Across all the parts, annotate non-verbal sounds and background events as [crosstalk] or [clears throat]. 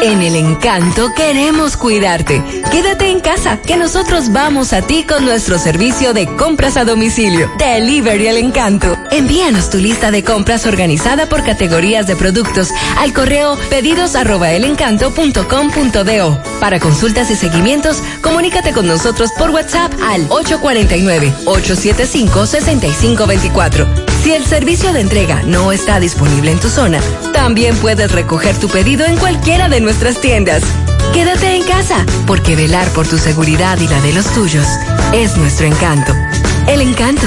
En el encanto queremos cuidarte. Quédate en casa, que nosotros vamos a ti con nuestro servicio de compras a domicilio. Delivery el encanto. Envíanos tu lista de compras organizada por categorías de productos al correo pedidos. Para consultas y seguimientos, comunícate con nosotros por WhatsApp al 849-875-6524. Si el servicio de entrega no está disponible en tu zona, también puedes recoger tu pedido en cualquiera de nuestras tiendas. Quédate en casa, porque velar por tu seguridad y la de los tuyos es nuestro encanto. El encanto.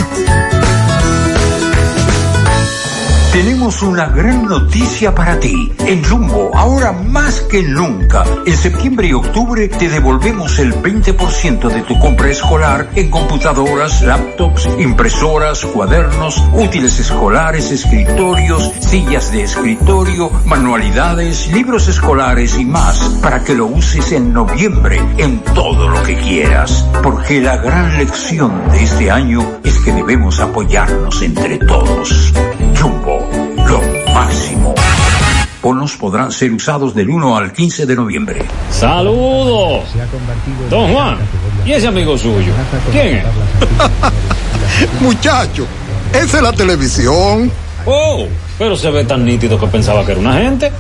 Tenemos una gran noticia para ti. En Jumbo, ahora más que nunca, en septiembre y octubre te devolvemos el 20% de tu compra escolar en computadoras, laptops, impresoras, cuadernos, útiles escolares, escritorios, sillas de escritorio, manualidades, libros escolares y más para que lo uses en noviembre en todo lo que quieras. Porque la gran lección de este año es que debemos apoyarnos entre todos. Jumbo, máximo. Bonos podrán ser usados del 1 al 15 de noviembre. Saludos. Don Juan, ¿y ese amigo suyo? ¿Quién es? [laughs] Muchacho, esa es la televisión. Oh, pero se ve tan nítido que pensaba que era una gente.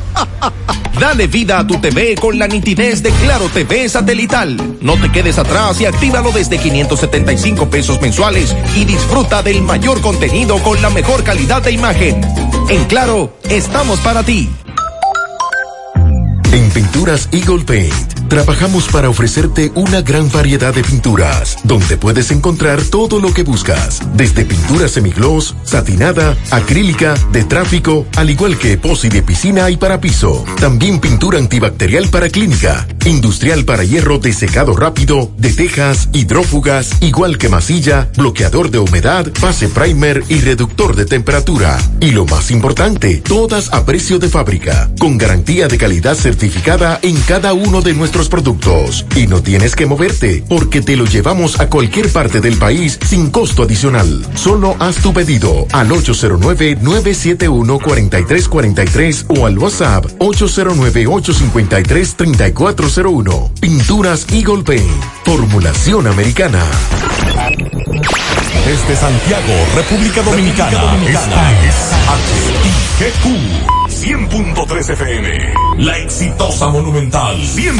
[laughs] Dale vida a tu TV con la nitidez de Claro TV satelital. No te quedes atrás y actívalo desde 575 pesos mensuales y disfruta del mayor contenido con la mejor calidad de imagen. En Claro, estamos para ti. En Pinturas Eagle Paint trabajamos para ofrecerte una gran variedad de pinturas, donde puedes encontrar todo lo que buscas, desde pintura semigloss, satinada, acrílica, de tráfico, al igual que posi de piscina y para piso. También pintura antibacterial para clínica, industrial para hierro de secado rápido, de tejas, hidrófugas, igual que masilla, bloqueador de humedad, base primer y reductor de temperatura. Y lo más importante, todas a precio de fábrica, con garantía de calidad certificada en cada uno de nuestros productos. Y no tienes que moverte, porque te lo llevamos a cualquier parte del país sin costo adicional. Solo haz tu pedido al 809-971-4343 o al WhatsApp 809-853-3401. Pinturas Eagle Paint. Formulación americana. Desde Santiago, República Dominicana, esta es HIGQ 100.3 FM. La exitosa Monumental 100.3.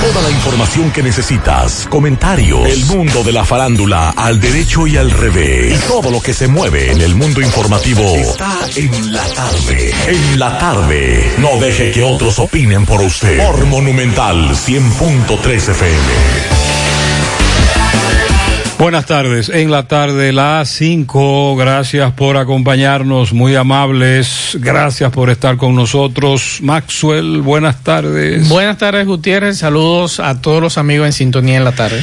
Toda la información que necesitas, comentarios, el mundo de la farándula al derecho y al revés, y todo lo que se mueve en el mundo informativo está en la tarde. En la tarde, no deje que otros opinen por usted. Por Monumental 100.3 FM. Buenas tardes. En la tarde, las 5. Gracias por acompañarnos, muy amables. Gracias por estar con nosotros. Maxwell, buenas tardes. Buenas tardes, Gutiérrez. Saludos a todos los amigos en sintonía en la tarde.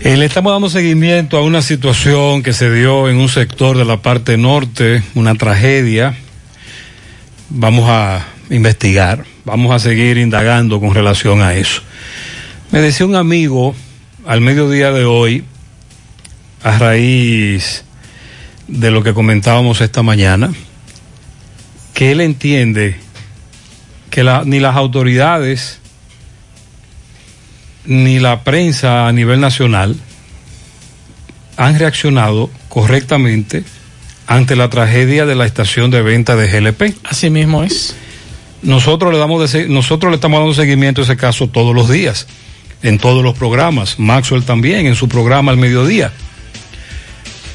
Eh, le estamos dando seguimiento a una situación que se dio en un sector de la parte norte, una tragedia. Vamos a investigar, vamos a seguir indagando con relación a eso. Me decía un amigo al mediodía de hoy, a raíz de lo que comentábamos esta mañana, que él entiende que la, ni las autoridades ni la prensa a nivel nacional han reaccionado correctamente ante la tragedia de la estación de venta de GLP. Así mismo es. Nosotros le, damos de, nosotros le estamos dando seguimiento a ese caso todos los días, en todos los programas. Maxwell también, en su programa al mediodía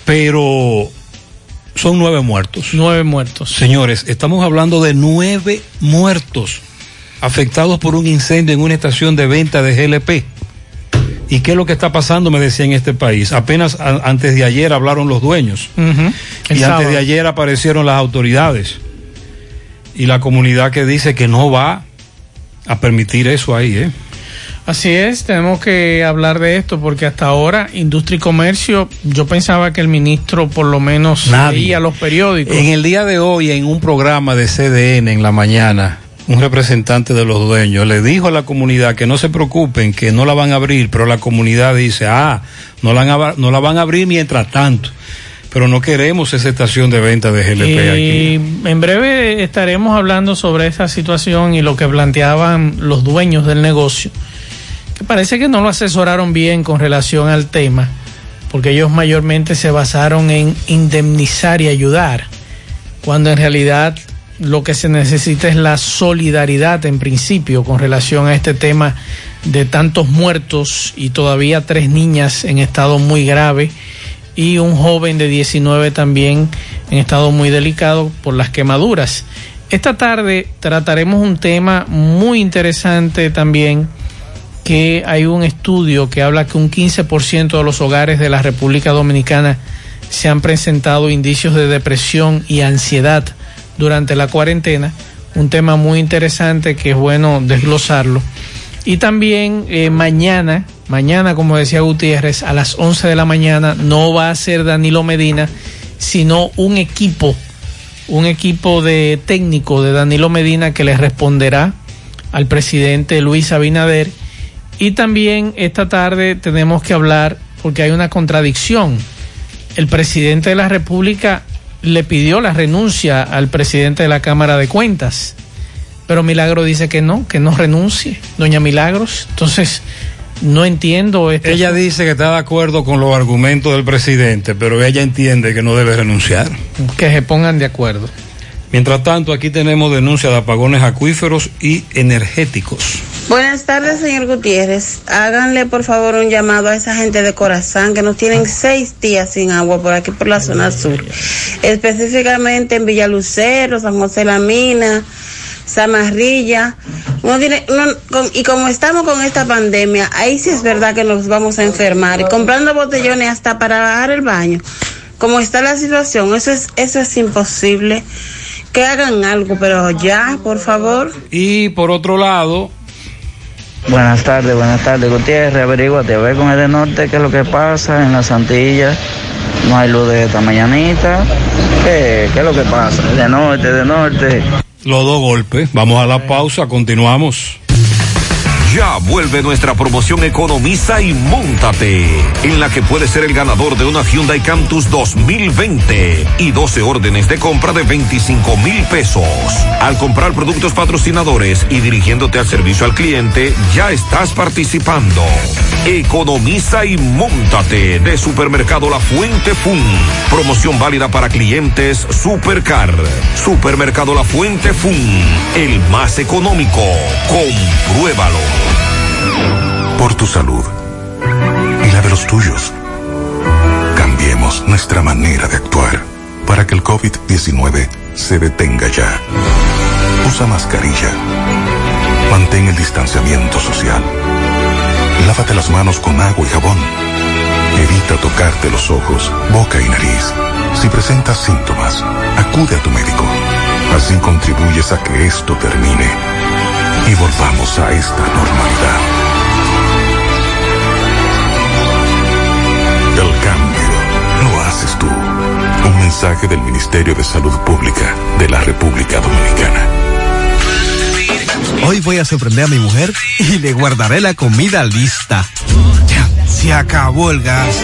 pero son nueve muertos. Nueve muertos. Señores, estamos hablando de nueve muertos afectados por un incendio en una estación de venta de GLP. ¿Y qué es lo que está pasando? Me decía en este país. Apenas a, antes de ayer hablaron los dueños. Uh -huh. Y antes de ayer aparecieron las autoridades. Y la comunidad que dice que no va a permitir eso ahí, ¿eh? Así es, tenemos que hablar de esto porque hasta ahora Industria y Comercio, yo pensaba que el ministro por lo menos Nadie. leía los periódicos. En el día de hoy, en un programa de CDN en la mañana, un representante de los dueños le dijo a la comunidad que no se preocupen, que no la van a abrir, pero la comunidad dice, ah, no la, van a, no la van a abrir mientras tanto. pero no queremos esa estación de venta de GLP y aquí. En breve estaremos hablando sobre esa situación y lo que planteaban los dueños del negocio, parece que no lo asesoraron bien con relación al tema, porque ellos mayormente se basaron en indemnizar y ayudar, cuando en realidad lo que se necesita es la solidaridad en principio con relación a este tema de tantos muertos y todavía tres niñas en estado muy grave y un joven de 19 también en estado muy delicado por las quemaduras. Esta tarde trataremos un tema muy interesante también que hay un estudio que habla que un 15% de los hogares de la República Dominicana se han presentado indicios de depresión y ansiedad durante la cuarentena, un tema muy interesante que es bueno desglosarlo. Y también eh, mañana, mañana, como decía Gutiérrez, a las 11 de la mañana no va a ser Danilo Medina, sino un equipo, un equipo de técnico de Danilo Medina que le responderá al presidente Luis Abinader. Y también esta tarde tenemos que hablar, porque hay una contradicción. El presidente de la República le pidió la renuncia al presidente de la Cámara de Cuentas, pero Milagro dice que no, que no renuncie, doña Milagros. Entonces, no entiendo. Este ella dice que está de acuerdo con los argumentos del presidente, pero ella entiende que no debe renunciar. Que se pongan de acuerdo. Mientras tanto, aquí tenemos denuncias de apagones acuíferos y energéticos. Buenas tardes, señor Gutiérrez. Háganle por favor un llamado a esa gente de Corazán que nos tienen seis días sin agua por aquí por la zona sur, específicamente en Villalucero, San José La Mina, Zamarrilla. Uno tiene, uno, con, y como estamos con esta pandemia, ahí sí es verdad que nos vamos a enfermar. Comprando botellones hasta para bajar el baño. Como está la situación, eso es, eso es imposible. Que hagan algo, pero ya, por favor. Y por otro lado, Buenas tardes, buenas tardes, Gutiérrez. Averíguate, a ver con el de norte qué es lo que pasa en las Antillas. No hay luz de esta mañanita. ¿Qué, qué es lo que pasa? De norte, de norte. Los dos golpes. Vamos a la pausa, continuamos. Ya vuelve nuestra promoción Economiza y Móntate, en la que puedes ser el ganador de una Hyundai Cantus 2020 y 12 órdenes de compra de 25 mil pesos. Al comprar productos patrocinadores y dirigiéndote al servicio al cliente, ya estás participando. Economiza y Móntate de Supermercado La Fuente Fun. Promoción válida para clientes Supercar. Supermercado La Fuente Fun, el más económico. Compruébalo. Por tu salud y la de los tuyos. Cambiemos nuestra manera de actuar para que el COVID-19 se detenga ya. Usa mascarilla. Mantén el distanciamiento social. Lávate las manos con agua y jabón. Evita tocarte los ojos, boca y nariz. Si presentas síntomas, acude a tu médico. Así contribuyes a que esto termine y volvamos a esta normalidad. Mensaje del Ministerio de Salud Pública de la República Dominicana. Hoy voy a sorprender a mi mujer y le guardaré la comida lista. Ya, se acabó el gas.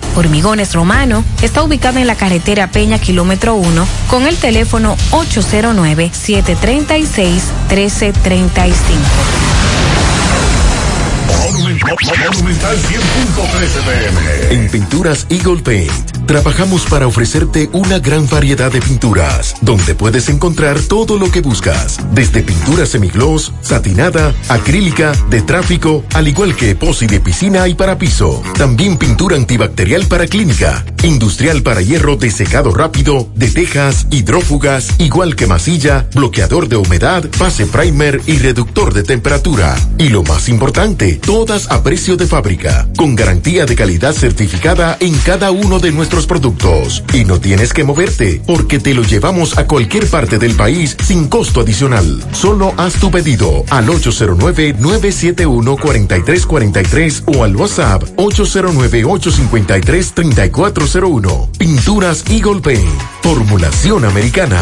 Hormigones Romano está ubicado en la carretera Peña Kilómetro 1 con el teléfono 809-736-1335. Monumental 100.13 pm. En Pinturas Eagle Paint trabajamos para ofrecerte una gran variedad de pinturas, donde puedes encontrar todo lo que buscas, desde pintura semigloss, satinada, acrílica, de tráfico, al igual que epoxi de piscina y para piso. También pintura antibacterial para clínica, industrial para hierro de secado rápido, de tejas, hidrófugas, igual que masilla, bloqueador de humedad, base primer y reductor de temperatura. Y lo más importante, todas a precio de fábrica, con garantía de calidad certificada en cada uno de nuestros productos. Y no tienes que moverte, porque te lo llevamos a cualquier parte del país sin costo adicional. Solo haz tu pedido al 809-971-4343 o al WhatsApp 809-853-3401. Pinturas Eagle Paint. Formulación americana.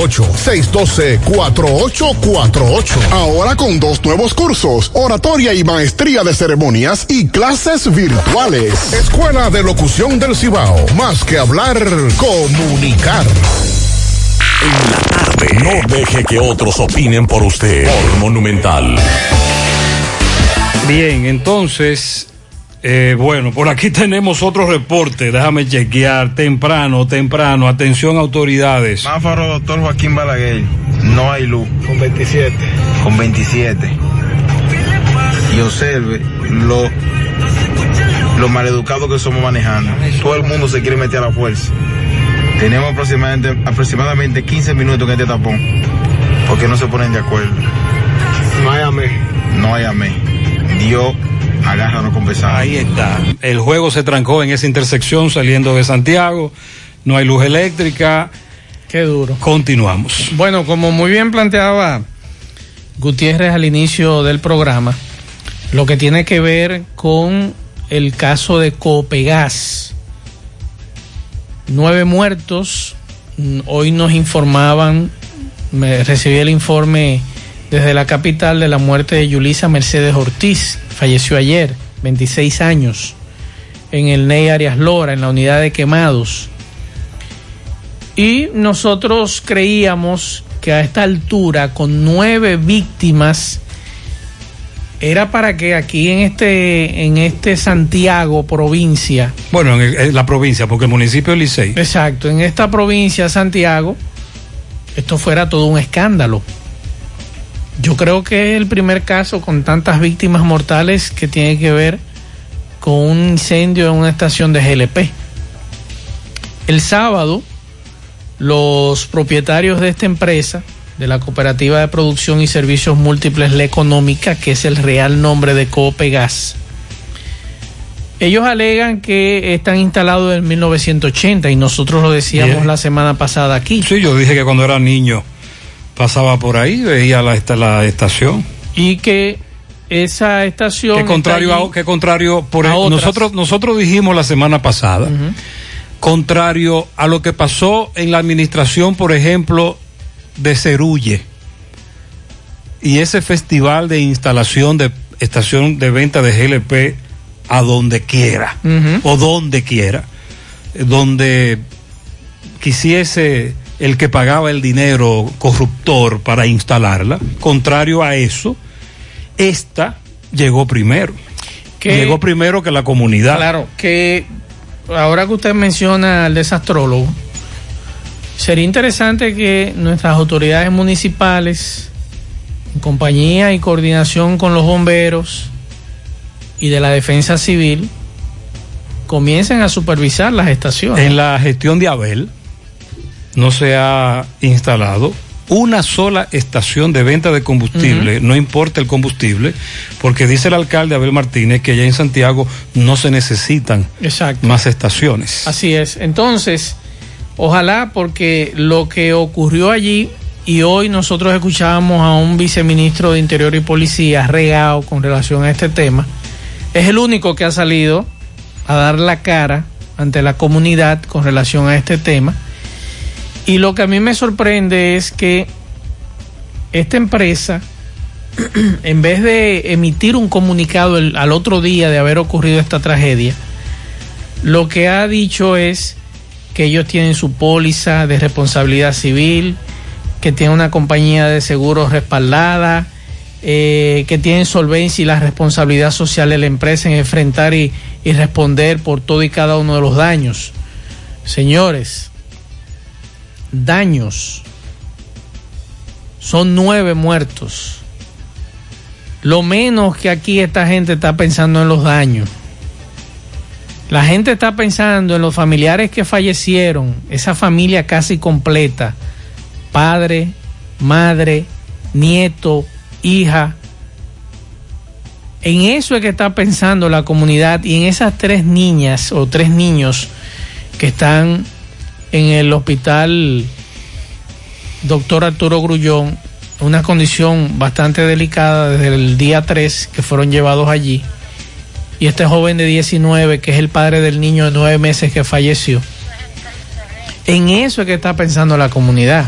612-4848. Ahora con dos nuevos cursos, oratoria y maestría de ceremonias y clases virtuales. Escuela de Locución del Cibao. Más que hablar, comunicar. En la tarde. No deje que otros opinen por usted. Por Monumental. Bien, entonces, eh, bueno, por aquí [laughs] tenemos otro reporte. Déjame chequear temprano, temprano. Atención, autoridades. Máfaro, doctor Joaquín Balaguer. No hay luz. Con 27. Con 27. Y observe lo, lo maleducado que somos manejando. Todo el mundo se quiere meter a la fuerza. Tenemos aproximadamente, aproximadamente 15 minutos en este tapón. Porque no se ponen de acuerdo. No hay amén. No hay amén. Dios agárranos con pesado. Ahí está. El juego se trancó en esa intersección saliendo de Santiago. No hay luz eléctrica. Qué duro. Continuamos. Bueno, como muy bien planteaba Gutiérrez al inicio del programa, lo que tiene que ver con el caso de Copegas. Nueve muertos. Hoy nos informaban, me recibí el informe desde la capital de la muerte de Yulisa Mercedes Ortiz. Falleció ayer, 26 años, en el Ney Arias Lora, en la unidad de quemados. Y nosotros creíamos que a esta altura, con nueve víctimas, era para que aquí en este, en este Santiago, provincia. Bueno, en, el, en la provincia, porque el municipio es Licey. Exacto, en esta provincia, Santiago, esto fuera todo un escándalo. Yo creo que es el primer caso con tantas víctimas mortales que tiene que ver con un incendio en una estación de GLP. El sábado, los propietarios de esta empresa, de la Cooperativa de Producción y Servicios Múltiples La Económica, que es el real nombre de Coopegas, ellos alegan que están instalados en 1980 y nosotros lo decíamos la semana pasada aquí. Sí, yo dije que cuando era niño pasaba por ahí, veía la, esta- la estación. Y que esa estación... Que contrario, a, que contrario por a nosotros nosotros dijimos la semana pasada, contrario a lo que pasó en la administración, por ejemplo, de Cerulle. Y ese festival de instalación de estación de venta de GLP a donde quiera o donde quiera, donde quisiese el que pagaba el dinero corruptor para instalarla, contrario a eso, esta llegó primero. Que- llegó primero que la comunidad. Claro, que ahora que usted menciona al desastrólogo, Sería interesante que nuestras autoridades municipales, en compañía y coordinación con los bomberos y de la defensa civil, comiencen a supervisar las estaciones. En la gestión de Abel no se ha instalado una sola estación de venta de combustible, no importa el combustible, porque dice el alcalde Abel Martínez que ya en Santiago no se necesitan Exacto. más estaciones. Así es. Entonces, ojalá porque lo que ocurrió allí y hoy nosotros escuchábamos a un viceministro de Interior y Policía regado con relación a este tema, es el único que ha salido a dar la cara ante la comunidad con relación a este tema. Y lo que a mí me sorprende es que esta empresa, [clears throat] en vez de emitir un comunicado al otro día de haber ocurrido esta tragedia, lo que ha dicho es que ellos tienen su póliza de responsabilidad civil, que tienen una compañía de seguros respaldada, eh, que tienen solvencia y la responsabilidad social de la empresa en enfrentar y responder por todo y cada uno de los daños. Señores, daños. Son nueve muertos. Lo menos que aquí esta gente está pensando en los daños. La gente está pensando en los familiares que fallecieron, esa familia casi completa, padre, madre, nieto, hija. En eso es que está pensando la comunidad y en esas tres niñas o tres niños que están en el hospital doctor Arturo Grullón, una condición bastante delicada desde el día 3 que fueron llevados allí. Y este joven de 19, que es el padre del niño de 9 meses que falleció. En eso es que está pensando la comunidad.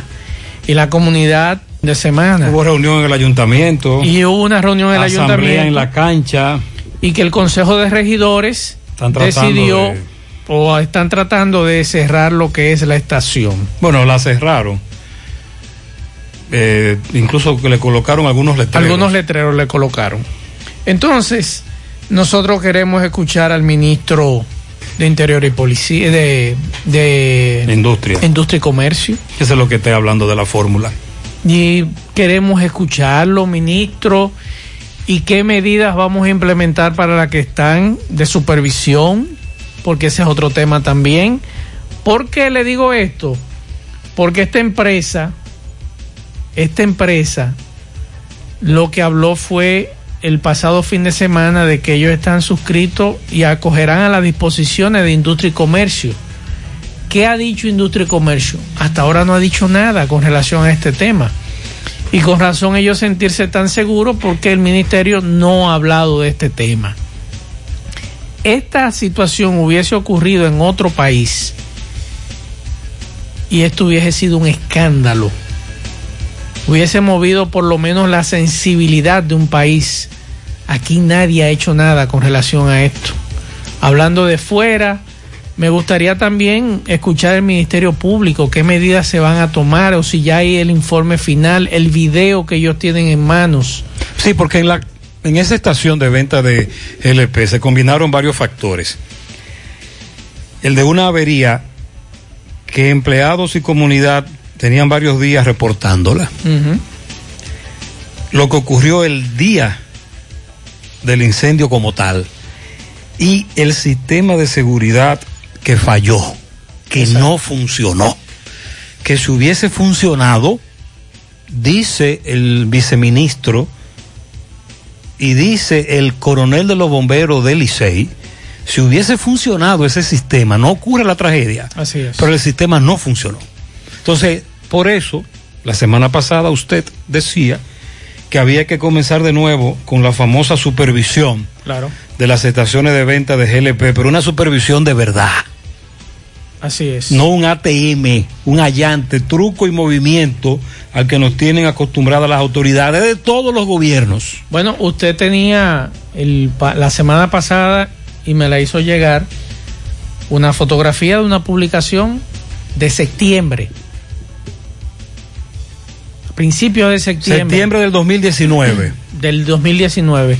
Y la comunidad de semana. Hubo reunión en el ayuntamiento. Y hubo una reunión en el asamblea ayuntamiento. en la cancha. Y que el Consejo de Regidores decidió de- o están tratando de cerrar lo que es la estación. Bueno, la cerraron. Eh, incluso que le colocaron algunos letreros. Algunos letreros le colocaron. Entonces, nosotros queremos escuchar al ministro de Interior y Policía, de, de Industria. Industria y Comercio. Eso es lo que estoy hablando de la fórmula. Y queremos escucharlo, ministro, y qué medidas vamos a implementar para las que están de supervisión, porque ese es otro tema también. ¿Por qué le digo esto? Porque esta empresa, esta empresa, lo que habló fue el pasado fin de semana de que ellos están suscritos y acogerán a las disposiciones de Industria y Comercio. ¿Qué ha dicho Industria y Comercio? Hasta ahora no ha dicho nada con relación a este tema. Y con razón ellos sentirse tan seguros porque el ministerio no ha hablado de este tema. Esta situación hubiese ocurrido en otro país y esto hubiese sido un escándalo. Hubiese movido por lo menos la sensibilidad de un país. Aquí nadie ha hecho nada con relación a esto. Hablando de fuera, me gustaría también escuchar el Ministerio Público qué medidas se van a tomar o si ya hay el informe final, el video que ellos tienen en manos. Sí, porque en, la, en esa estación de venta de LP se combinaron varios factores. El de una avería que empleados y comunidad tenían varios días reportándola. Lo que ocurrió el día del incendio como tal y el sistema de seguridad que falló, que no funcionó. Que si hubiese funcionado, dice el viceministro y dice el coronel de los bomberos del Licey, si hubiese funcionado ese sistema, no ocurre la tragedia, Así es. pero el sistema no funcionó. Entonces, por eso, la semana pasada usted decía que había que comenzar de nuevo con la famosa supervisión Claro, de las estaciones de venta de GLP, pero una supervisión de verdad, así es. no un ATM, un allante, truco y movimiento al que nos tienen acostumbradas las autoridades de todos los gobiernos. Bueno, usted tenía el, la semana pasada y me la hizo llegar una fotografía de una publicación de septiembre. Principios de septiembre. Septiembre del 2019. [clears throat] Del 2019.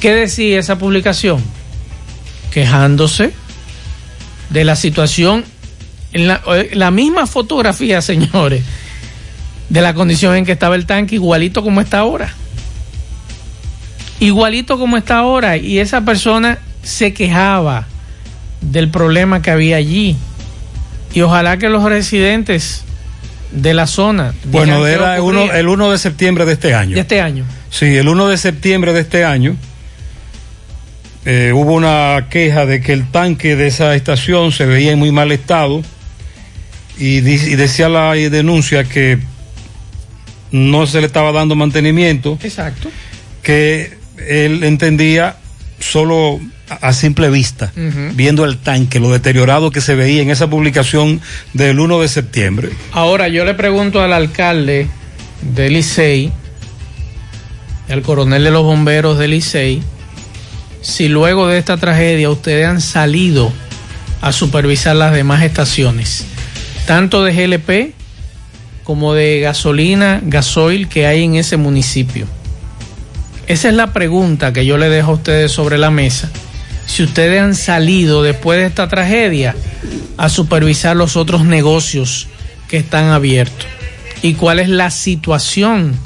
¿Qué decía esa publicación? Quejándose de la situación En la, eh, la misma fotografía, señores, de la condición en que estaba el tanque, igualito como está ahora. Igualito como está ahora. Y esa persona se quejaba del problema que había allí. Y ojalá que los residentes de la zona. Bueno, era el 1 de septiembre de este año. de este año. Sí, el 1 de septiembre de este año eh, hubo una queja de que el tanque de esa estación se veía en muy mal estado y, decía la denuncia que no se le estaba dando mantenimiento, Exacto. que él entendía solo a, simple vista, viendo el tanque, lo deteriorado que se veía en esa publicación del 1 de septiembre. Ahora yo le pregunto al alcalde de Licey, al coronel de los bomberos de Licey, si luego de esta tragedia ustedes han salido a supervisar las demás estaciones, tanto de GLP como de gasolina, gasoil que hay en ese municipio. Esa es la pregunta que yo le dejo a ustedes sobre la mesa. Si ustedes han salido después de esta tragedia a supervisar los otros negocios que están abiertos y cuál es la situación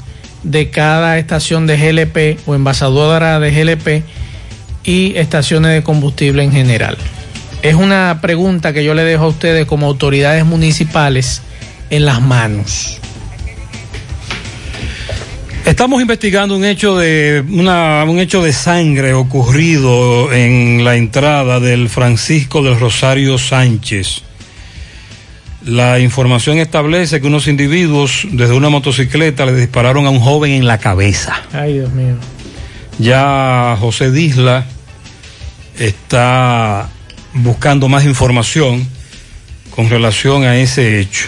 de cada estación de GLP o envasadora de GLP y estaciones de combustible en general. Es una pregunta que yo le dejo a ustedes como autoridades municipales en las manos. Estamos investigando un hecho de una, un hecho de sangre ocurrido en la entrada del Francisco del Rosario Sánchez. La información establece que unos individuos desde una motocicleta le dispararon a un joven en la cabeza. Ay, Dios mío. Ya José Disla está buscando más información con relación a ese hecho.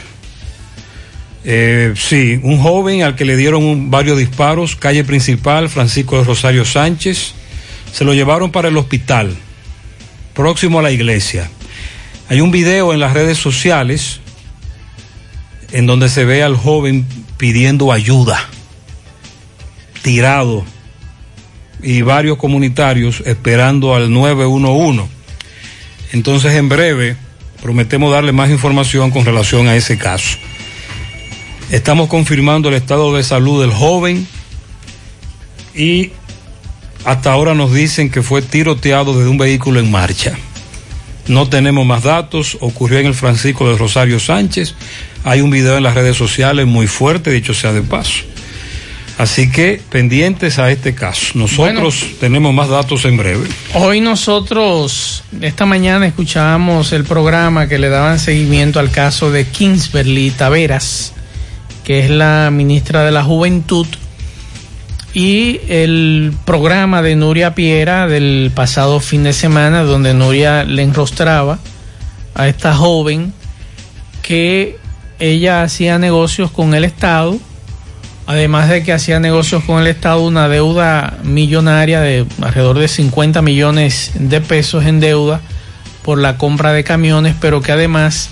Eh, sí, un joven al que le dieron varios disparos, calle principal, Francisco de Rosario Sánchez, se lo llevaron para el hospital, próximo a la iglesia. Hay un video en las redes sociales en donde se ve al joven pidiendo ayuda, tirado, y varios comunitarios esperando al 911. Entonces, en breve, prometemos darle más información con relación a ese caso. Estamos confirmando el estado de salud del joven y hasta ahora nos dicen que fue tiroteado desde un vehículo en marcha. No tenemos más datos, ocurrió en el Francisco de Rosario Sánchez. Hay un video en las redes sociales muy fuerte, dicho sea de paso. Así que pendientes a este caso. Nosotros tenemos más datos en breve. Hoy nosotros, esta mañana escuchábamos el programa que le daban seguimiento al caso de Kingsberly Taveras, que es la ministra de la Juventud, y el programa de Nuria Piera del pasado fin de semana, donde Nuria le enrostraba a esta joven que ella hacía negocios con el Estado, además de que hacía negocios con el Estado, una deuda millonaria de alrededor de 50 millones de pesos en deuda por la compra de camiones, pero que además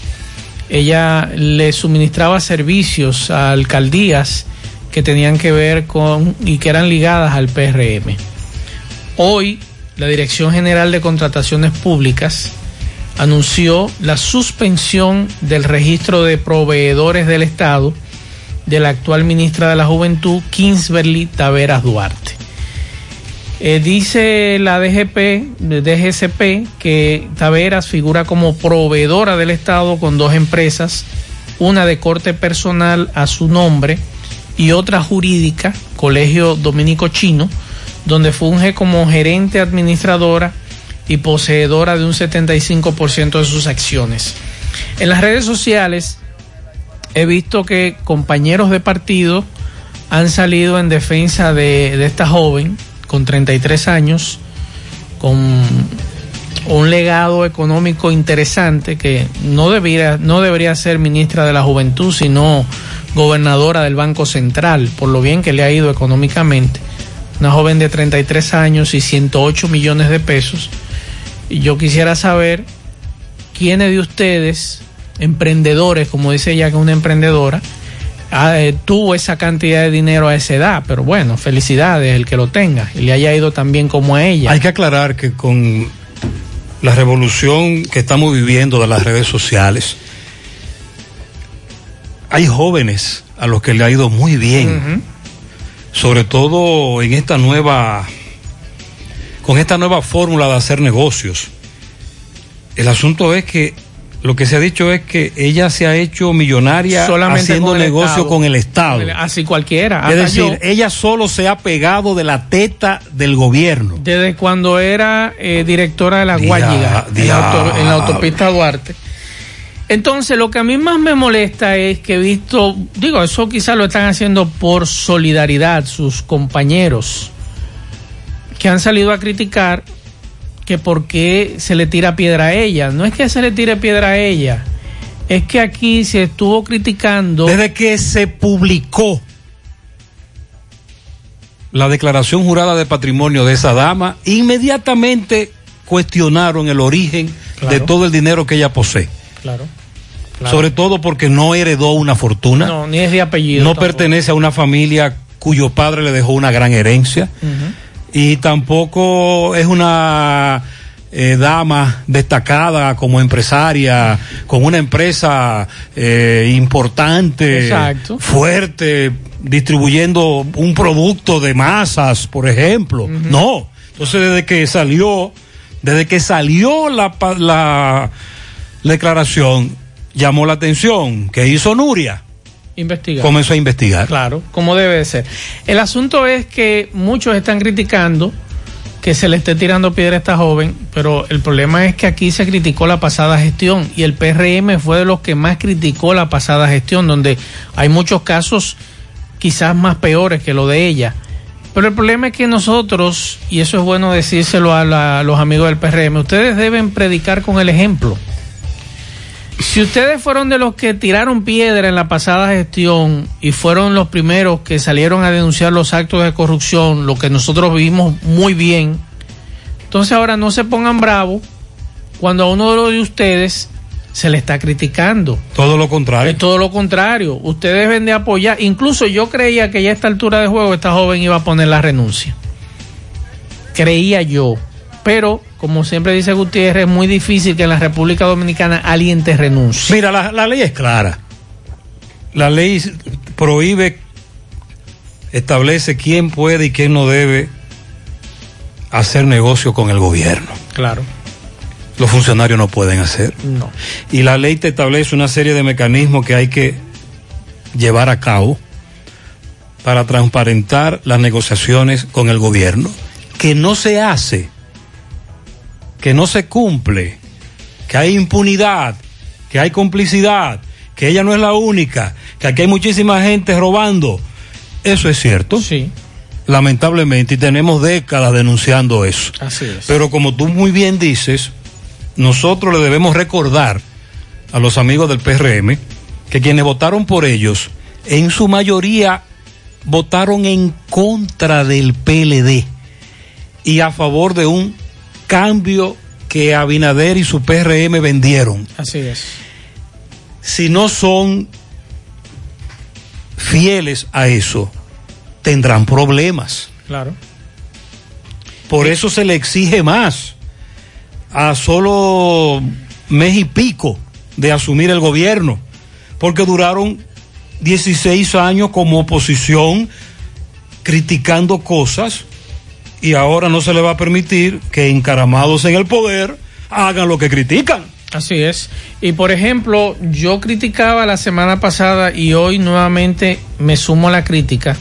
ella le suministraba servicios a alcaldías que tenían que ver con y que eran ligadas al PRM. Hoy, la Dirección General de Contrataciones Públicas anunció la suspensión del registro de proveedores del Estado de la actual ministra de la Juventud, Kingsberly Taveras Duarte. Eh, dice la DGP, DGCP, que Taveras figura como proveedora del Estado con dos empresas, una de corte personal a su nombre y otra jurídica, Colegio Dominico Chino, donde funge como gerente administradora y poseedora de un 75% de sus acciones. En las redes sociales he visto que compañeros de partido han salido en defensa de, esta joven con 33 años, con un legado económico interesante que no debería, no debería ser ministra de la Juventud, sino gobernadora del Banco Central, por lo bien que le ha ido económicamente. Una joven de 33 años y 108 millones de pesos. Y yo quisiera saber quiénes de ustedes, emprendedores, como dice ella que es una emprendedora, eh, tuvo esa cantidad de dinero a esa edad, pero bueno, felicidades el que lo tenga y le haya ido tan bien como a ella. Hay que aclarar que con la revolución que estamos viviendo de las redes sociales, hay jóvenes a los que le ha ido muy bien, sobre todo en esta nueva, con esta nueva fórmula de hacer negocios. El asunto es que lo que se ha dicho es que ella se ha hecho millonaria Solamente haciendo con negocio Estado. con el Estado. Así cualquiera. Es decir, yo, ella solo se ha pegado de la teta del gobierno. desde cuando era eh, directora de la Guayiga, en, auto- en la autopista Duarte. Entonces, lo que a mí más me molesta es que he visto, digo, eso quizás lo están haciendo por solidaridad sus compañeros que han salido a criticar que por qué se le tira piedra a ella. No es que se le tire piedra a ella, es que aquí se estuvo criticando. Desde que se publicó la declaración jurada de patrimonio de esa dama, inmediatamente cuestionaron el origen de todo el dinero que ella posee. Claro. claro. Sobre todo porque no heredó una fortuna, no, No, ni es de apellido. tampoco. pertenece a una familia cuyo padre le dejó una gran herencia Ujú. Y tampoco es una eh, dama destacada como empresaria, con una empresa eh, importante, Exacto. fuerte, distribuyendo un producto de masas, por ejemplo. No. Entonces, desde que salió, desde que salió la, pa- la declaración, llamó la atención. ¿Qué hizo Nuria? Investigar. Comenzó a investigar. Claro, como debe de ser. El asunto es que muchos están criticando que se le esté tirando piedra a esta joven, pero el problema es que aquí se criticó la pasada gestión y el PRM fue de los que más criticó la pasada gestión, donde hay muchos casos quizás más peores que lo de ella. Pero el problema es que nosotros, y eso es bueno decírselo a, la- a los amigos del PRM, ustedes deben predicar con el ejemplo. Si ustedes fueron de los que tiraron piedra en la pasada gestión y fueron los primeros que salieron a denunciar los actos de corrupción, lo que nosotros vimos muy bien, entonces ahora no se pongan bravos cuando a uno de ustedes se le está criticando. Todo lo contrario. Es todo lo contrario. Ustedes deben de apoyar. Incluso yo creía que ya a esta altura de juego esta joven iba a poner la renuncia. Creía yo. Pero, como siempre dice Gutiérrez, es muy difícil que en la República Dominicana alguien te renuncie. Mira, la, la ley es clara. La ley prohíbe, establece quién puede y quién no debe hacer negocio con el gobierno. Claro. Los funcionarios no pueden hacer. No. Y la ley te establece una serie de mecanismos que hay que llevar a cabo para transparentar las negociaciones con el gobierno, que no se hace, que no se cumple, que hay impunidad, que hay complicidad, que ella no es la única, que aquí hay muchísima gente robando. Eso es cierto. Sí. Lamentablemente, y tenemos décadas denunciando eso. Así es. Pero como tú muy bien dices, nosotros le debemos recordar a los amigos del PRM que quienes votaron por ellos, en su mayoría votaron en contra del PLD y a favor de un cambio que Abinader y su PRM vendieron. Así es. Si no son fieles a eso, tendrán problemas. Claro. Por eso se le exige más a solo mes y pico de asumir el gobierno, porque duraron 16 años como oposición criticando cosas y ahora no se le va a permitir que encaramados en el poder hagan lo que critican. Así es. Y por ejemplo, yo criticaba la semana pasada y hoy nuevamente me sumo a la crítica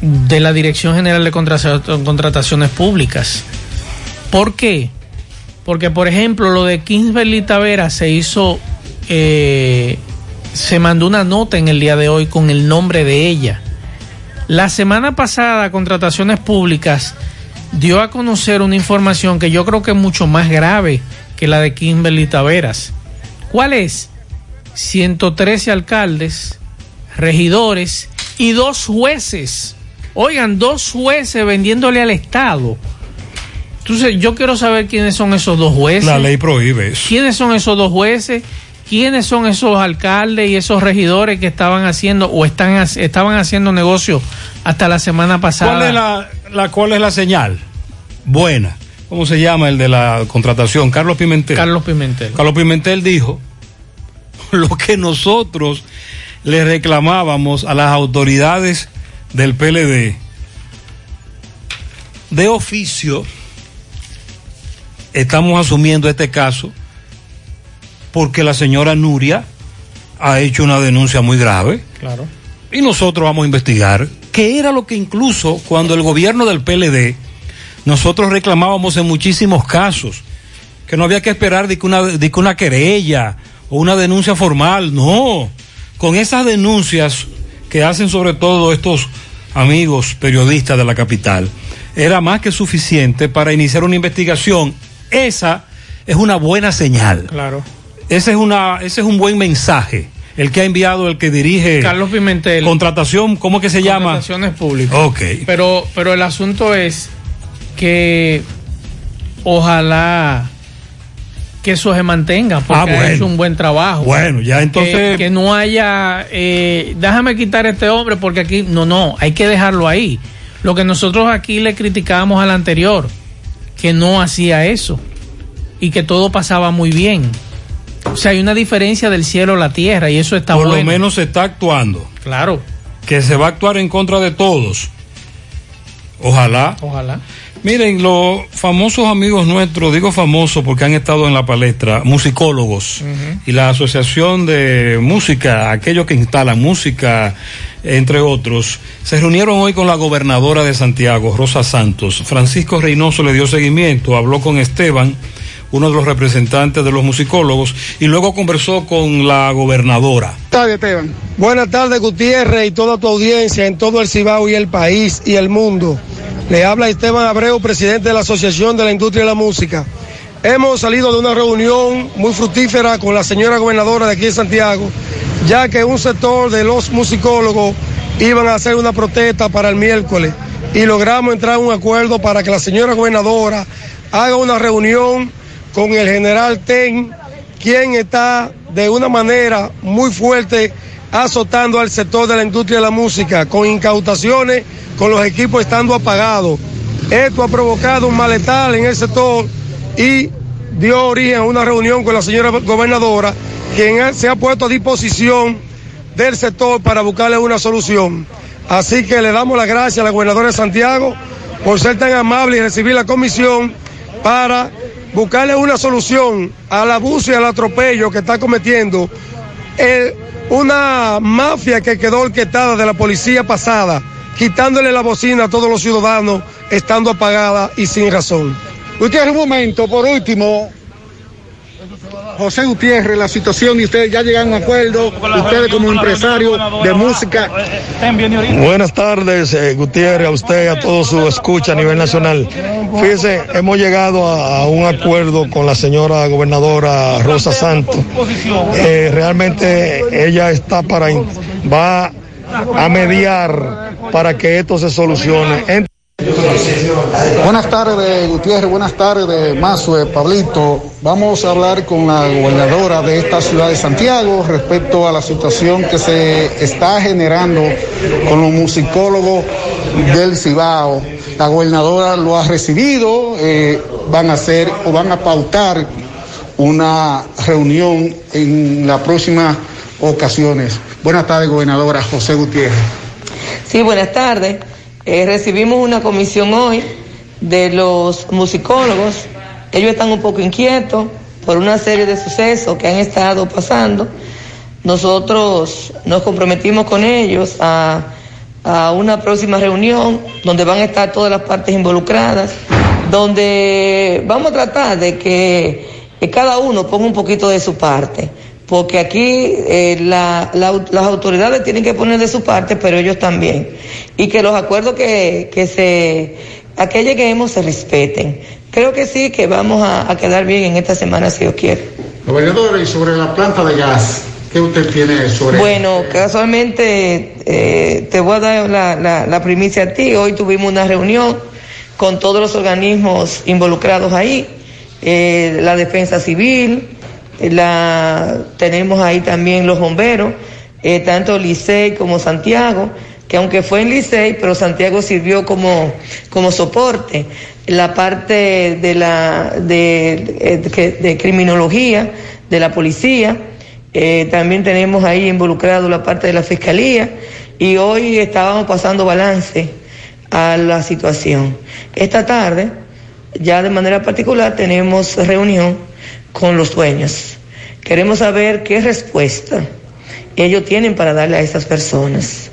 de la Dirección General de Contra- Contrataciones Públicas. ¿Por qué? Porque, por ejemplo, lo de Kingsbury Tavera se hizo, eh, se mandó una nota en el día de hoy con el nombre de ella. La semana pasada, Contrataciones Públicas dio a conocer una información que yo creo que es mucho más grave que la de Kimberly Taveras. ¿Cuál es? 113 alcaldes, regidores y dos jueces. Oigan, dos jueces vendiéndole al Estado. Entonces, yo quiero saber quiénes son esos dos jueces. La ley prohíbe eso. ¿Quiénes son esos dos jueces? ¿Quiénes son esos alcaldes y esos regidores que estaban haciendo o están estaban haciendo negocio hasta la semana pasada? ¿Cuál es la, la- cuál es la señal? Buena. ¿Cómo se llama el de la contratación? Carlos Pimentel. Carlos Pimentel. Carlos Pimentel dijo [laughs] lo que nosotros le reclamábamos a las autoridades del PLD de oficio estamos asumiendo este caso porque la señora Nuria ha hecho una denuncia muy grave. Claro. Y nosotros vamos a investigar qué era lo que incluso cuando el gobierno del PLD nosotros reclamábamos en muchísimos casos que no había que esperar de que una, de que una querella o una denuncia formal, no. Con esas denuncias que hacen sobre todo estos amigos periodistas de la capital, era más que suficiente para iniciar una investigación. Esa es una buena señal. Claro. Ese es, una, ese es un buen mensaje. El que ha enviado, el que dirige. Carlos Pimentel. Contratación, ¿cómo que se llama? Contrataciones públicas. Ok. Pero, pero el asunto es que ojalá que eso se mantenga, porque Ah, bueno. ha hecho un buen trabajo. Bueno, ya entonces- Que, que no haya, eh, déjame quitar a este hombre porque aquí, no, no, hay que dejarlo ahí. Lo que nosotros aquí le criticábamos al anterior, que no hacía eso y que todo pasaba muy bien. O sea, hay una diferencia del cielo a la tierra y eso está Por bueno. lo menos se está actuando. Claro. Que se va a actuar en contra de todos. Ojalá. Ojalá. Miren, los famosos amigos nuestros, digo famosos porque han estado en la palestra, musicólogos y la Asociación de Música, aquellos que instalan música, entre otros, se reunieron hoy con la gobernadora de Santiago, Rosa Santos. Francisco Reynoso le dio seguimiento, habló con Esteban, uno de los representantes de los musicólogos, y luego conversó con la gobernadora. Buenas tardes, Esteban. Buenas tardes, Gutiérrez, y toda tu audiencia en todo el Cibao y el país y el mundo. Le habla Esteban Abreu, presidente de la Asociación de la Industria de la Música. Hemos salido de una reunión muy fructífera con la señora gobernadora de aquí de Santiago, ya que un sector de los musicólogos iban a hacer una protesta para el miércoles y logramos entrar a un acuerdo para que la señora gobernadora haga una reunión con el general Ten, quien está de una manera muy fuerte azotando al sector de la industria de la música, con incautaciones, con los equipos estando apagados. Esto ha provocado un malestar en el sector y dio origen a una reunión con la señora gobernadora, quien se ha puesto a disposición del sector para buscarle una solución. Así que le damos las gracias a la gobernadora de Santiago por ser tan amable y recibir la comisión para buscarle una solución al abuso y al atropello que está cometiendo una mafia que quedó orquestada de la policía pasada, quitándole la bocina a todos los ciudadanos, estando apagada y sin razón. Gutiérrez, un momento, por último. José Gutiérrez, la situación y ustedes ya llegan a un acuerdo, ustedes como empresarios de música. Buenas tardes, eh, Gutiérrez, a usted, a todo su escucha a nivel nacional. Fíjese, hemos llegado a, un acuerdo con la señora gobernadora Rosa Santos. Eh, realmente ella está para, va a mediar para que esto se solucione. En- Buenas tardes, Gutiérrez, buenas tardes, Mazue, Pablito. Vamos a hablar con la gobernadora de esta ciudad de Santiago respecto a la situación que se está generando con los musicólogos del Cibao. La gobernadora lo ha recibido, eh, van a hacer o van a pautar una reunión en las próximas ocasiones. Buenas tardes, gobernadora José Gutiérrez. Sí, buenas tardes. Eh, recibimos una comisión hoy de los musicólogos. Ellos están un poco inquietos por una serie de sucesos que han estado pasando. Nosotros nos comprometimos con ellos a, una próxima reunión donde van a estar todas las partes involucradas, donde vamos a tratar de que cada uno ponga un poquito de su parte porque aquí eh, la- la- las autoridades tienen que poner de su parte, pero ellos también. Y que los acuerdos que, que se, a que lleguemos se respeten. Creo que sí, que vamos a, a quedar bien en esta semana, si Dios quiere. Gobernadora, y sobre la planta de gas, ¿qué usted tiene sobre Bueno, casualmente eh, te voy a dar la, la- la primicia a ti. Hoy tuvimos una reunión con todos los organismos involucrados ahí, eh, la defensa civil, la, tenemos ahí también los bomberos, eh, tanto Licey como Santiago, que aunque fue en Licey, pero Santiago sirvió como, como soporte. La parte de la de, eh, de- de criminología, de la policía, Eh, también tenemos ahí involucrado la parte de la fiscalía y hoy estábamos pasando balance a la situación. Esta tarde, ya de manera particular, tenemos reunión con los dueños. Queremos saber qué respuesta ellos tienen para darle a estas personas.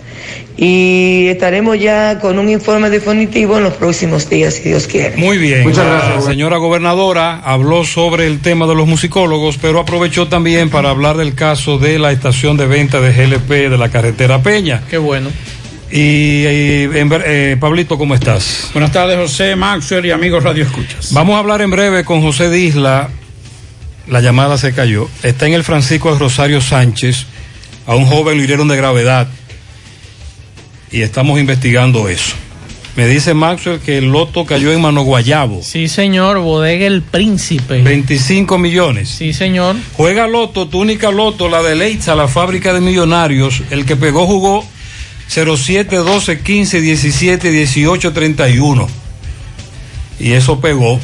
Y estaremos ya con un informe definitivo en los próximos días, si Dios quiere. Muy bien. Muchas gracias. La señora gobernadora habló sobre el tema de los musicólogos, pero aprovechó también para hablar del caso de la estación de venta de GLP de la carretera Peña. Qué bueno. Y, eh, Pablito, ¿cómo estás? Buenas tardes, José, Maxwell y amigos Radio Escuchas. Vamos a hablar en breve con José Disla. La llamada se cayó. Está en el Francisco de Rosario Sánchez. A un joven lo hirieron de gravedad y estamos investigando eso. Me dice Maxwell que el loto cayó en Mano Guayabo. Sí, señor, bodega El Príncipe. 25 millones. Sí, señor. Juega loto, tu única loto, la de Leitza, la fábrica de millonarios. El que pegó jugó 07, 12, 15, 17, 18, 31. Y eso pegó.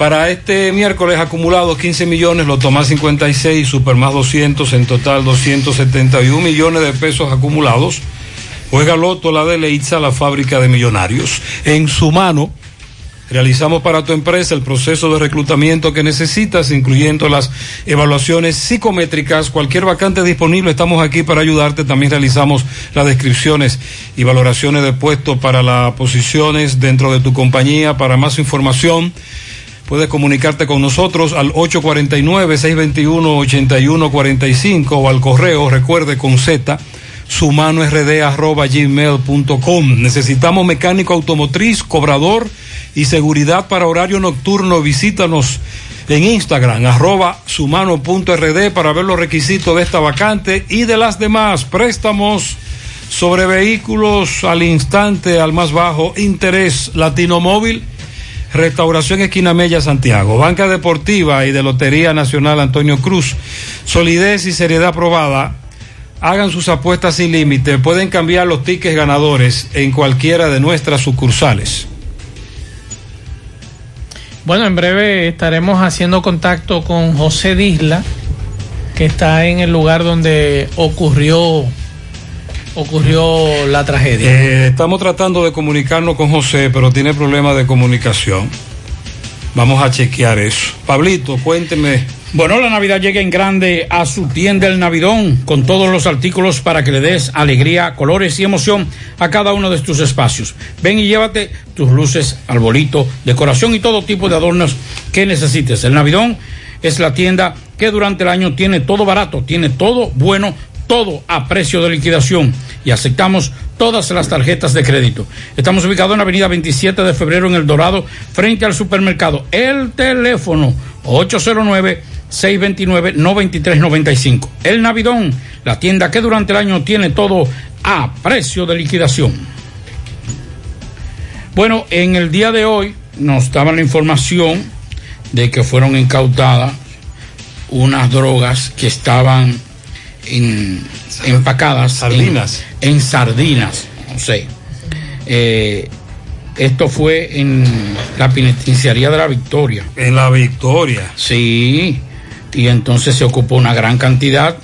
Para este miércoles acumulado 15 millones, Loto más 56, Super más 200, en total 271 millones de pesos acumulados. Juega Loto, la de Leitza, la fábrica de millonarios. En su mano, realizamos para tu empresa el proceso de reclutamiento que necesitas, incluyendo las evaluaciones psicométricas. Cualquier vacante disponible, estamos aquí para ayudarte. También realizamos las descripciones y valoraciones de puestos para las posiciones dentro de tu compañía. Para más información, puedes comunicarte con nosotros al 849-621-8145 o al correo, recuerde, con Z sumanord.gmail.com. Necesitamos mecánico automotriz, cobrador y seguridad para horario nocturno. Visítanos en Instagram, arroba sumano.rd para ver los requisitos de esta vacante y de las demás. Préstamos sobre vehículos al instante, al más bajo interés. Latino Móvil, Restauración Esquina Mella, Santiago. Banca Deportiva y de Lotería Nacional Antonio Cruz. Solidez y seriedad probada Hagan sus apuestas sin límite. Pueden cambiar los tickets ganadores en cualquiera de nuestras sucursales. Bueno, en breve estaremos haciendo contacto con José Disla, que está en el lugar donde ocurrió ocurrió la tragedia. Eh, estamos tratando de comunicarnos con José, pero tiene problemas de comunicación. Vamos a chequear eso. Pablito, cuénteme bueno, la Navidad llega en grande a su tienda El Navidón, con todos los artículos para que le des alegría, colores y emoción a cada uno de tus espacios. Ven y llévate tus luces, arbolito, decoración y todo tipo de adornos que necesites. El Navidón es la tienda que durante el año tiene todo barato, tiene todo bueno, todo a precio de liquidación y aceptamos todas las tarjetas de crédito. Estamos ubicados en la avenida 27 de febrero en El Dorado, frente al supermercado. El teléfono 809 629-9395. El Navidón, la tienda que durante el año tiene todo a precio de liquidación. Bueno, en el día de hoy nos daban la información de que fueron incautadas unas drogas que estaban en, empacadas sardinas. En, sardinas, no sé. Eh, esto fue en la penitenciaría de la Victoria. En la Victoria. Sí y entonces se ocupó una gran cantidad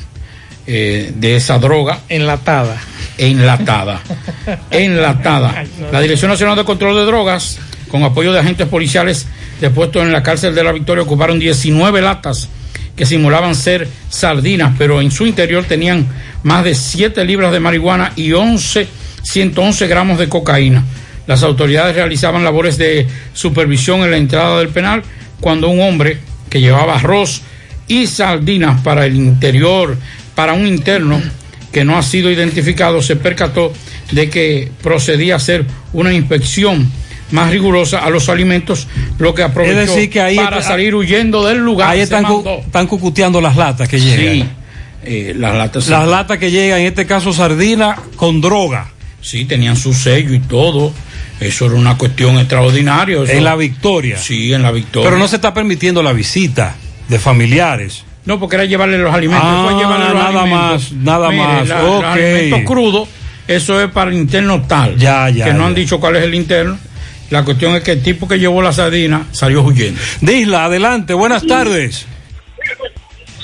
eh, de esa droga. Enlatada. Enlatada. [laughs] enlatada. La Dirección Nacional de Control de Drogas, con apoyo de agentes policiales depuestos en la cárcel de la Victoria, ocuparon 19 latas que simulaban ser sardinas, pero en su interior tenían más de 7 libras de marihuana y 11, 111 gramos de cocaína. Las autoridades realizaban labores de supervisión en la entrada del penal cuando un hombre que llevaba arroz y sardinas para el interior, para un interno que no ha sido identificado, se percató de que procedía a hacer una inspección más rigurosa a los alimentos, lo que aprovechó para salir huyendo del lugar. Ahí están, están cucuteando las latas que llegan. Sí, eh, las latas. Las latas que llegan, en este caso sardina, con droga. Sí, tenían su sello y todo. Eso era una cuestión extraordinaria. En la victoria. Sí, en la victoria. Pero no se está permitiendo la visita de familiares. No, porque era llevarle los alimentos. Ah, llevarle los nada más, nada más. Los alimentos crudos, eso es para el interno tal. Ya, ya. Que no han dicho cuál es el interno. La cuestión es que el tipo que llevó la sardina salió huyendo. Disla, adelante, buenas tardes.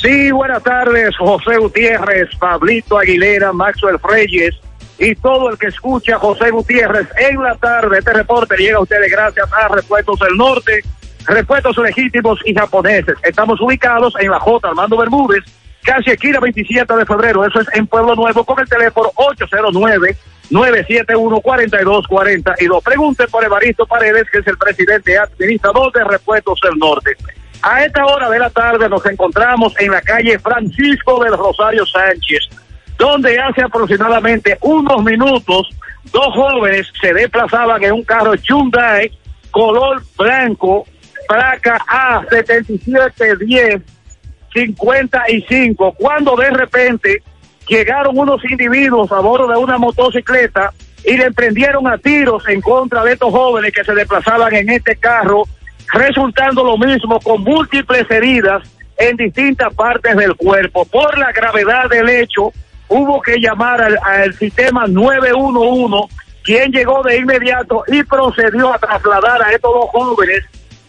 Sí, buenas tardes, José Gutiérrez, Pablito Aguilera, Maxwell Reyes y todo el que escucha a José Gutiérrez en la tarde. Este reporte llega a ustedes gracias a Repuestos del Norte, Repuestos legítimos y japoneses. Estamos ubicados en la J. Armando Bermúdez, casi esquina 27 de febrero. Eso es en Pueblo Nuevo con el teléfono 809 971-4240 y lo pregunte por Evaristo Paredes, que es el presidente administrador de Repuestos del Norte. A esta hora de la tarde nos encontramos en la calle Francisco del Rosario Sánchez, donde hace aproximadamente unos minutos dos jóvenes se desplazaban en un carro Hyundai color blanco, placa A7710 55, cuando de repente llegaron unos individuos a bordo de una motocicleta y le emprendieron a tiros en contra de estos jóvenes que se desplazaban en este carro, resultando lo mismo con múltiples heridas en distintas partes del cuerpo. Por la gravedad del hecho, hubo que llamar al, al sistema 911, quien llegó de inmediato y procedió a trasladar a estos dos jóvenes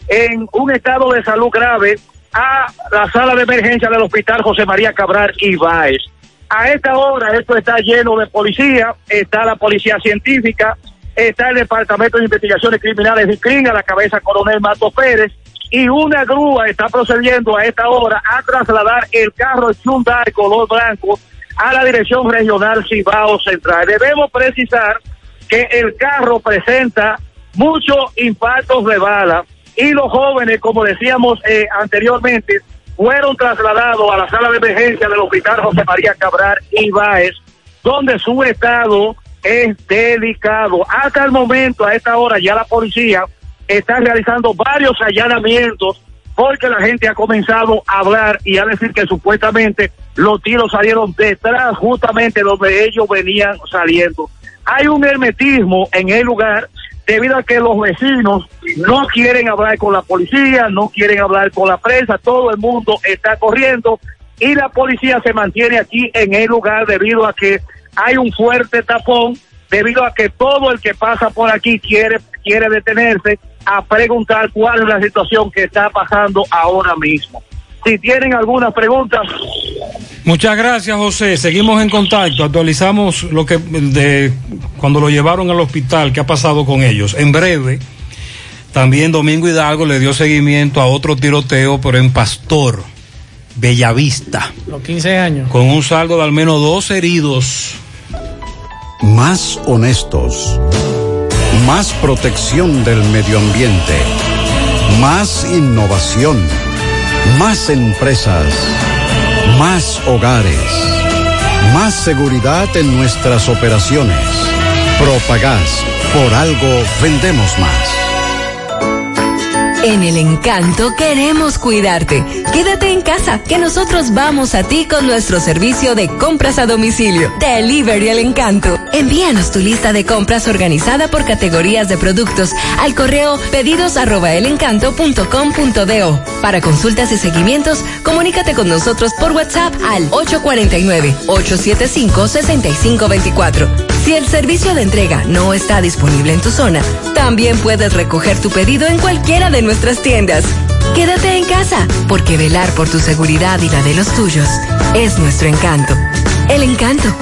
en un estado de salud grave a la sala de emergencia del hospital José María Cabral Ibáez. A esta hora esto está lleno de policía, está la policía científica, está el Departamento de Investigaciones Criminales de CRIN a la cabeza coronel Mato Pérez y una grúa está procediendo a esta hora a trasladar el carro Hyundai color blanco a la Dirección Regional Cibao Central. Debemos precisar que el carro presenta muchos impactos de bala y los jóvenes, como decíamos eh, anteriormente, fueron trasladados a la sala de emergencia del Hospital José María Cabral Ibáez, donde su estado es delicado. Hasta el momento, a esta hora, ya la policía está realizando varios allanamientos porque la gente ha comenzado a hablar y a decir que supuestamente los tiros salieron detrás justamente donde ellos venían saliendo. Hay un hermetismo en el lugar debido a que los vecinos no quieren hablar con la policía, no quieren hablar con la prensa, todo el mundo está corriendo y la policía se mantiene aquí en el lugar debido a que hay un fuerte tapón, debido a que todo el que pasa por aquí quiere, quiere detenerse a preguntar cuál es la situación que está pasando ahora mismo. Si tienen alguna pregunta. Muchas gracias, José. Seguimos en contacto. Actualizamos lo que de cuando lo llevaron al hospital, qué ha pasado con ellos. En breve, también Domingo Hidalgo le dio seguimiento a otro tiroteo, pero en Pastor, Bellavista. Los 15 años. Con un saldo de al menos dos heridos. Más honestos. Más protección del medio ambiente. Más innovación. Más empresas, más hogares, más seguridad en nuestras operaciones. Propagás, por algo vendemos más. En el encanto queremos cuidarte. Quédate en casa, que nosotros vamos a ti con nuestro servicio de compras a domicilio. Delivery el encanto. Envíanos tu lista de compras organizada por categorías de productos al correo pedidos. Para consultas y seguimientos, comunícate con nosotros por WhatsApp al 849-875-6524. Si el servicio de entrega no está disponible en tu zona, también puedes recoger tu pedido en cualquiera de nuestras tiendas. Quédate en casa, porque velar por tu seguridad y la de los tuyos es nuestro encanto. El encanto.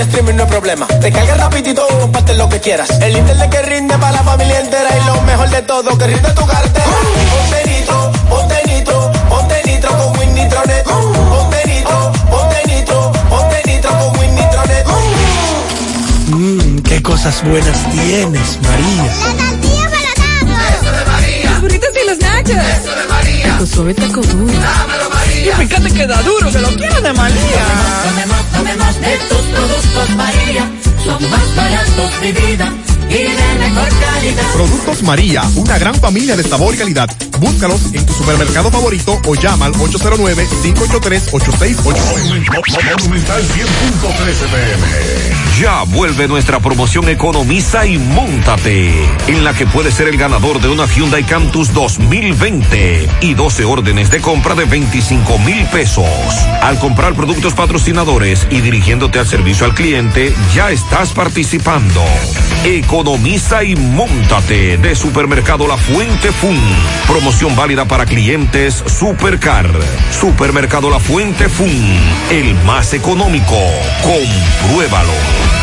El streaming no es problema. Te carga rapidito y comparte lo que quieras. El internet que rinde para la familia entera. Y lo mejor de todo, que rinde tu cartera. Ponte nitro, ponte nitro, ponte nitro con Win Nitronet. Ponte nitro, ponte nitro, ponte nitro con Win Nitronet. Mmm, qué cosas buenas tienes, María. La tortilla para Eso de María. Los burritos y los nachos. Eso de María. Taco suave, taco duro. Dámelo, María. Y fíjate que da duro, que lo quiero de María. Tomemos, tomemos de tus productos, María. Son más baratos de vida y de mejor calidad. Productos María, una gran familia de sabor y calidad. Búscalos en tu supermercado favorito o llama al 809-583-8689. Monumental 100.13 pm. Ya vuelve nuestra promoción Economiza y Móntate, en la que puedes ser el ganador de una Hyundai Cantus 2020 y 12 órdenes de compra de 25 mil pesos. Al comprar productos patrocinadores y dirigiéndote al servicio al cliente, ya estás participando. Economiza y Móntate de Supermercado La Fuente Fun. Promoción válida para clientes Supercar. Supermercado La Fuente Fun, el más económico. Compruébalo.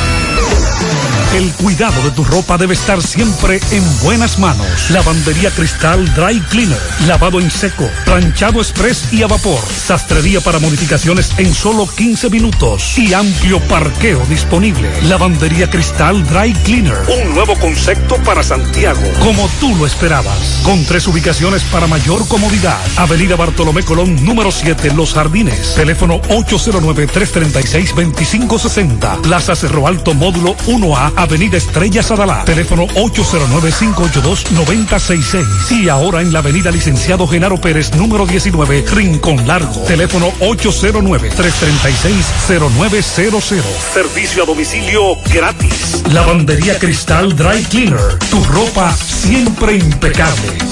El cuidado de tu ropa debe estar siempre en buenas manos. Lavandería Cristal Dry Cleaner. Lavado en seco, planchado express y a vapor. Sastrería para modificaciones en solo 15 minutos. Y amplio parqueo disponible. Lavandería Cristal Dry Cleaner. Un nuevo concepto para Santiago. Como tú lo esperabas. Con tres ubicaciones para mayor comodidad. Avenida Bartolomé Colón, número 7, Los Jardines. Teléfono 809-336-2560. Plaza Cerro Alto, módulo 1A, Avenida Estrella Sadalá. Teléfono 809-582-9066. Y ahora en la Avenida Licenciado Genaro Pérez, número 19, Rincón Largo. Teléfono 809-336-0900. Servicio a domicilio gratis. Lavandería Cristal Dry Cleaner. Tu ropa siempre impecable.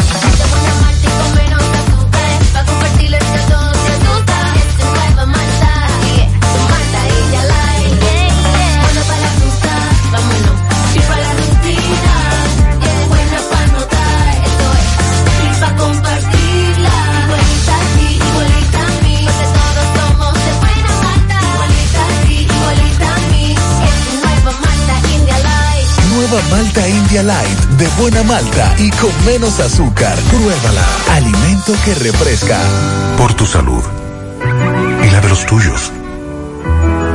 Malta India Light, de buena malta y con menos azúcar. Pruébala. Alimento que refresca. Por tu salud y la de los tuyos.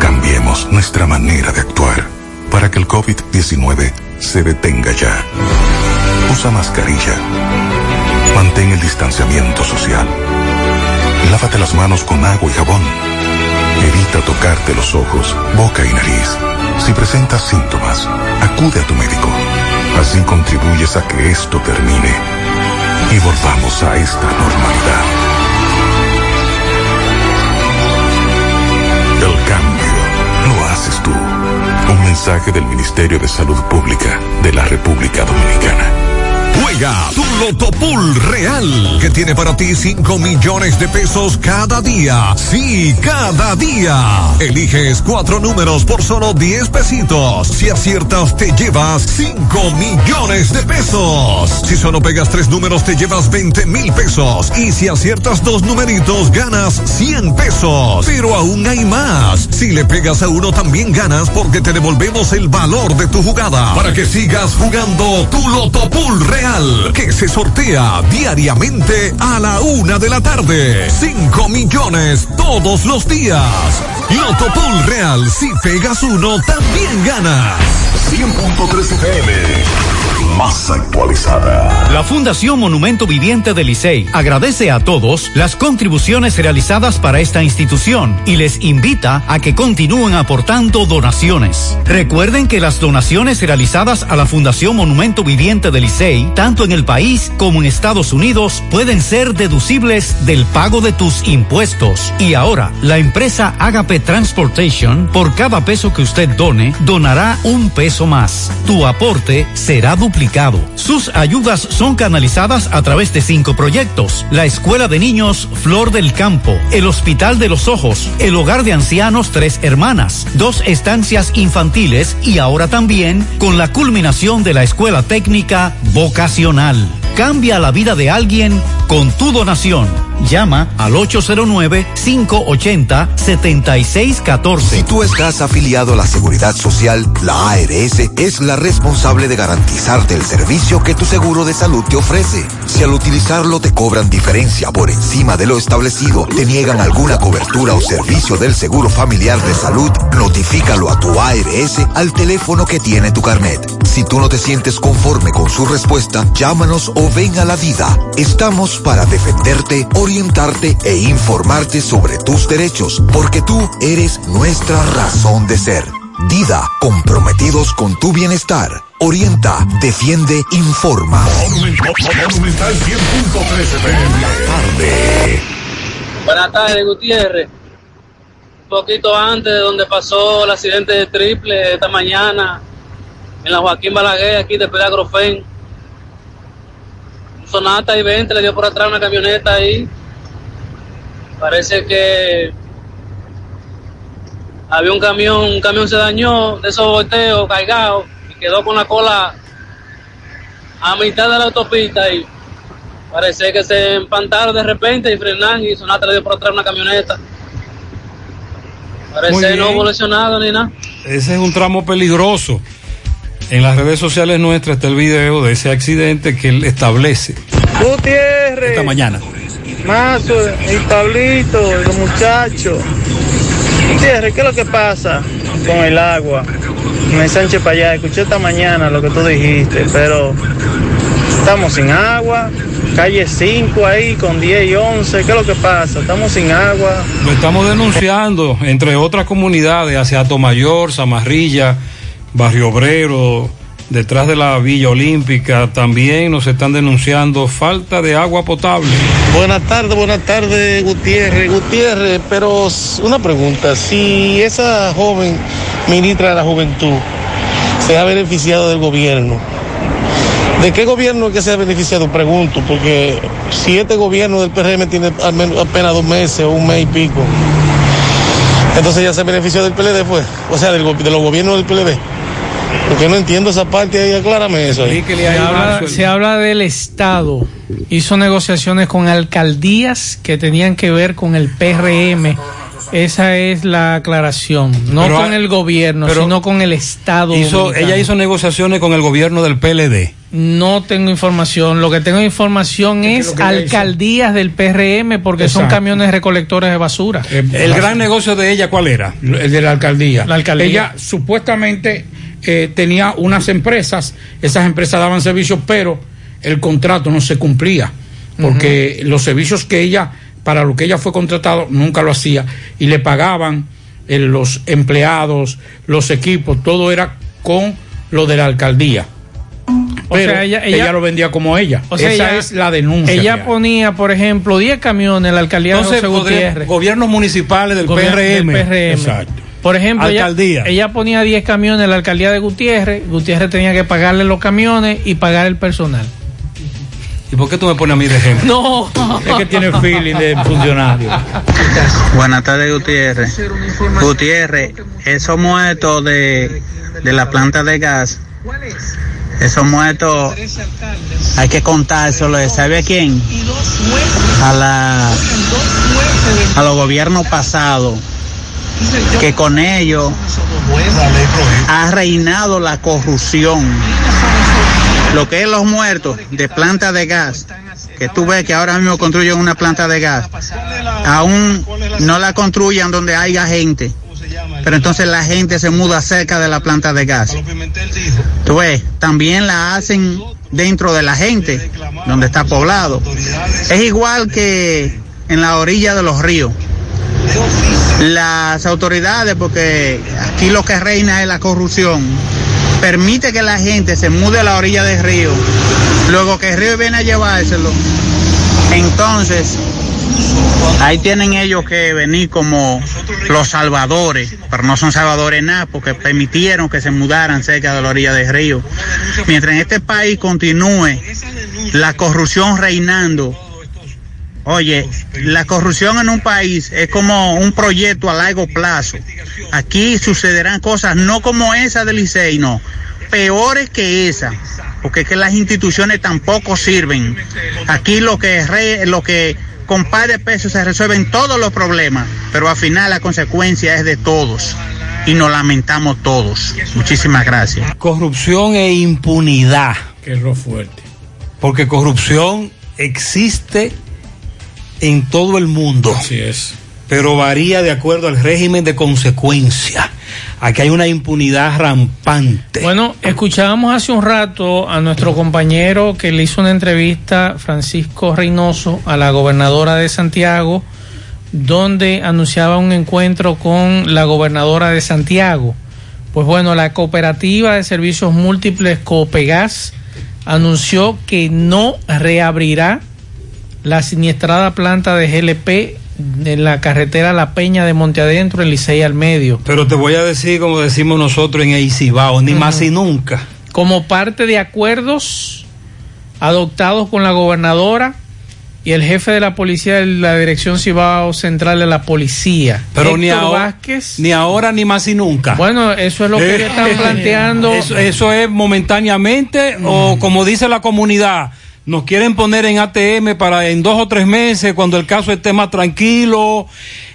Cambiemos nuestra manera de actuar para que el COVID-19 se detenga ya. Usa mascarilla. Mantén el distanciamiento social. Lávate las manos con agua y jabón. Evita tocarte los ojos, boca y nariz. Si presentas síntomas, acude a tu médico. Así contribuyes a que esto termine y volvamos a esta normalidad. El cambio lo haces tú. Un mensaje del Ministerio de Salud Pública de la República Dominicana. Juega tu Loto Pool Real, que tiene para ti 5 millones de pesos cada día. Sí, cada día. Eliges cuatro números por solo 10 pesitos. Si aciertas, te llevas 5 millones de pesos. Si solo pegas tres números, te llevas 20 mil pesos. Y si aciertas dos numeritos, ganas 100 pesos. Pero aún hay más. Si le pegas a uno, también ganas porque te devolvemos el valor de tu jugada. Para que sigas jugando tu Loto Pool Real, que se sortea diariamente a la una de la tarde. 5 millones todos los días. Loto Pool Real, si pegas uno, también ganas. 100.3 FM. Más actualizada. La Fundación Monumento Viviente del Licey agradece a todos las contribuciones realizadas para esta institución y les invita a que continúen aportando donaciones. Recuerden que las donaciones realizadas a la Fundación Monumento Viviente del Licey, tanto en el país como en Estados Unidos, pueden ser deducibles del pago de tus impuestos. Y ahora, la empresa Agape Transportation, por cada peso que usted done, donará un peso más. Tu aporte será duplicado. Sus ayudas son canalizadas a través de cinco proyectos. La Escuela de Niños Flor del Campo, el Hospital de los Ojos, el Hogar de Ancianos Tres Hermanas, dos estancias infantiles y ahora también con la culminación de la Escuela Técnica Vocacional. Cambia la vida de alguien con tu donación. Llama al 809-580-7614. Si tú estás afiliado a la Seguridad Social, la ARS es la responsable de garantizarte el servicio que tu seguro de salud te ofrece. Si al utilizarlo te cobran diferencia por encima de lo establecido, te niegan alguna cobertura o servicio del Seguro Familiar de Salud, notifícalo a tu ARS al teléfono que tiene tu carnet. Si tú no te sientes conforme con su respuesta, llámanos o ven a la vida. Estamos para defenderte, orientarte e informarte sobre tus derechos, porque tú eres nuestra razón de ser. Dida, comprometidos con tu bienestar. orienta, defiende, informa. Monumental 100.13 FM. Tarde. Buenas tardes, Gutiérrez. Un poquito antes de donde pasó el accidente de triple esta mañana, en la Joaquín Balaguer, aquí después de Agrofen. Sonata y 20 le dio por atrás una camioneta ahí. Parece que había un camión, un camión se dañó de esos volteos cargados y quedó con la cola a mitad de la autopista y parece que se empantaron de repente y frenaron y Sonata le dio por atrás una camioneta. Parece no hubo lesionado ni nada. Ese es un tramo peligroso. En las redes sociales nuestras está el video de ese accidente que él establece Gutiérrez, esta mañana. Mazo, y Pablito, los muchachos. Gutiérrez, ¿qué es lo que pasa con el agua? Me ensanche para allá, escuché esta mañana lo que tú dijiste, pero estamos sin agua, calle 5 ahí con 10 y 11, ¿qué es lo que pasa? Estamos sin agua. Lo estamos denunciando, entre otras comunidades, hacia Atomayor, Zamarrilla, Barrio Obrero, detrás de la Villa Olímpica, también nos están denunciando falta de agua potable. Buenas tardes, buenas tardes, Gutiérrez. Gutiérrez, pero una pregunta, si esa joven ministra de la Juventud se ha beneficiado del gobierno, ¿de qué gobierno es que se ha beneficiado? Pregunto, porque si este gobierno del PRM tiene al menos apenas dos meses o un mes y pico, entonces ya se benefició del PLD, pues, o sea, de los gobiernos del PLD. Porque no entiendo esa parte ahí, aclárame eso. Ahí. Se habla, se habla del Estado. Hizo negociaciones con alcaldías que tenían que ver con el PRM. Esa es la aclaración. No Pero, con el gobierno, pero sino con el Estado. Hizo, ella hizo negociaciones con el gobierno del PLD. No tengo información. Lo que tengo información es alcaldías del PRM porque son camiones recolectores de basura. El gran negocio de ella, ¿cuál era? El de la alcaldía. La alcaldía. Ella supuestamente eh, tenía unas empresas, esas empresas daban servicios, pero el contrato no se cumplía, porque los servicios que ella, para lo que ella fue contratado, nunca lo hacía, y le pagaban eh, los empleados, los equipos, todo era con lo de la alcaldía. O Pero sea, ella- ella, ella- lo vendía como ella. O sea, Esa ella- es la denuncia. Ella ponía, por ejemplo, 10 camiones en la alcaldía Entonces, de José Gutiérrez. gobiernos municipales del Gobierno del PRM. PRM. Exacto. Por ejemplo, ella, ponía 10 camiones en la alcaldía de Gutiérrez. Gutiérrez tenía que pagarle los camiones y pagar el personal. ¿Y por qué tú me pones a mí de ejemplo? No. Es que tiene feeling de funcionario. Buenas tardes, Gutiérrez. Gutiérrez, esos muertos de, de la planta de gas, esos muertos hay que contárselo, ¿sabe a quién? A la a los gobiernos pasados, que con ellos ha reinado la corrupción. Lo que es los muertos de planta de gas, que tú ves que ahora mismo construyen una planta de gas, aún no la construyan donde haya gente, pero entonces la gente se muda cerca de la planta de gas. Tú ves, también la hacen dentro de la gente, donde está poblado. Es igual que en la orilla de los ríos. Las autoridades, porque aquí lo que reina es la corrupción, permite que la gente se mude a la orilla del río, luego que el río viene a llevárselo. Entonces, ahí tienen ellos que venir como los salvadores, pero no son salvadores nada, porque permitieron que se mudaran cerca de la orilla del río. Mientras en este país continúe la corrupción reinando, Oye, la corrupción en un país es como un proyecto a largo plazo. Aquí sucederán cosas no como esa del Licey, no, peores que esa, porque es que las instituciones tampoco sirven. Aquí lo que re- lo que con par de pesos se resuelven todos los problemas, pero al final la consecuencia es de todos y nos lamentamos todos. Muchísimas gracias. Corrupción e impunidad. Que es lo fuerte. Porque corrupción existe en todo el mundo. Así es. Pero varía de acuerdo al régimen de consecuencia. Aquí hay una impunidad rampante. Bueno, escuchábamos hace un rato a nuestro compañero que le hizo una entrevista, Francisco Reynoso, a la gobernadora de Santiago, donde anunciaba un encuentro con la gobernadora de Santiago Pues bueno, la cooperativa de servicios múltiples Copegas anunció que no reabrirá la siniestrada planta de GLP en la carretera La Peña de Monte Adentro, en Licey al medio. Pero te voy a decir, como decimos nosotros en Eicibao, ni más y nunca. Como parte de acuerdos adoptados con la gobernadora y el jefe de la policía de la Dirección Cibao Central de la Policía. Pero ni, ahora, Vázquez. ni ahora ni más y nunca. Bueno, eso es lo que ellos están [laughs] planteando. Eso, eso es momentáneamente o como dice la comunidad, nos quieren poner en ATM para en dos o tres meses, cuando el caso esté más tranquilo,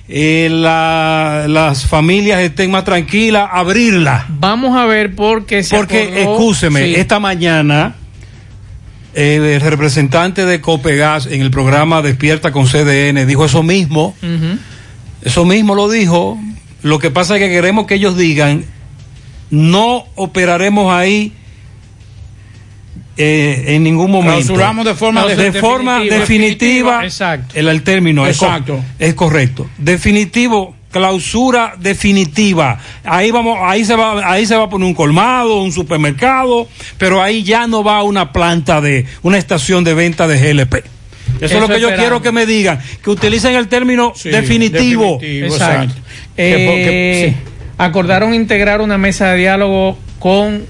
eh, la- las familias estén más tranquilas, abrirla. Vamos a ver porque se Porque, acordó- escúcheme, Sí. esta mañana eh, el representante de Copegas en el programa Despierta con CDN dijo eso mismo. Eso mismo lo dijo. Lo que pasa es que queremos que ellos digan, no operaremos ahí eh, en ningún momento. Clausuramos de forma de, de- forma definitiva. definitiva. Exacto. El, el término es co- Exacto. Es, correcto. Definitivo, clausura definitiva. Ahí vamos, ahí se va, ahí se va a poner un colmado, un supermercado, pero ahí ya no va una planta de, una estación de venta de GLP. Eso, Eso es lo que yo quiero que me digan, que utilicen el término Sí, definitivo. definitivo, Exacto. exacto. Que po- que- Eh, Acordaron integrar una mesa de diálogo con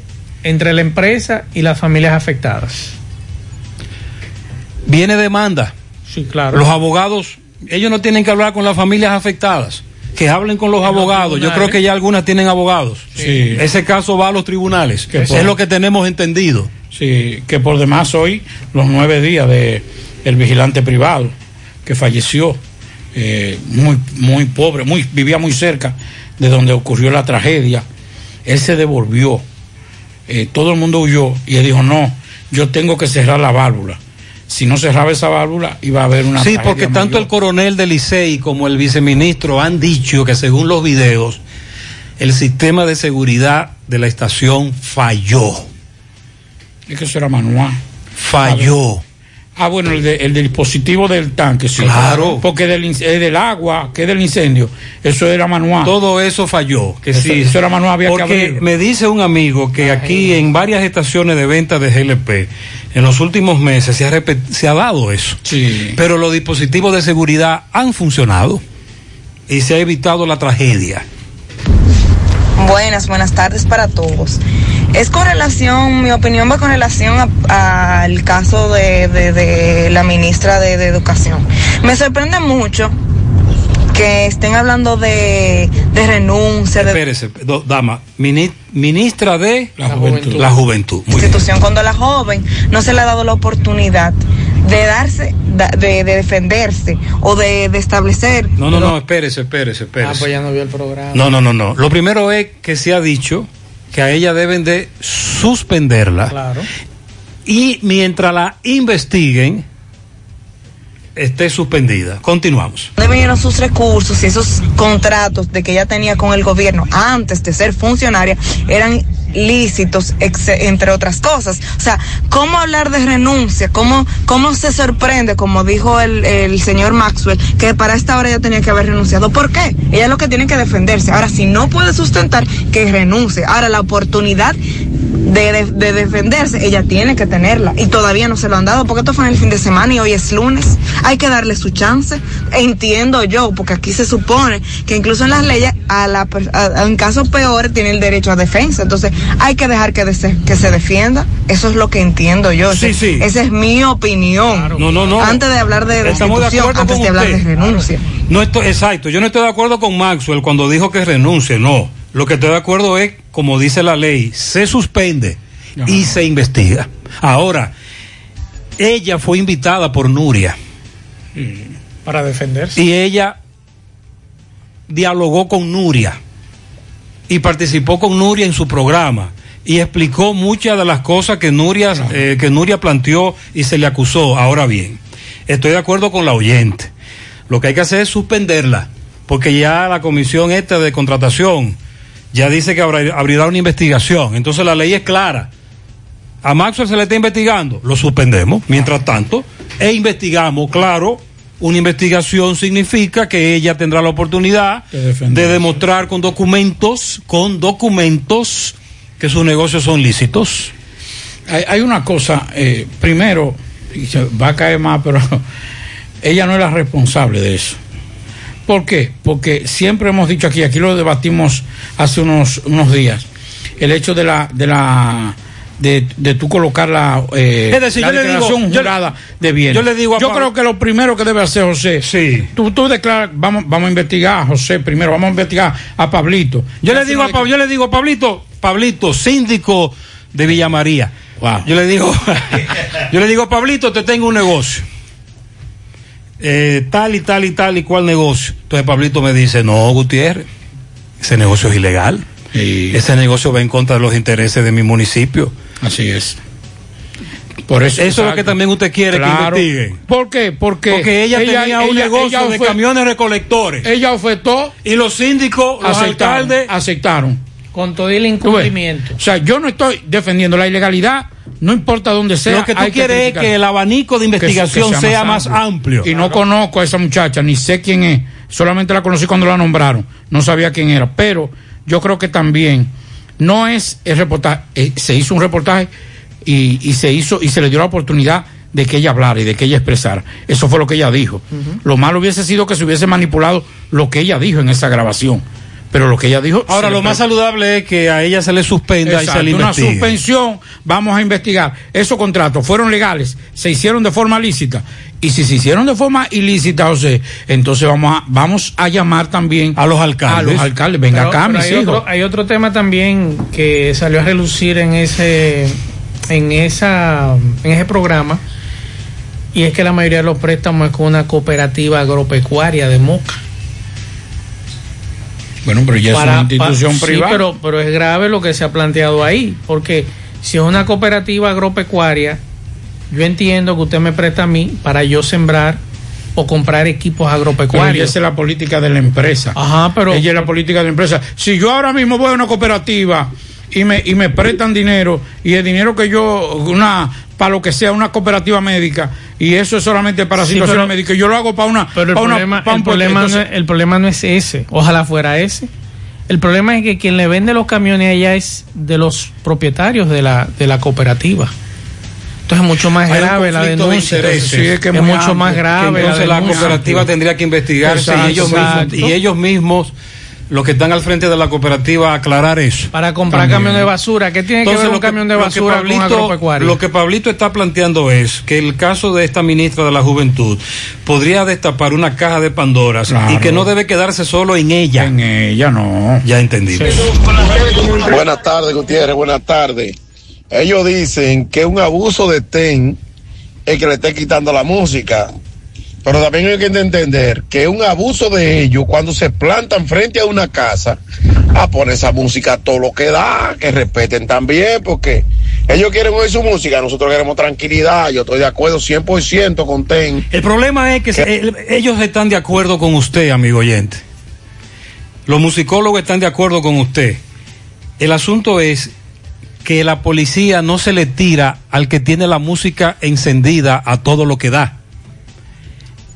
entre la empresa y las familias afectadas. Viene demanda. Sí, claro. Los abogados, ellos no tienen que hablar con las familias afectadas. Que hablen con los En los abogados. Yo creo que ya algunas tienen abogados. Sí. Ese caso va a los tribunales. Que es por- lo que tenemos entendido. Sí, que por demás hoy, los nueve días de el vigilante privado, que falleció, eh, muy, muy pobre, muy, vivía muy cerca de donde ocurrió la tragedia, él se devolvió, eh, todo el mundo huyó y él dijo, no, yo tengo que cerrar la válvula. Si no cerraba esa válvula, iba a haber una Sí, porque tanto mayor. el coronel del Licey como el viceministro han dicho que según los videos, el sistema de seguridad de la estación falló. Es que eso era manual. Falló. Ah, bueno, el, de- el del dispositivo del tanque, sí. Claro. Porque del, inc- eh, del agua, que del incendio, eso era manual. Todo eso falló. Que Eso- sí. eso era manual, había que Porque me dice un amigo que aquí en varias estaciones de venta de GLP, en los últimos meses se ha, se ha dado eso. Sí. Pero los dispositivos de seguridad han funcionado y se ha evitado la tragedia. Buenas, buenas tardes para todos. Es con relación, mi opinión va con relación a- al caso de, de- de la ministra de, de Educación. Me sorprende mucho que estén hablando de, de renuncia, de Espérese, do- dama, mini- ministra de La juventud. La juventud. Muy bien. institución cuando a la joven no se le ha dado la oportunidad de darse, da- de, de defenderse o de, de establecer. No, no, no, espérese, espérese, Ah, espérese. pues ya no vio el programa. No, no, no, no. Lo primero es que se ha dicho que a ella deben de suspenderla Claro. y mientras la investiguen esté suspendida. Continuamos. ¿Dónde vinieron sus recursos y esos contratos de que ella tenía con el gobierno antes de ser funcionaria eran lícitos, entre otras cosas? O sea, ¿cómo hablar de renuncia? ¿Cómo, cómo se sorprende, como dijo el, señor Maxwell, que para esta hora ella tenía que haber renunciado? ¿Por qué? Ella lo que tiene que defenderse. Ahora, si no puede sustentar, que renuncie. Ahora, la oportunidad de, de- de defenderse, ella tiene que tenerla. Y todavía no se lo han dado, porque esto fue en el fin de semana y hoy es lunes. Hay que darle su chance. Entiendo yo, porque aquí se supone que incluso en las leyes, a la, a- a- en casos peores, tiene el derecho a defensa. Entonces, hay que dejar que, de- que se defienda. Eso es lo que entiendo yo. Sí, sí. Esa es mi opinión. No, no, no. Antes de hablar de Estamos de destitución, acuerdo antes con de hablar usted. de renuncia. No estoy, exacto, yo no estoy de acuerdo con Maxwell cuando dijo que renuncie, no. Lo que estoy de acuerdo es, como dice la ley, se suspende y se investiga. Ahora, ella fue invitada por Nuria Para defenderse. y ella dialogó con Nuria y participó con Nuria en su programa y explicó muchas de las cosas que Nuria, eh, que Nuria planteó y se le acusó. Ahora bien, estoy de acuerdo con la oyente. Lo que hay que hacer es suspenderla, porque ya la comisión esta de contratación ya dice que abrirá una investigación. Entonces la ley es clara. A Maxwell se le está investigando, lo suspendemos, mientras tanto, e investigamos, claro, una investigación significa que ella tendrá la oportunidad de demostrar con documentos, con documentos, que sus negocios son lícitos. Hay, hay una cosa, eh, primero, y se va a caer más, pero [laughs] ella no es la responsable de eso. ¿Por qué? Porque siempre hemos dicho aquí, aquí lo debatimos hace unos, unos días, el hecho de la, de la, de, de tú colocar la, eh, Es decir, la yo le digo- declaración yo- jurada de bienes. yo le digo a Yo creo que lo primero que debe hacer José, sí. tú, tú declaras, vamos, vamos a investigar a José primero, vamos a investigar a Pablito. Yo le digo a Pab- yo le digo, Pablito, Pablito, síndico de Villa María. Yo le digo, [laughs] yo le digo, Pablito, te tengo un negocio. Eh, tal y tal y tal y cual negocio. Entonces Pablito me dice, no, Gutiérrez, ese negocio es ilegal. Ese negocio va en contra de los intereses de mi municipio. Así es. Por eso, eso es lo que también usted quiere Claro. que investiguen. ¿Por qué? Porque, Porque ella, tenía un negocio de camiones recolectores. Ella ofertó. Y los síndicos, los aceptaron, alcaldes. aceptaron. Con todo el incumplimiento. O sea, yo no estoy defendiendo la ilegalidad, no importa dónde sea. Lo que tú hay quieres es que el abanico de Que- que investigación sea, más amplio. Y no conozco a esa muchacha, ni sé quién es. Solamente la conocí cuando la nombraron. No sabía quién era. Pero yo creo que también no es el reportaje. eh, se hizo un reportaje y, y se hizo y se le dio la oportunidad de que ella hablara y de que ella expresara. Eso fue lo que ella dijo. Lo malo hubiese sido que se hubiese manipulado lo que ella dijo en esa grabación. Pero lo que ella dijo. Ahora, lo más saludable es que a ella se le suspenda y se le una suspensión, vamos a investigar. Esos contratos fueron legales, se hicieron de forma lícita. Y si se hicieron de forma ilícita, José, entonces vamos a, vamos a llamar también a los alcaldes. A los alcaldes, venga Pero- acá, pero mis hay hijos. Otro, hay otro tema también que salió a relucir en ese, en esa, en ese programa y es que la mayoría de los préstamos es con una cooperativa agropecuaria de Moca. Bueno, pero ya es una institución privada. Sí, pero, pero es grave lo que se ha planteado ahí, porque si es una cooperativa agropecuaria, yo entiendo que usted me presta a mí para yo sembrar o comprar equipos Pero agropecuarios. esa es la política de la empresa. Ajá, pero. Ella es la política de la empresa. Si yo ahora mismo voy a una cooperativa y me, y me prestan dinero, y el dinero que yo, una, para lo que sea, una cooperativa médica, y eso es solamente para Sí, situaciones pero- médicas, yo lo hago para una. Pero el para una- problema, para el, problema no, entonces- el problema no es ese. Ojalá fuera ese. El problema es que quien le vende los camiones allá es de los propietarios de la, de la cooperativa. Entonces es mucho más Hay grave la de denuncia. intereses. Sí, es, que es muy mucho amplio, más grave. entonces la cooperativa tendría que investigarse y Exacto, ellos, mismos, y ellos mismos, los que están al frente de la cooperativa, aclarar eso. Para comprar También. camión de basura. ¿Qué tiene Entonces, que ver un camión de lo que basura con Pablito- agropecuario? Lo que Pablito está planteando es que el caso de esta ministra de la Juventud podría destapar una caja de Pandoras Claro. y que no debe quedarse solo en ella. En ella no. Ya entendí. Buenas tardes, Gutiérrez, buenas tardes. Ellos dicen que un abuso de TEN es que le esté quitando la música. Pero también hay que entender que un abuso de ellos cuando se plantan frente a una casa a poner esa música a todo lo que da, que respeten también, porque ellos quieren oír su música, nosotros queremos tranquilidad. Yo estoy de acuerdo 100% con TEN. El problema es que el- ellos están de acuerdo con usted, amigo oyente. Los musicólogos están de acuerdo con usted. El asunto es que la policía no se le tira al que tiene la música encendida a todo lo que da.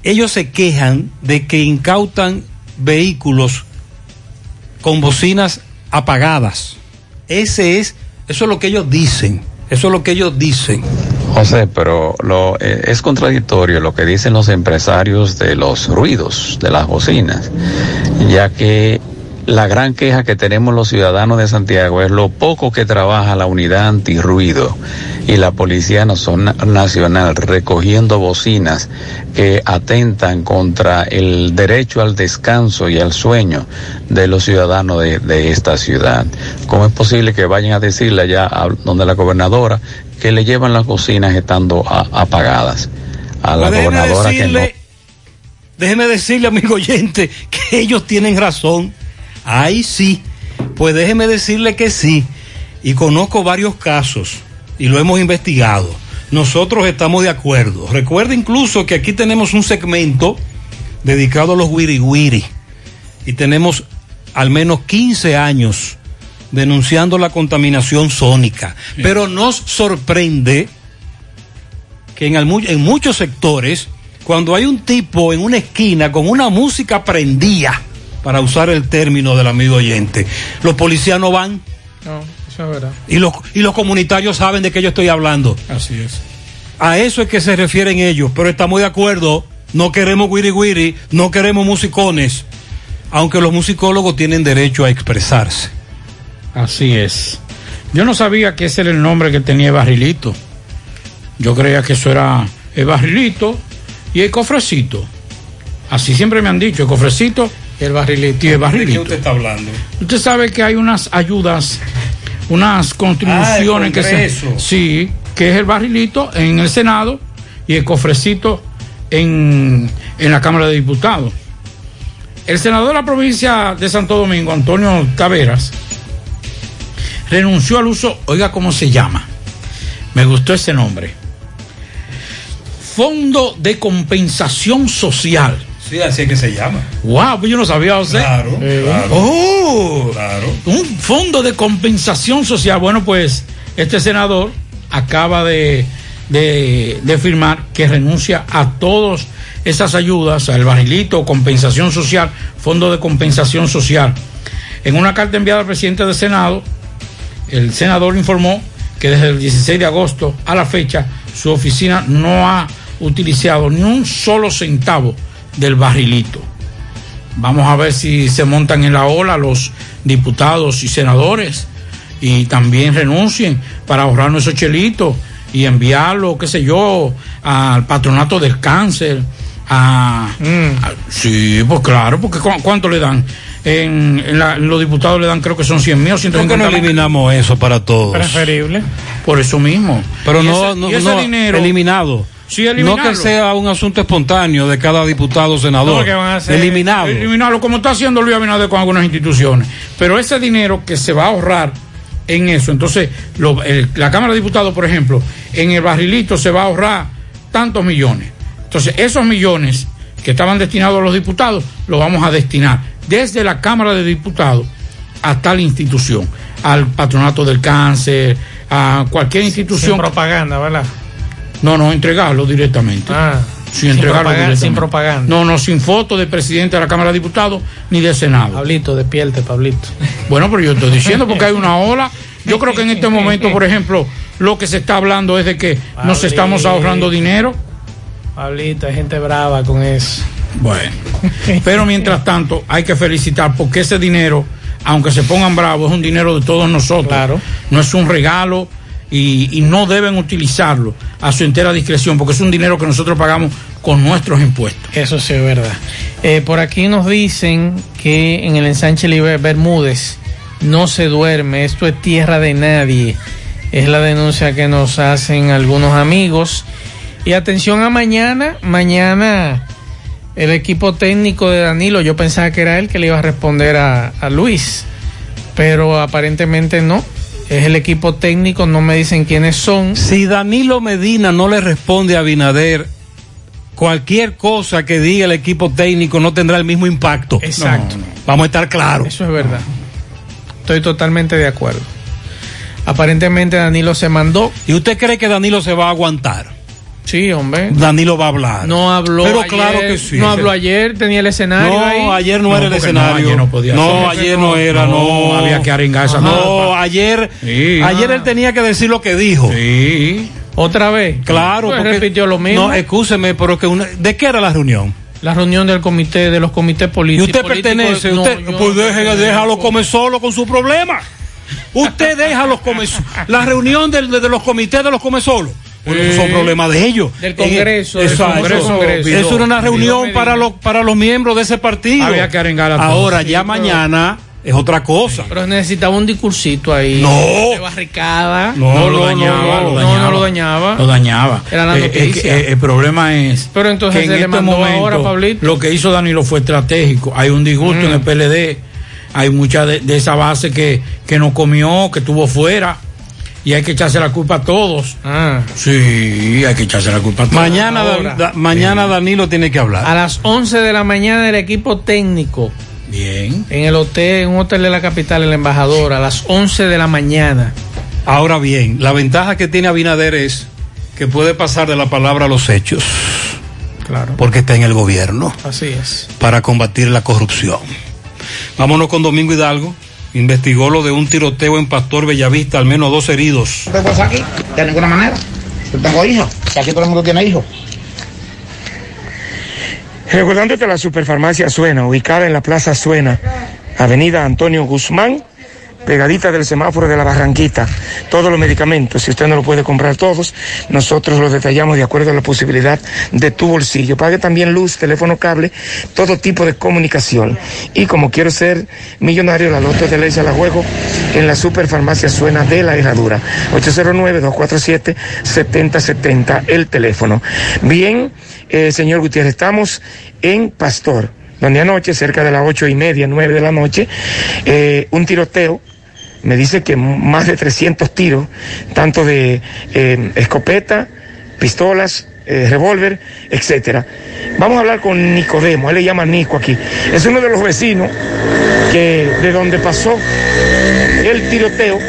Ellos se quejan de que incautan vehículos con bocinas apagadas. Ese es, eso es lo que ellos dicen. Eso es lo que ellos dicen. José, pero lo, eh, es contradictorio lo que dicen los empresarios de los ruidos, de las bocinas, ya que la gran queja que tenemos los ciudadanos de Santiago es lo poco que trabaja la unidad antirruido y la Policía Nacional recogiendo bocinas que atentan contra el derecho al descanso y al sueño de los ciudadanos de, de esta ciudad. ¿Cómo es posible que vayan a decirle allá a donde la gobernadora que le llevan las bocinas estando a- apagadas? A la Pues déjeme gobernadora que no déjeme decirle, amigo oyente, que ellos tienen razón. Ahí sí. Pues déjeme decirle que sí. Y conozco varios casos y lo hemos investigado. Nosotros estamos de acuerdo. Recuerda incluso que aquí tenemos un segmento dedicado a los wiri wiri. Y tenemos al menos 15 años denunciando la contaminación sónica. Pero nos sorprende que en, en muchos sectores cuando hay un tipo en una esquina con una música prendida, para usar el término del amigo oyente, los policías no van No, eso es verdad. y los, y los comunitarios saben de qué yo estoy hablando. Así es. A eso es que se refieren ellos, pero estamos de acuerdo, no queremos guiri guiri, no queremos musicones, aunque los musicólogos tienen derecho a expresarse. Así es. Yo no sabía que ese era el nombre que tenía el barrilito. Yo creía que eso era el barrilito y el cofrecito. Así siempre me han dicho, el cofrecito y el barrilito. El ¿De qué usted está hablando? Usted sabe que hay unas ayudas, unas contribuciones Ah, el que se. Sí, que es el barrilito en el Senado y el cofrecito en, en la Cámara de Diputados. El senador de la provincia de Santo Domingo, Antonio Taveras, renunció al uso, oiga cómo se llama. Me gustó ese nombre. Fondo de Compensación Social. Sí, así es que se llama. Wow, pues yo no sabía, José. Claro, Eh, claro. Oh, Claro. un fondo de compensación social. Bueno, pues este senador acaba de, de, de firmar que renuncia a todas esas ayudas, al barrilito, compensación social, fondo de compensación social. En una carta enviada al presidente del Senado, el senador informó que desde el 16 de agosto a la fecha su oficina no ha utilizado ni un solo centavo del barrilito. Vamos a ver si se montan en la ola los diputados y senadores y también renuncien para ahorrarnos esos chelitos y enviarlo, qué sé yo, al patronato del cáncer. A, a- sí, pues claro, porque ¿cu- ¿cuánto le dan? En, en la- en los diputados le dan creo que son 100 mil o ¿Por qué 150 no mil. eliminamos eso para todos? Preferible. Por eso mismo. Pero Y no, ese- no, y ese no, dinero- eliminado. Sí, no eliminarlo. que sea un asunto espontáneo de cada diputado o senador. No, que van a hacer- eliminado. eliminarlo como está haciendo Luis Abinader con algunas instituciones. Pero ese dinero que se va a ahorrar en eso, entonces lo- el- la Cámara de Diputados, por ejemplo, en el barrilito se va a ahorrar tantos millones. Entonces esos millones que estaban destinados a los diputados los vamos a destinar desde la Cámara de Diputados hasta la institución, al patronato del cáncer, a cualquier institución. Sin propaganda, ¿verdad? No, no, entregarlo directamente. Ah, sin sin entregarlo propaganda, directamente. sin propaganda. No, no, sin foto del presidente de la Cámara de Diputados ni del Senado. Pablito, despierte, Pablito. [laughs] Bueno, pero yo estoy diciendo porque hay una ola. Yo creo que en este momento, por ejemplo, lo que se está hablando es de que nos estamos ahorrando dinero. Pablito, hay gente brava con eso. Bueno, [laughs] pero mientras tanto hay que felicitar porque ese dinero, aunque se pongan bravos, es un dinero de todos nosotros. Claro. No es un regalo y, y no deben utilizarlo a su entera discreción porque es un dinero que nosotros pagamos con nuestros impuestos. Eso sí es verdad. Eh, por aquí nos dicen que en el ensanche Liber Bermúdez no se duerme, esto es tierra de nadie. Es la denuncia que nos hacen algunos amigos. Y atención a mañana, mañana el equipo técnico de Danilo, yo pensaba que era él que le iba a responder a, a Luis, pero aparentemente no. Es el equipo técnico, no me dicen quiénes son. Si Danilo Medina no le responde a Binader, cualquier cosa que diga el equipo técnico no tendrá el mismo impacto. Exacto. No, no. Vamos a estar claros. Eso es verdad. Estoy totalmente de acuerdo. Aparentemente Danilo se mandó. ¿Y usted cree que Danilo se va a aguantar? Sí, hombre. Danilo va a hablar. No habló. Pero ayer, claro que sí. No habló ayer, tenía el escenario No, ahí. ayer no, era el no, escenario. ayer no podía No, hacer. ayer no era, no. No, había que arengar esa No, ayer, Sí. ayer él tenía que decir lo que dijo. Sí. Otra vez. Claro, Pues porque repitió lo mismo. No, escúcheme, pero que una, ¿de qué era la reunión? La reunión del comité, de los comités Y políticos. usted pertenece, No, usted, pues deje, déjalo comer solo con su problema. Usted deja los comer la reunión de, de los comités de los come solo. Esos son problemas de ellos. Del Congreso, Eh, del Congreso. Eso era una reunión Medina. para los, para los miembros de ese partido. Había que arengar a todos. Ahora, Sí, ya pero- mañana es otra cosa. Pero necesitaba un discursito ahí. No. De barricada. No, No, no, lo no, dañaba, no. lo No, dañaba. no lo dañaba. Lo dañaba. Era la Eh, noticia. eh, el problema es Pero entonces que en se le este mandó momento ahora, Pablito. lo que hizo Danilo fue estratégico. Hay un disgusto en el PLD. Hay mucha de, de esa base que, que no comió, que estuvo fuera. Y hay que echarse la culpa a todos. Ah. Sí, hay que echarse la culpa a todos. Mañana. Da- mañana Danilo tiene que hablar. A las 11 de la mañana el equipo técnico Bien. en el hotel, en un hotel de la capital, el embajador, a las 11 de la mañana. Ahora bien, la ventaja que tiene Abinader es que puede pasar de la palabra a los hechos. Claro. porque está en el gobierno Así es. para combatir la corrupción. Vámonos con Domingo Hidalgo. Investigó lo de un tiroteo en Pastor Bellavista, al menos dos heridos. ¿Qué pasa aquí? De ninguna manera. Yo tengo hijos. Si aquí todo el mundo tiene hijos. Recordándote la superfarmacia Suena, ubicada en la Plaza Suena, Avenida Antonio Guzmán, pegadita del semáforo de la Barranquita. Todos los medicamentos, si usted no lo puede comprar todos, nosotros los detallamos de acuerdo a la posibilidad de tu bolsillo. Pague también luz, teléfono cable, todo tipo de comunicación. Y como quiero ser millonario, la loto de ley se la juego en la superfarmacia Suena de la Herradura. 809-247-7070, el teléfono. Bien, eh, señor Gutiérrez, estamos en Pastor, donde anoche, cerca de las ocho y media, nueve de la noche, eh, un tiroteo me dice que más de 300 tiros, tanto de eh, escopeta, pistolas, eh, revólver, etcétera. Vamos a hablar con Nicodemo, él le llama Nico aquí. Es uno de los vecinos que de donde pasó el tiroteo,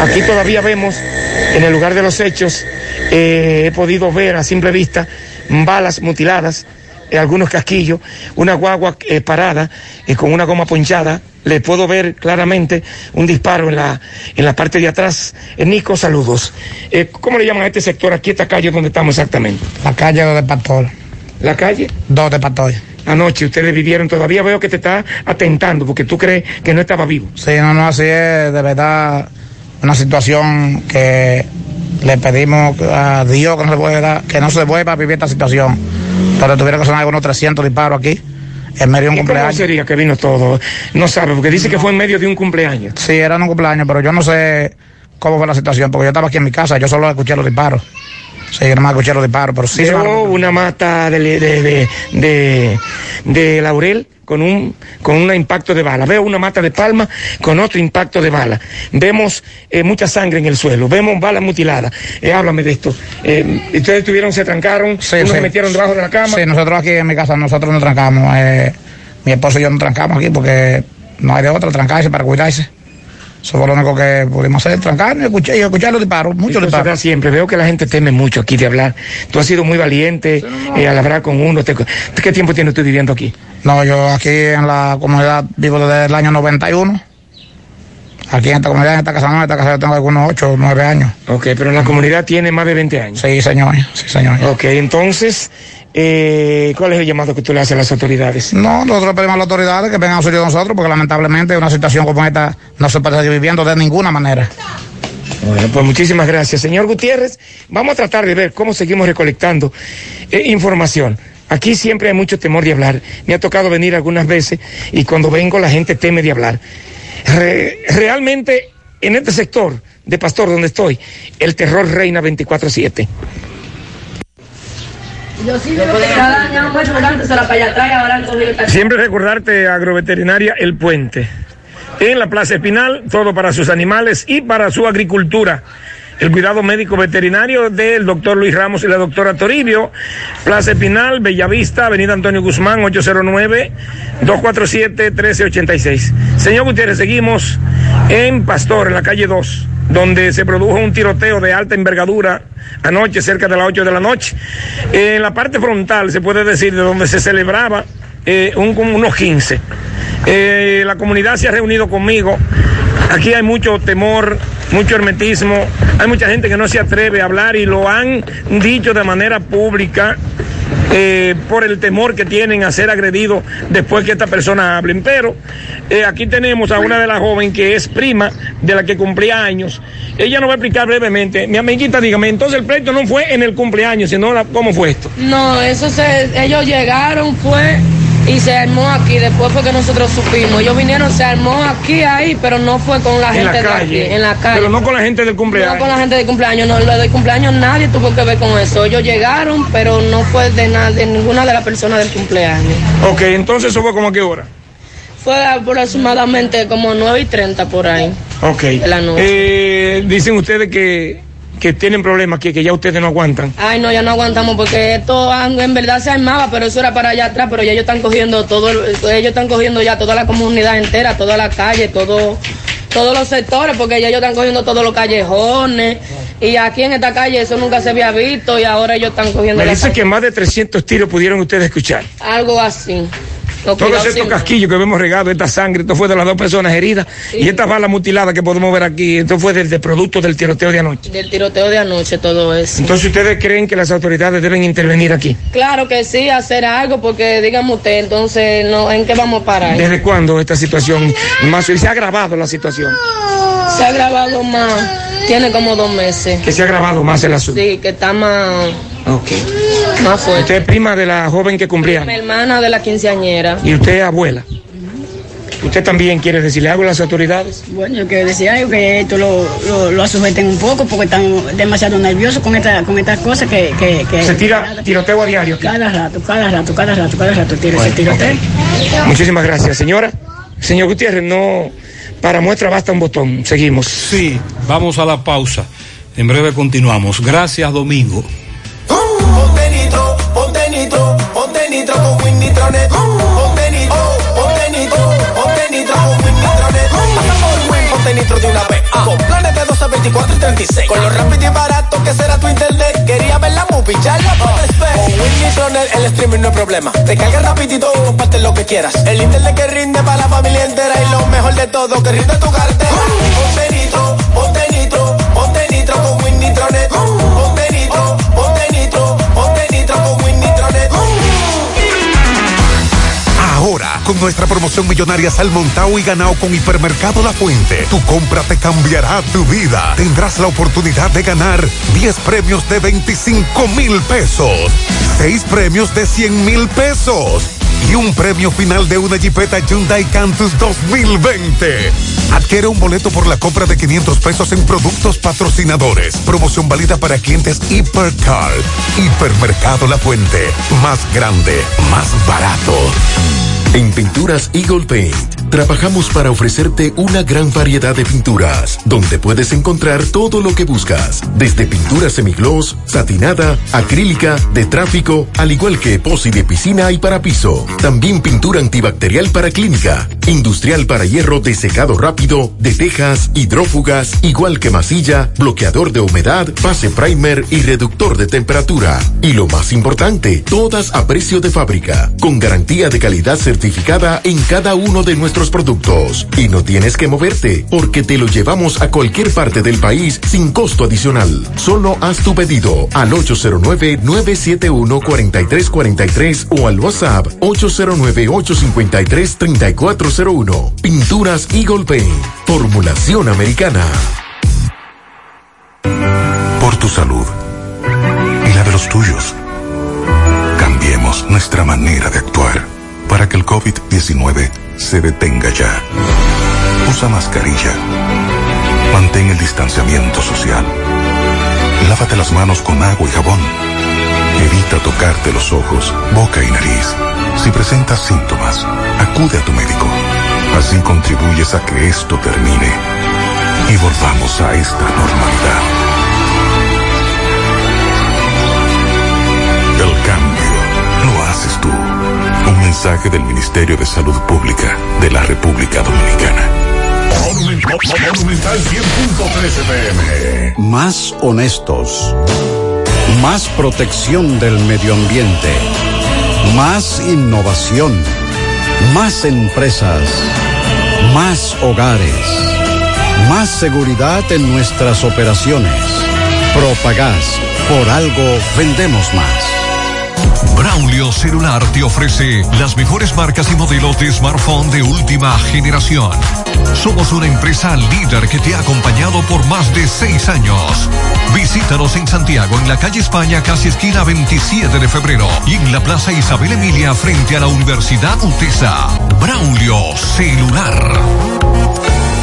aquí todavía vemos en el lugar de los hechos, eh, he podido ver a simple vista balas mutiladas, algunos casquillos, una guagua parada con una goma ponchada. Le puedo ver claramente un disparo en la, en la parte de atrás. Eh, Nico, saludos. Eh, ¿Cómo le llaman a este sector aquí, esta calle donde estamos exactamente? La calle de Pastor. ¿La calle? Dos de Pastor. Anoche ustedes vivieron, todavía veo que te está atentando porque tú crees que no estaba vivo. Sí, no, no, así es, de verdad, una situación que le pedimos a Dios que no se pueda, que no se vuelva a vivir esta situación. Pero tuviera que sonar algunos 300 disparos aquí, en medio de un ¿Y cómo cumpleaños. sería que vino todo? No sabe, porque dice que fue en medio de un cumpleaños. Sí, era un cumpleaños, pero yo no sé cómo fue la situación, porque yo estaba aquí en mi casa, yo solo escuché los disparos. Sí, yo nomás escuché los disparos, pero sí. Veo una mata de, de, de, de- de laurel con un con un impacto de bala. Veo una mata de palma con otro impacto de bala. Vemos eh, mucha sangre en el suelo. Vemos balas mutiladas. Eh, háblame de esto. Eh, ustedes tuvieron, se trancaron, Sí, unos sí. se metieron debajo de la cama. Sí, nosotros aquí en mi casa, nosotros nos trancamos. eh, mi esposo y yo nos trancamos aquí porque no hay de otra, trancarse para cuidarse. Eso fue lo único que pudimos hacer, trancarnos y escuchar, los disparos, muchos Esto disparos. siempre. Veo que la gente teme mucho aquí de hablar. Tú has sido muy valiente eh, al hablar con uno. Te- ¿Qué tiempo tienes tú viviendo aquí? No, yo aquí en la comunidad vivo desde el año 91. Aquí en esta comunidad, en esta casa no, en esta casa yo tengo algunos 8 o 9 años. Ok, pero en la comunidad tiene más de 20 años. Sí, señor, sí, señor. Ok, entonces, eh, ¿cuál es el llamado que tú le haces a las autoridades? No, nosotros pedimos a las autoridades que vengan a auxilio de nosotros porque lamentablemente una situación como esta no se puede seguir viviendo de ninguna manera. Bueno, pues muchísimas gracias. Señor Gutiérrez, vamos a tratar de ver cómo seguimos recolectando eh, información. Aquí siempre hay mucho temor de hablar. Me ha tocado venir algunas veces y cuando vengo la gente teme de hablar. Re- realmente en este sector de Pastor donde estoy, el terror reina 24/7. Yo sí veo que cada año han puesto tanto, se la para allá atrás y ahora han cogido esta- Siempre recordarte agroveterinaria El Puente. En la Plaza Espinal, todo para sus animales y para su agricultura. El cuidado médico veterinario del doctor Luis Ramos y la doctora Toribio. Plaza Espinal, Bellavista, Avenida Antonio Guzmán, 809-247-1386. Señor Gutiérrez, seguimos en Pastor, en la calle 2, donde se produjo un tiroteo de alta envergadura anoche, cerca de las 8 de la noche. En la parte frontal, se puede decir, de donde se celebraba eh, unos 15. Eh, la comunidad se ha reunido conmigo. Aquí hay mucho temor, mucho hermetismo. Hay mucha gente que no se atreve a hablar y lo han dicho de manera pública eh, por el temor que tienen a ser agredidos después que estas personas hablen. Pero eh, aquí tenemos a una de las jóvenes que es prima de la que cumplía años. Ella nos va a explicar brevemente. Mi amiguita, dígame, entonces el pleito no fue en el cumpleaños, sino cómo fue esto. No, eso se, ellos llegaron, fue y se armó aquí. Después fue que nosotros supimos. Ellos vinieron, se armó aquí, ahí, pero no fue con la En gente la de calle. aquí, en la calle. Pero no con la gente del cumpleaños. No con la gente de cumpleaños, no, lo del cumpleaños nadie tuvo que ver con eso. Ellos llegaron, pero no fue de, nada, de ninguna de las personas del cumpleaños. Ok, entonces eso fue como a qué hora. Fue aproximadamente como 9 y 30 por ahí. Ok. De la noche. Eh, dicen ustedes que, que tienen problemas aquí, que ya ustedes no aguantan. Ay, no, ya no aguantamos porque esto en verdad se armaba, pero eso era para allá atrás, pero ya ellos están cogiendo todo, el- ellos están cogiendo ya toda la comunidad entera, toda la calle, todo, todos los sectores, porque ya ellos están cogiendo todos los callejones, Y aquí en esta calle eso nunca se había visto y ahora ellos están cogiendo Me dice que más de 300 tiros pudieron ustedes escuchar. algo así. Los Todos estos siempre. casquillos que vemos regados, esta sangre, esto fue de las dos personas heridas y estas balas mutiladas que podemos ver aquí, esto fue desde producto del tiroteo de anoche. Del tiroteo de anoche, todo eso. Entonces ustedes creen que las autoridades deben intervenir aquí. Claro que sí, hacer algo, porque dígame usted, entonces, no, ¿en qué vamos a parar? ¿Desde cuándo esta situación más se ha agravado la situación? Se ha grabado más, tiene como dos meses. Que se ha agravado más el asunto. Sí, que está más, Ok. más fuerte. Usted es prima de la joven que cumplía Mi hermana de la quinceañera. y usted es abuela. ¿Usted también quiere decirle algo a las autoridades? Bueno, yo quiero decir algo que esto lo, lo, lo sujeten un poco porque están demasiado nerviosos con, esta, con estas cosas que, que, que- Se tira tiroteo a diario. aquí. cada rato, cada rato, cada rato, cada rato tira ese tiroteo. Muchísimas gracias, señora. Señor Gutiérrez, no. Para muestra basta un botón. Seguimos. Sí, vamos a la pausa. En breve continuamos. Gracias, Domingo. Nitro con Win Nitronet. Ponte nitro, ponte nitro, ponte nitro con Win Nitronet. Pasa por Win, ponte nitro de una vez. Con planes de 12, 24 y 36. Con lo rápido y barato que será tu internet. Quería ver la movie, ya la ver. Con Win Nitronet el streaming no es problema. Te carga rapidito y comparte lo que quieras. El internet que rinde para la familia entera. Y lo mejor de todo, que rinde tu cartera. Nuestra promoción millonaria Salmontao y Ganao con Hipermercado La Fuente, tu compra te cambiará tu vida. Tendrás la oportunidad de ganar 10 premios de 25 mil pesos, 6 premios de 100 mil pesos y un premio final de una Jeepeta Hyundai Cantus 2020. Adquiere un boleto por la compra de 500 pesos en productos patrocinadores. Promoción válida para clientes Hipercar. Hipermercado La Fuente. Más grande, más barato. En Pinturas Eagle Paint trabajamos para ofrecerte una gran variedad de pinturas, donde puedes encontrar todo lo que buscas, desde pintura semigloss, satinada, acrílica, de tráfico, al igual que epoxi de piscina y para piso. También pintura antibacterial para clínica, industrial para hierro de secado rápido, de tejas, hidrófugas, igual que masilla, bloqueador de humedad, base primer y reductor de temperatura. Y lo más importante, todas a precio de fábrica, con garantía de calidad certificada en cada uno de nuestros productos. Y no tienes que moverte, porque te lo llevamos a cualquier parte del país sin costo adicional. Solo haz tu pedido al 809-971-4343 o al WhatsApp 809-853-3401. Pinturas Eagle Paint. Formulación americana. Por tu salud y la de los tuyos. Cambiemos nuestra manera de actuar para que el COVID-19 se detenga ya. Usa mascarilla. Mantén el distanciamiento social. Lávate las manos con agua y jabón. Evita tocarte los ojos, boca y nariz. Si presentas síntomas, acude a tu médico. Así contribuyes a que esto termine y volvamos a esta normalidad. Mensaje del Ministerio de Salud Pública de la República Dominicana. Monumental 100.13 pm. Más honestos. Más protección del medio ambiente. Más innovación. Más empresas. Más hogares. Más seguridad en nuestras operaciones. Propagás. Por algo vendemos más. Braulio Celular te ofrece las mejores marcas y modelos de smartphone de última generación. Somos una empresa líder que te ha acompañado por más de seis años. Visítanos en Santiago, en la calle España, casi esquina 27 de febrero, y en la Plaza Isabel Emilia, frente a la Universidad UTESA. Braulio Celular.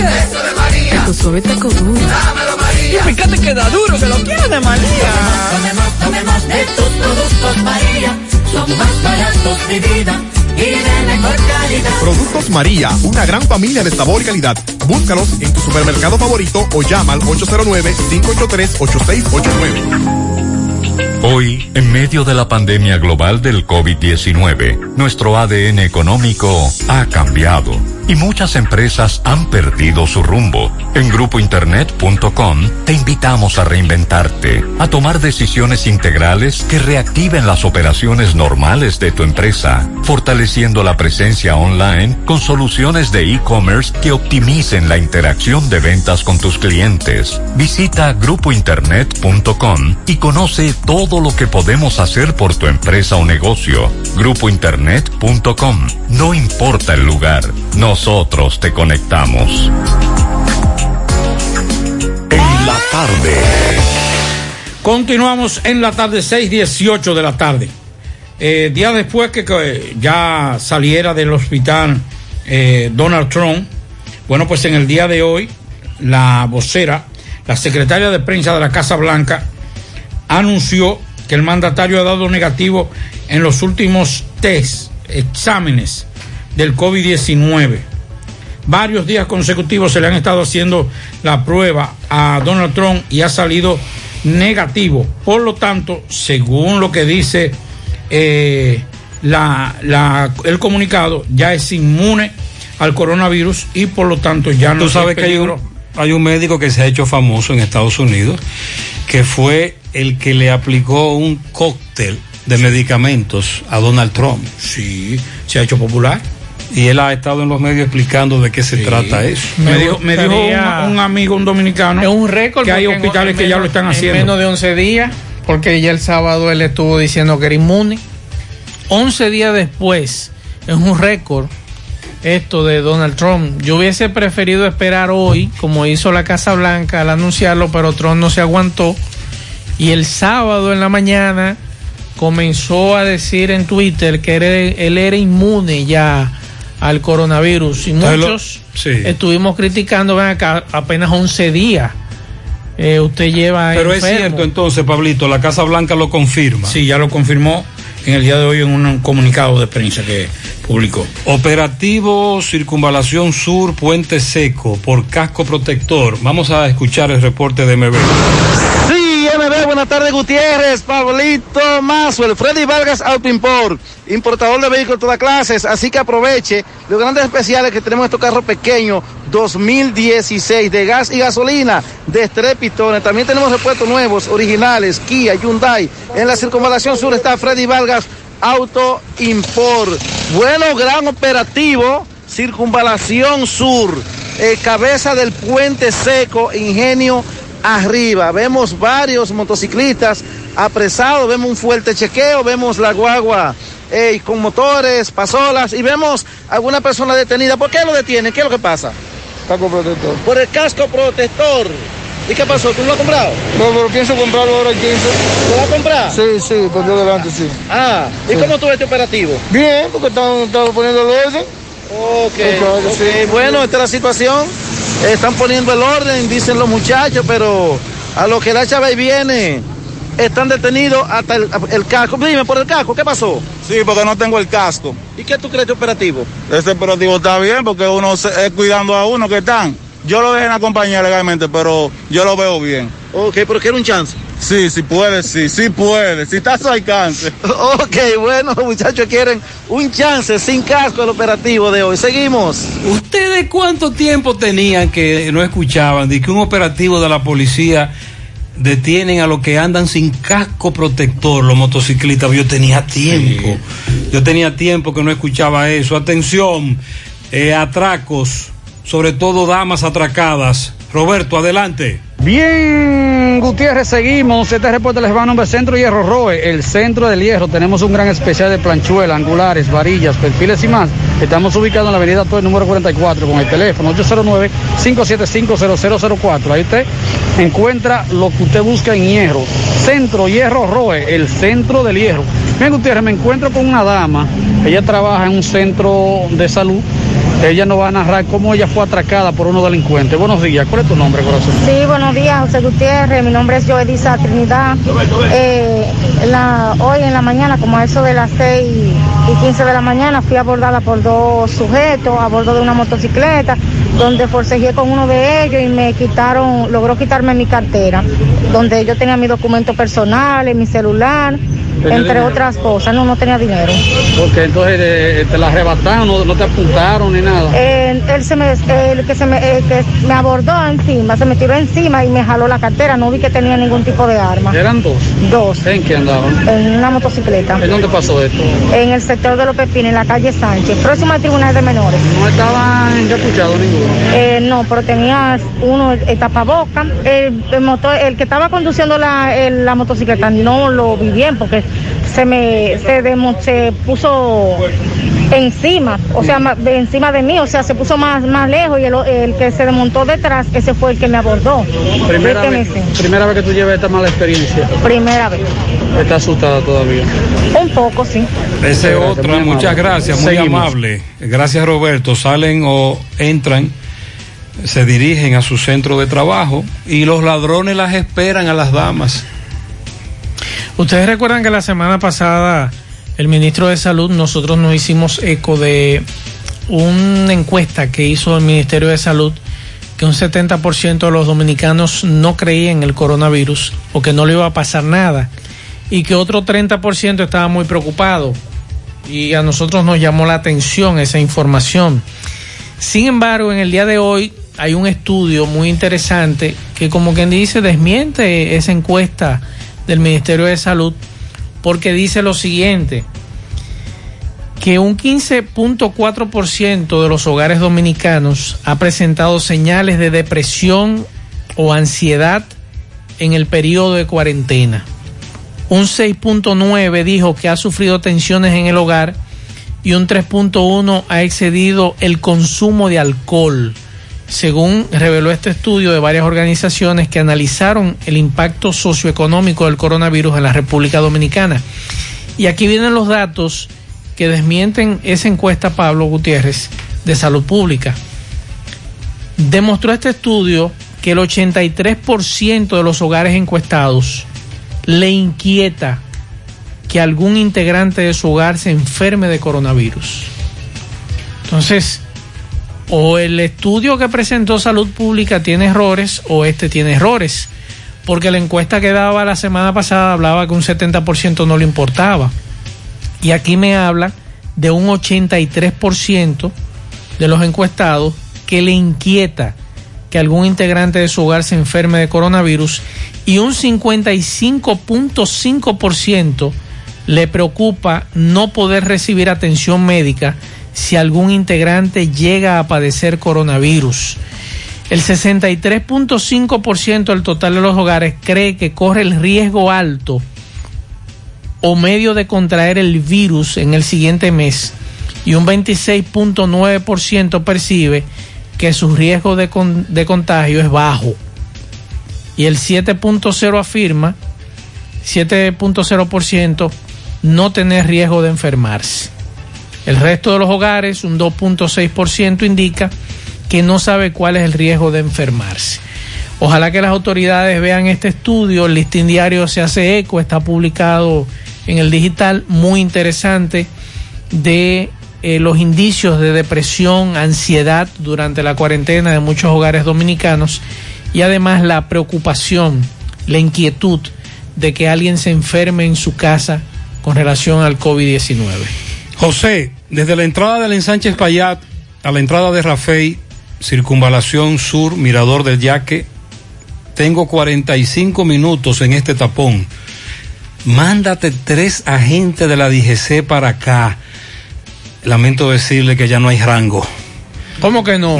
Eso de María. Taco suave, taco duro. Dámelo, María. Y fíjate que da duro, que lo quiero de María. Tomemos, tomemos, tomemos de tus productos, María. Son más baratos de vida y de mejor calidad. Productos María, una gran familia de sabor y calidad. Búscalos en tu supermercado favorito o llama al 809-583-8689. Hoy, en medio de la pandemia global del COVID-19, nuestro ADN económico ha cambiado y muchas empresas han perdido su rumbo. En grupointernet.com te invitamos a reinventarte, a tomar decisiones integrales que reactiven las operaciones normales de tu empresa, fortaleciendo la presencia online con soluciones de e-commerce que optimicen la interacción de ventas con tus clientes. Visita grupointernet.com y conoce todo lo que podemos hacer por tu empresa o negocio. Grupointernet.com. No importa el lugar, nosotros te conectamos. En la tarde. Continuamos en la tarde, 6:18 de la tarde. Eh, día después que, que ya saliera del hospital eh, Donald Trump, bueno, pues en el día de hoy, la vocera, la secretaria de prensa de la Casa Blanca, anunció que el mandatario ha dado negativo en los últimos test, exámenes del COVID-19. Varios días consecutivos se le han estado haciendo la prueba a Donald Trump y ha salido negativo. Por lo tanto, según lo que dice eh, la, la, el comunicado, ya es inmune al coronavirus y por lo tanto ya no Tú sabes que hay un, hay un médico que se ha hecho famoso en Estados Unidos que fue el que le aplicó un cóctel de medicamentos a Donald Trump. Sí, se ha hecho popular. Y él ha estado en los medios explicando de qué se sí. trata eso. Me, dijo, me dijo un, un, amigo, un dominicano, es un récord que hay hospitales en, que ya lo están haciendo. En menos de 11 días, porque ya el sábado él estuvo diciendo que era inmune. 11 días después, es un récord esto de Donald Trump. Yo hubiese preferido esperar hoy, como hizo la Casa Blanca al anunciarlo, pero Trump no se aguantó. Y el sábado en la mañana comenzó a decir en Twitter que él era inmune ya al coronavirus. Y muchos lo, sí. estuvimos criticando, ven acá, apenas 11 días. Eh, usted lleva. Pero enfermo. es cierto, entonces, Pablito, la Casa Blanca lo confirma. Sí, ya lo confirmó en el día de hoy en un comunicado de prensa que publicó. Operativo Circunvalación Sur Puente Seco por casco protector. Vamos a escuchar el reporte de MB. Sí, Buenas tardes Gutiérrez, Pablito Mazo, el Freddy Vargas Auto Import, importador de vehículos de todas clases, así que aproveche los grandes especiales que tenemos estos carros pequeños 2016 de gas y gasolina de tres pistones. También tenemos repuestos nuevos, originales, Kia, Hyundai. En la circunvalación sur está Freddy Vargas Auto Import. Bueno, gran operativo, circunvalación sur, eh, cabeza del puente seco, ingenio arriba. Vemos varios motociclistas apresados, vemos un fuerte chequeo, vemos la guagua eh, con motores, pasolas y vemos alguna persona detenida. ¿Por qué lo detienen? ¿Qué es lo que pasa? Casco protector. Por el casco protector. ¿Y qué pasó? ¿Tú lo has comprado? No, pero pienso comprarlo ahora el 15. ¿Lo vas a comprar? Sí, sí, por Dios delante, sí. Ah, ¿y sí. cómo tuvo este operativo? Bien, porque están, están poniendo el orden. Okay, ok, sí. Bueno, esta es la situación. Están poniendo el orden, dicen los muchachos, pero a lo que la chava viene, están detenidos hasta el, el, casco. Dime, por el casco, ¿qué pasó? Sí, porque no tengo el casco. ¿Y qué tú crees de operativo? Este operativo está bien porque uno se, es cuidando a uno que están. Yo lo dejé en la compañía legalmente, pero yo lo veo bien. Ok, pero quiero un chance. Sí, sí puede, sí, sí puede, si está a su alcance. [laughs] Ok, bueno, los muchachos quieren un chance sin casco el operativo de hoy. Seguimos. ¿Ustedes cuánto tiempo tenían que no escuchaban de que un operativo de la policía detienen a los que andan sin casco protector, los motociclistas? Yo tenía tiempo, sí. yo tenía tiempo que no escuchaba eso. Atención, eh, atracos sobre todo damas atracadas. Roberto, adelante. Bien, Gutiérrez, seguimos. Este reporte les va a nombre Centro Hierro Roe, el centro del hierro. Tenemos un gran especial de planchuela, angulares, varillas, perfiles y más. Estamos ubicados en la avenida Torre número 44 con el teléfono 809-575-0004. Ahí usted encuentra lo que usted busca en hierro. Centro Hierro Roe, el centro del hierro. Bien, Gutiérrez, me encuentro con una dama. Ella trabaja en un centro de salud. Ella nos va a narrar cómo ella fue atracada por unos delincuentes. Buenos días, ¿cuál es tu nombre, corazón? Sí, buenos días, José Gutiérrez. Mi nombre es Joedisa Trinidad. Eh, hoy en la mañana, como a eso de las 6 y 15 de la mañana, fui abordada por dos sujetos a bordo de una motocicleta, donde forcejeé con uno de ellos y me quitaron, logró quitarme mi cartera, donde yo tenía mi documento personal, mi celular, ¿Tenía entre otras cosas. No, no tenía dinero. Porque entonces eh, te la arrebataron, no, no te apuntaron ni nada. Eh, él se me, el que se me, que me abordó encima, se me tiró encima y me jaló la cartera. No vi que tenía ningún tipo de arma. ¿Eran dos? Dos. ¿En qué andaban? En una motocicleta. ¿En dónde pasó esto? En el sector de los Pepines, en la calle Sánchez, próximo al Tribunal de Menores. No estaban encapuchados ninguno. Eh, no, pero tenía uno el tapaboca. El, el motor, el que estaba conduciendo la, el- la motocicleta no lo vi bien porque se me se, demo- se puso encima, o sea, de encima de mí, o sea, se puso más, más lejos y el, el que se desmontó detrás, ese fue el que me abordó. Primera ¿De qué vez, primera vez que tú llevas esta mala experiencia. Primera vez. Está asustada todavía. Un poco, sí. Esa es Gracias, amable. muchas gracias, muy Seguimos. amable. Gracias Roberto. Salen o entran, se dirigen a su centro de trabajo y los ladrones las esperan a las damas. Ustedes recuerdan que la semana pasada el ministro de Salud, nosotros nos hicimos eco de una encuesta que hizo el Ministerio de Salud que un 70% de los dominicanos no creían en el coronavirus o que no le iba a pasar nada y que otro 30% estaba muy preocupado y a nosotros nos llamó la atención esa información. Sin embargo, en el día de hoy hay un estudio muy interesante que como quien dice desmiente esa encuesta del Ministerio de Salud porque dice lo siguiente, que un 15.4% de los hogares dominicanos ha presentado señales de depresión o ansiedad en el periodo de cuarentena. Un 6.9 dijo que ha sufrido tensiones en el hogar y un 3.1 ha excedido el consumo de alcohol, según reveló este estudio de varias organizaciones que analizaron el impacto socioeconómico del coronavirus en la República Dominicana. Y aquí vienen los datos que desmienten esa encuesta, Pablo Gutiérrez, de salud pública. Demostró este estudio que el 83% de los hogares encuestados le inquieta que algún integrante de su hogar se enferme de coronavirus. Entonces, o el estudio que presentó Salud Pública tiene errores o este tiene errores, porque la encuesta que daba la semana pasada hablaba que un 70% no le importaba. Y aquí me habla de un 83% de los encuestados que le inquieta que algún integrante de su hogar se enferme de coronavirus y un 55.5% le preocupa no poder recibir atención médica si algún integrante llega a padecer coronavirus. El 63.5% del total de los hogares cree que corre el riesgo alto o medio de contraer el virus en el siguiente mes y un 26.9% percibe que su riesgo de, con- de contagio es bajo. Y el 7.0 afirma, 7.0% no tener riesgo de enfermarse. El resto de los hogares, un 2.6%, indica que no sabe cuál es el riesgo de enfermarse. Ojalá que las autoridades vean este estudio, el listín diario se hace eco, está publicado en el digital, muy interesante, de eh, los indicios de depresión, ansiedad durante la cuarentena de muchos hogares dominicanos y además la preocupación, la inquietud de que alguien se enferme en su casa con relación al COVID-19. José, desde la entrada del ensanche Espaillat a la entrada de Rafey, circunvalación sur, mirador del Yaque, tengo 45 minutos en este tapón. Mándate tres agentes de la DGC para acá. Lamento decirle que ya no hay rango. ¿Cómo que no?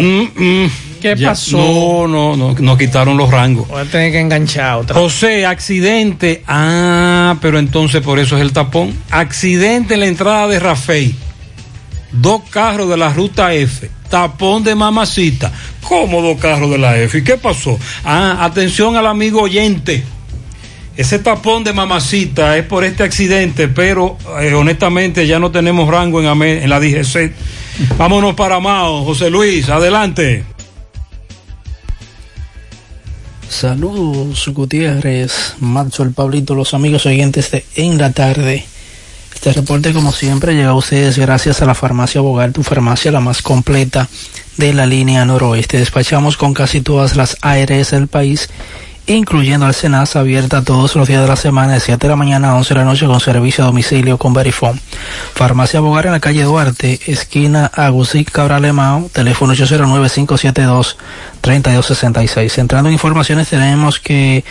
¿Qué Ya, pasó? No, no, no, nos quitaron los rangos. Voy a tener que enganchar otra. José, accidente. Ah, pero entonces por eso es el tapón. Accidente en la entrada de Rafey. Dos carros de la ruta F. Tapón de mamacita. ¿Cómo dos carros de la F? ¿Y qué pasó? Ah, atención al amigo oyente. Ese tapón de mamacita es por este accidente, pero eh, honestamente ya no tenemos rango en, en la DGC. Vámonos para Mao. José Luis, adelante. Saludos Gutiérrez, Marzo, el Pablito, los amigos oyentes de En la Tarde. Este reporte como siempre llega a ustedes gracias a la farmacia Bogar, tu farmacia la más completa de la línea noroeste. Despachamos con casi todas las ARS del país, incluyendo al Senasa abierta todos los días de la semana de 7 de la mañana a 11 de la noche con servicio a domicilio con Verifone. Farmacia Bogar en la calle Duarte, esquina Agusí Cabral Emao, teléfono 809-572-3266. Entrando en informaciones tenemos que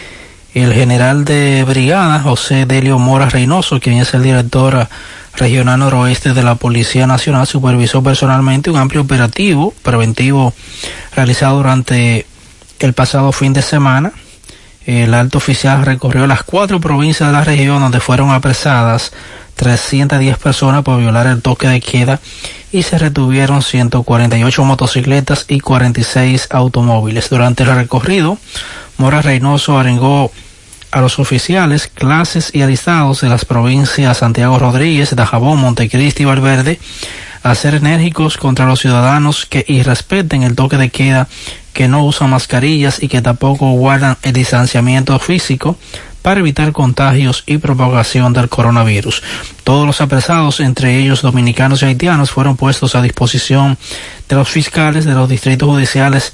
el general de brigada, José Delio Mora Reynoso, quien es el director regional noroeste de la Policía Nacional, supervisó personalmente un amplio operativo preventivo realizado durante el pasado fin de semana. El alto oficial recorrió las cuatro provincias de la región donde fueron apresadas 310 personas por violar el toque de queda y se retuvieron 148 motocicletas y 46 automóviles. Durante el recorrido, Mora Reynoso arengó a los oficiales, clases y alistados de las provincias Santiago Rodríguez, Dajabón, Montecristi y Valverde a ser enérgicos contra los ciudadanos que irrespeten el toque de queda, que no usan mascarillas y que tampoco guardan el distanciamiento físico para evitar contagios y propagación del coronavirus. Todos los apresados, entre ellos dominicanos y haitianos, fueron puestos a disposición de los fiscales de los distritos judiciales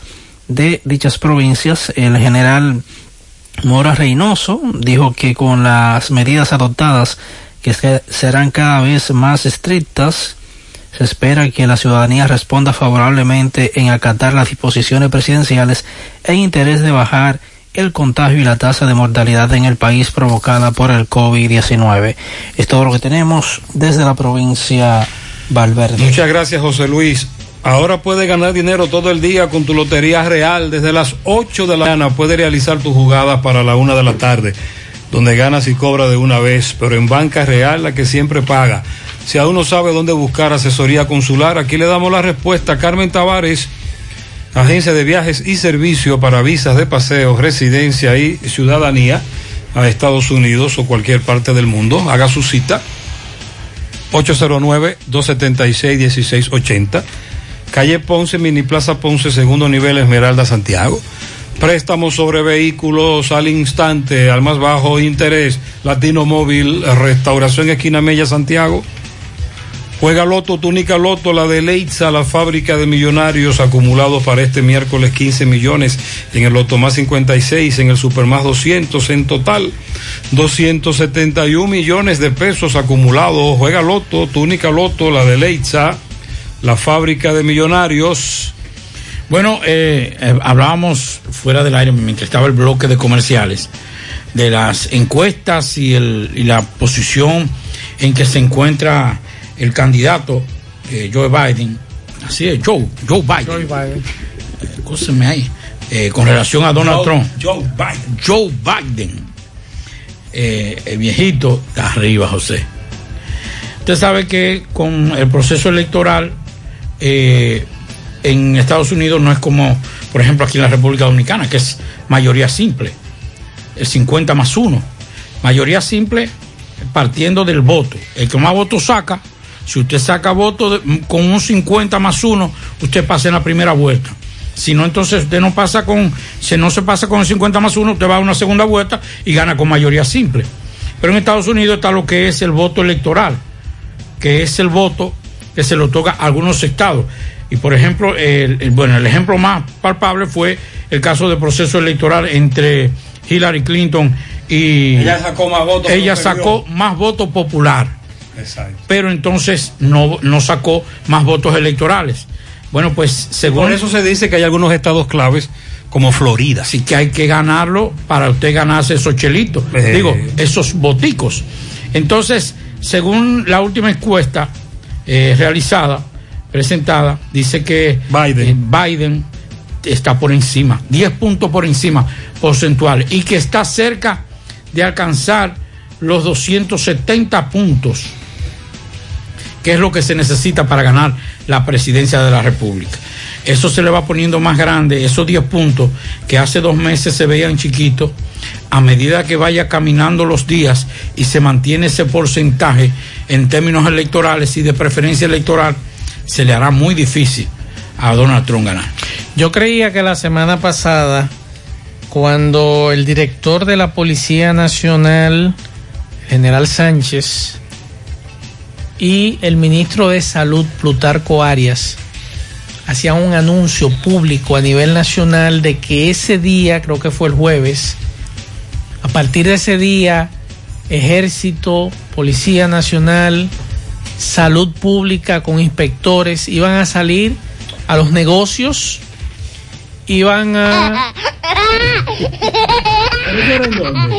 de dichas provincias. El general Mora Reynoso dijo que con las medidas adoptadas que se- serán cada vez más estrictas, se espera que la ciudadanía responda favorablemente en acatar las disposiciones presidenciales en interés de bajar el contagio y la tasa de mortalidad en el país provocada por el COVID-19. Es todo lo que tenemos desde la provincia Valverde. Muchas gracias, José Luis. Ahora puedes ganar dinero todo el día con tu Lotería Real. Desde las 8 de la mañana puedes realizar tus jugadas para la 1 de la tarde, donde ganas y cobras de una vez, pero en Banca Real la que siempre paga. Si aún no sabe dónde buscar asesoría consular, aquí le damos la respuesta. Carmen Tavares, agencia de viajes y servicio para visas de paseo, residencia y ciudadanía a Estados Unidos o cualquier parte del mundo. Haga su cita 809-276-1680. Calle Ponce, Mini Plaza Ponce, segundo nivel, Esmeralda, Santiago. Préstamos sobre vehículos al instante, al más bajo interés. Latino Móvil, Restauración Esquina Mella, Santiago. Juega Loto, túnica Loto, la de Leitza, la fábrica de millonarios acumulados para este miércoles 15 millones en el Loto más 56, en el Super más 200, en total 271 millones de pesos acumulados. Juega Loto, túnica Loto, la de Leitza, la fábrica de millonarios. Bueno, eh, eh, hablábamos fuera del aire mientras estaba el bloque de comerciales de las encuestas y, el, y la posición en que se encuentra el candidato eh, Joe Biden. Así es, Joe, Joe Biden. Eh, cóseme ahí. Eh, con relación a Donald Joe- Trump. Joe Biden. Joe Biden. Eh, el viejito está arriba, José. Usted sabe que con el proceso electoral eh, en Estados Unidos no es como, por ejemplo, aquí en la República Dominicana, que es mayoría simple, el 50 más 1. Mayoría simple partiendo del voto. El que más votos saca, si usted saca votos con un 50 más 1, usted pasa en la primera vuelta. Si no, entonces usted no pasa con, si no se pasa con el 50 más 1, usted va a una segunda vuelta y gana con mayoría simple. Pero en Estados Unidos está lo que es el voto electoral, que es el voto que se le otorga a algunos estados. Y por ejemplo, el, el- bueno, el ejemplo más palpable fue el caso del proceso electoral entre Hillary Clinton y Ella sacó más votos. ella sacó más voto popular, Exacto. pero entonces no, no sacó más votos electorales. Bueno, pues según Por eso se dice que hay algunos estados claves como Florida. Así que hay que ganarlo para usted ganarse esos chelitos, Eh. digo, esos boticos. Entonces, según la última encuesta eh, realizada, presentada, dice que Biden. eh, Biden está por encima, 10 puntos por encima porcentuales, y que está cerca de alcanzar los 270 puntos, que es lo que se necesita para ganar la presidencia de la República. Eso se le va poniendo más grande, esos 10 puntos que hace dos meses se veían chiquitos, a medida que vaya caminando los días y se mantiene ese porcentaje en términos electorales y de preferencia electoral, se le hará muy difícil a Donald Trump ganar. Yo creía que la semana pasada, cuando el director de la Policía Nacional, General Sánchez, y el ministro de Salud, Plutarco Arias, hacían un anuncio público a nivel nacional de que ese día, creo que fue el jueves, a partir de ese día, Ejército, Policía Nacional, Salud Pública con inspectores iban a salir a los negocios, iban a... [laughs]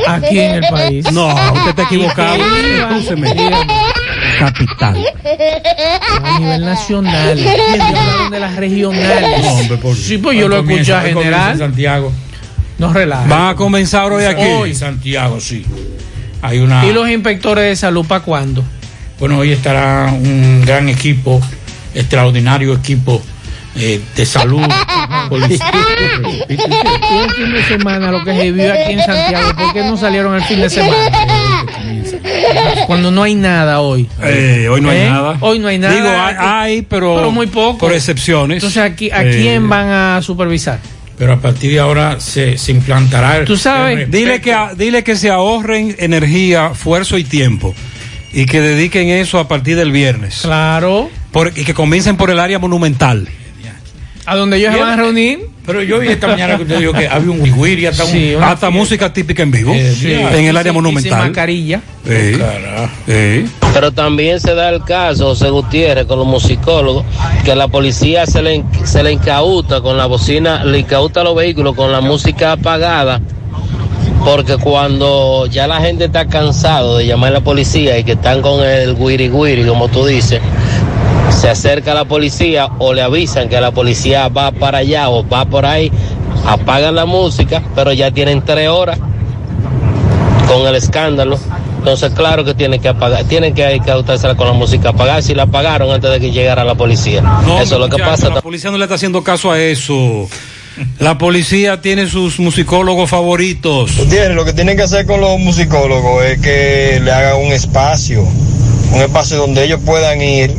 Aquí en el país. No, usted está equivocado. Escúcheme. Capital. a nivel nacional. [laughs] De las regionales. No, hombre, por Sí, pues yo lo escuché a general. Santiago. No relaja. Van a comenzar hoy aquí. Hoy Santiago, sí. Hay una. ¿Y los inspectores de salud para cuándo? Bueno, hoy estará un gran equipo, extraordinario equipo eh, de salud. [laughs] el fin de semana, lo que se vivió aquí en Santiago, ¿por qué no salieron el fin de semana? Cuando no hay nada hoy. Eh, hoy no hay ¿Eh? nada. Hoy no hay nada. Digo, hay, hay, pero, Pero muy poco. por excepciones. Entonces, aquí, ¿a Eh, quién van a supervisar? Pero a partir de ahora se, se implantará el. Tú sabes, el. Dile que, a- dile que se ahorren energía, esfuerzo y tiempo. Y que dediquen eso a partir del viernes. Claro. Por- y que comiencen por el área monumental. ¿A donde ellos se van a reunir? Pero yo vi esta mañana que usted dijo que había un wigwiri hasta. Sí, música típica en vivo. Eh, sí. En el área Y sin monumental. mascarilla. Sí, Carajo. sí. Pero también se da el caso, José Gutiérrez, con los musicólogos, que la policía se le, se le incauta con la bocina, le incauta los vehículos con la música apagada, porque cuando ya la gente está cansado de llamar a la policía y que están con el guiri guiri, como tú dices, se acerca a la policía o le avisan que la policía va para allá o va por ahí, apagan la música, pero ya tienen tres horas con el escándalo. Entonces, claro que tienen que apagar, tienen que cautársela con la música apagada. Si la apagaron antes de que llegara la policía. No, Eso es lo que pasa. La policía no le está haciendo caso a eso. La policía tiene sus musicólogos favoritos. Gutiérrez, lo que tienen que hacer con los musicólogos es que le hagan un espacio, un espacio donde ellos puedan ir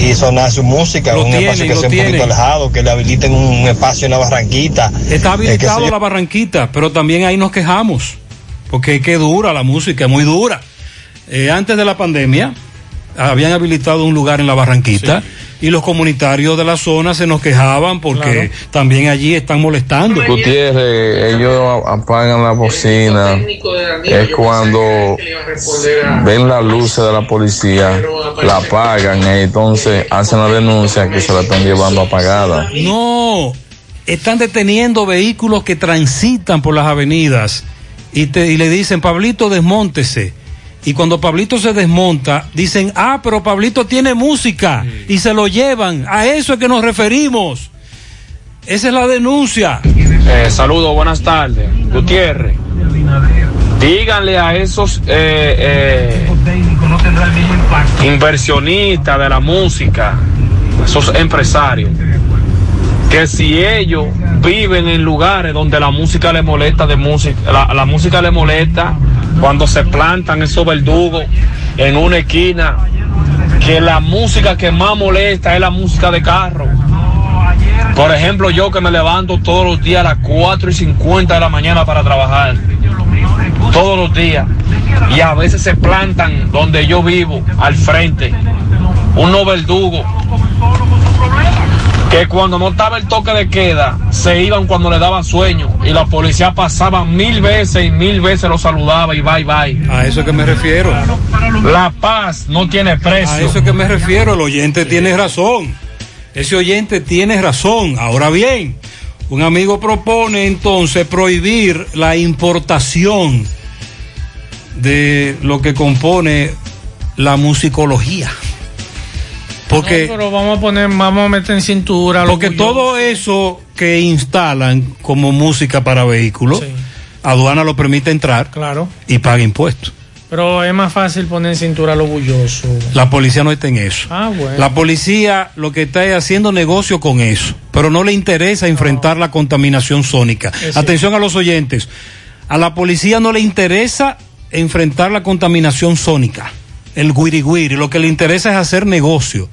y sonar su música, Lo un tienen, espacio que sea un poquito alejado, que le habiliten un espacio en la barranquita. Está Eh, habilitado yo. la barranquita, pero también ahí nos quejamos. Porque es que dura la música, es muy dura. Eh, antes de la pandemia, habían habilitado un lugar en la barranquita y los comunitarios de la zona se nos quejaban porque también allí están molestando. Gutiérrez, ellos apagan la bocina. Es cuando ven las luces de la policía, la apagan y entonces hacen la denuncia que se la están llevando apagada. No, están deteniendo vehículos que transitan por las avenidas y, te, y le dicen, Pablito, desmóntese. Y cuando Pablito se desmonta, dicen, ah, pero Pablito tiene música y se lo llevan. A eso es que nos referimos. Esa es la denuncia. Eh, saludos, buenas tardes. Gutiérrez, díganle a esos eh, eh, inversionistas de la música, esos empresarios, que si ellos viven en lugares donde la música les molesta de música, la, música les molesta cuando se plantan esos verdugos en una esquina, que la música que más molesta es la música de carro. Por ejemplo, yo que me levanto todos los días a las 4 y 50 de la mañana para trabajar. Todos los días. Y a veces se plantan donde yo vivo, al frente. Unos verdugos. Que cuando no estaba el toque de queda, se iban cuando le daban sueño. Y la policía pasaba mil veces y mil veces lo saludaba y bye bye. A eso que me refiero. La paz no tiene precio. A eso que me refiero, el oyente tiene razón. Ese oyente tiene razón. Ahora bien, un amigo propone entonces prohibir la importación de lo que compone la musicología. Porque, No, pero vamos a poner, vamos a meter en cintura. lo porque todo eso que instalan como música para vehículos, aduana lo permite entrar Claro. y paga impuestos. Pero es más fácil poner en cintura lo bulloso. La policía no está en eso. Ah, bueno. La policía lo que está es haciendo negocio con eso, pero no le interesa enfrentar la contaminación sónica. Atención a los oyentes. A la policía no le interesa enfrentar la contaminación sónica, el guiri guiri. Lo que le interesa es hacer negocio.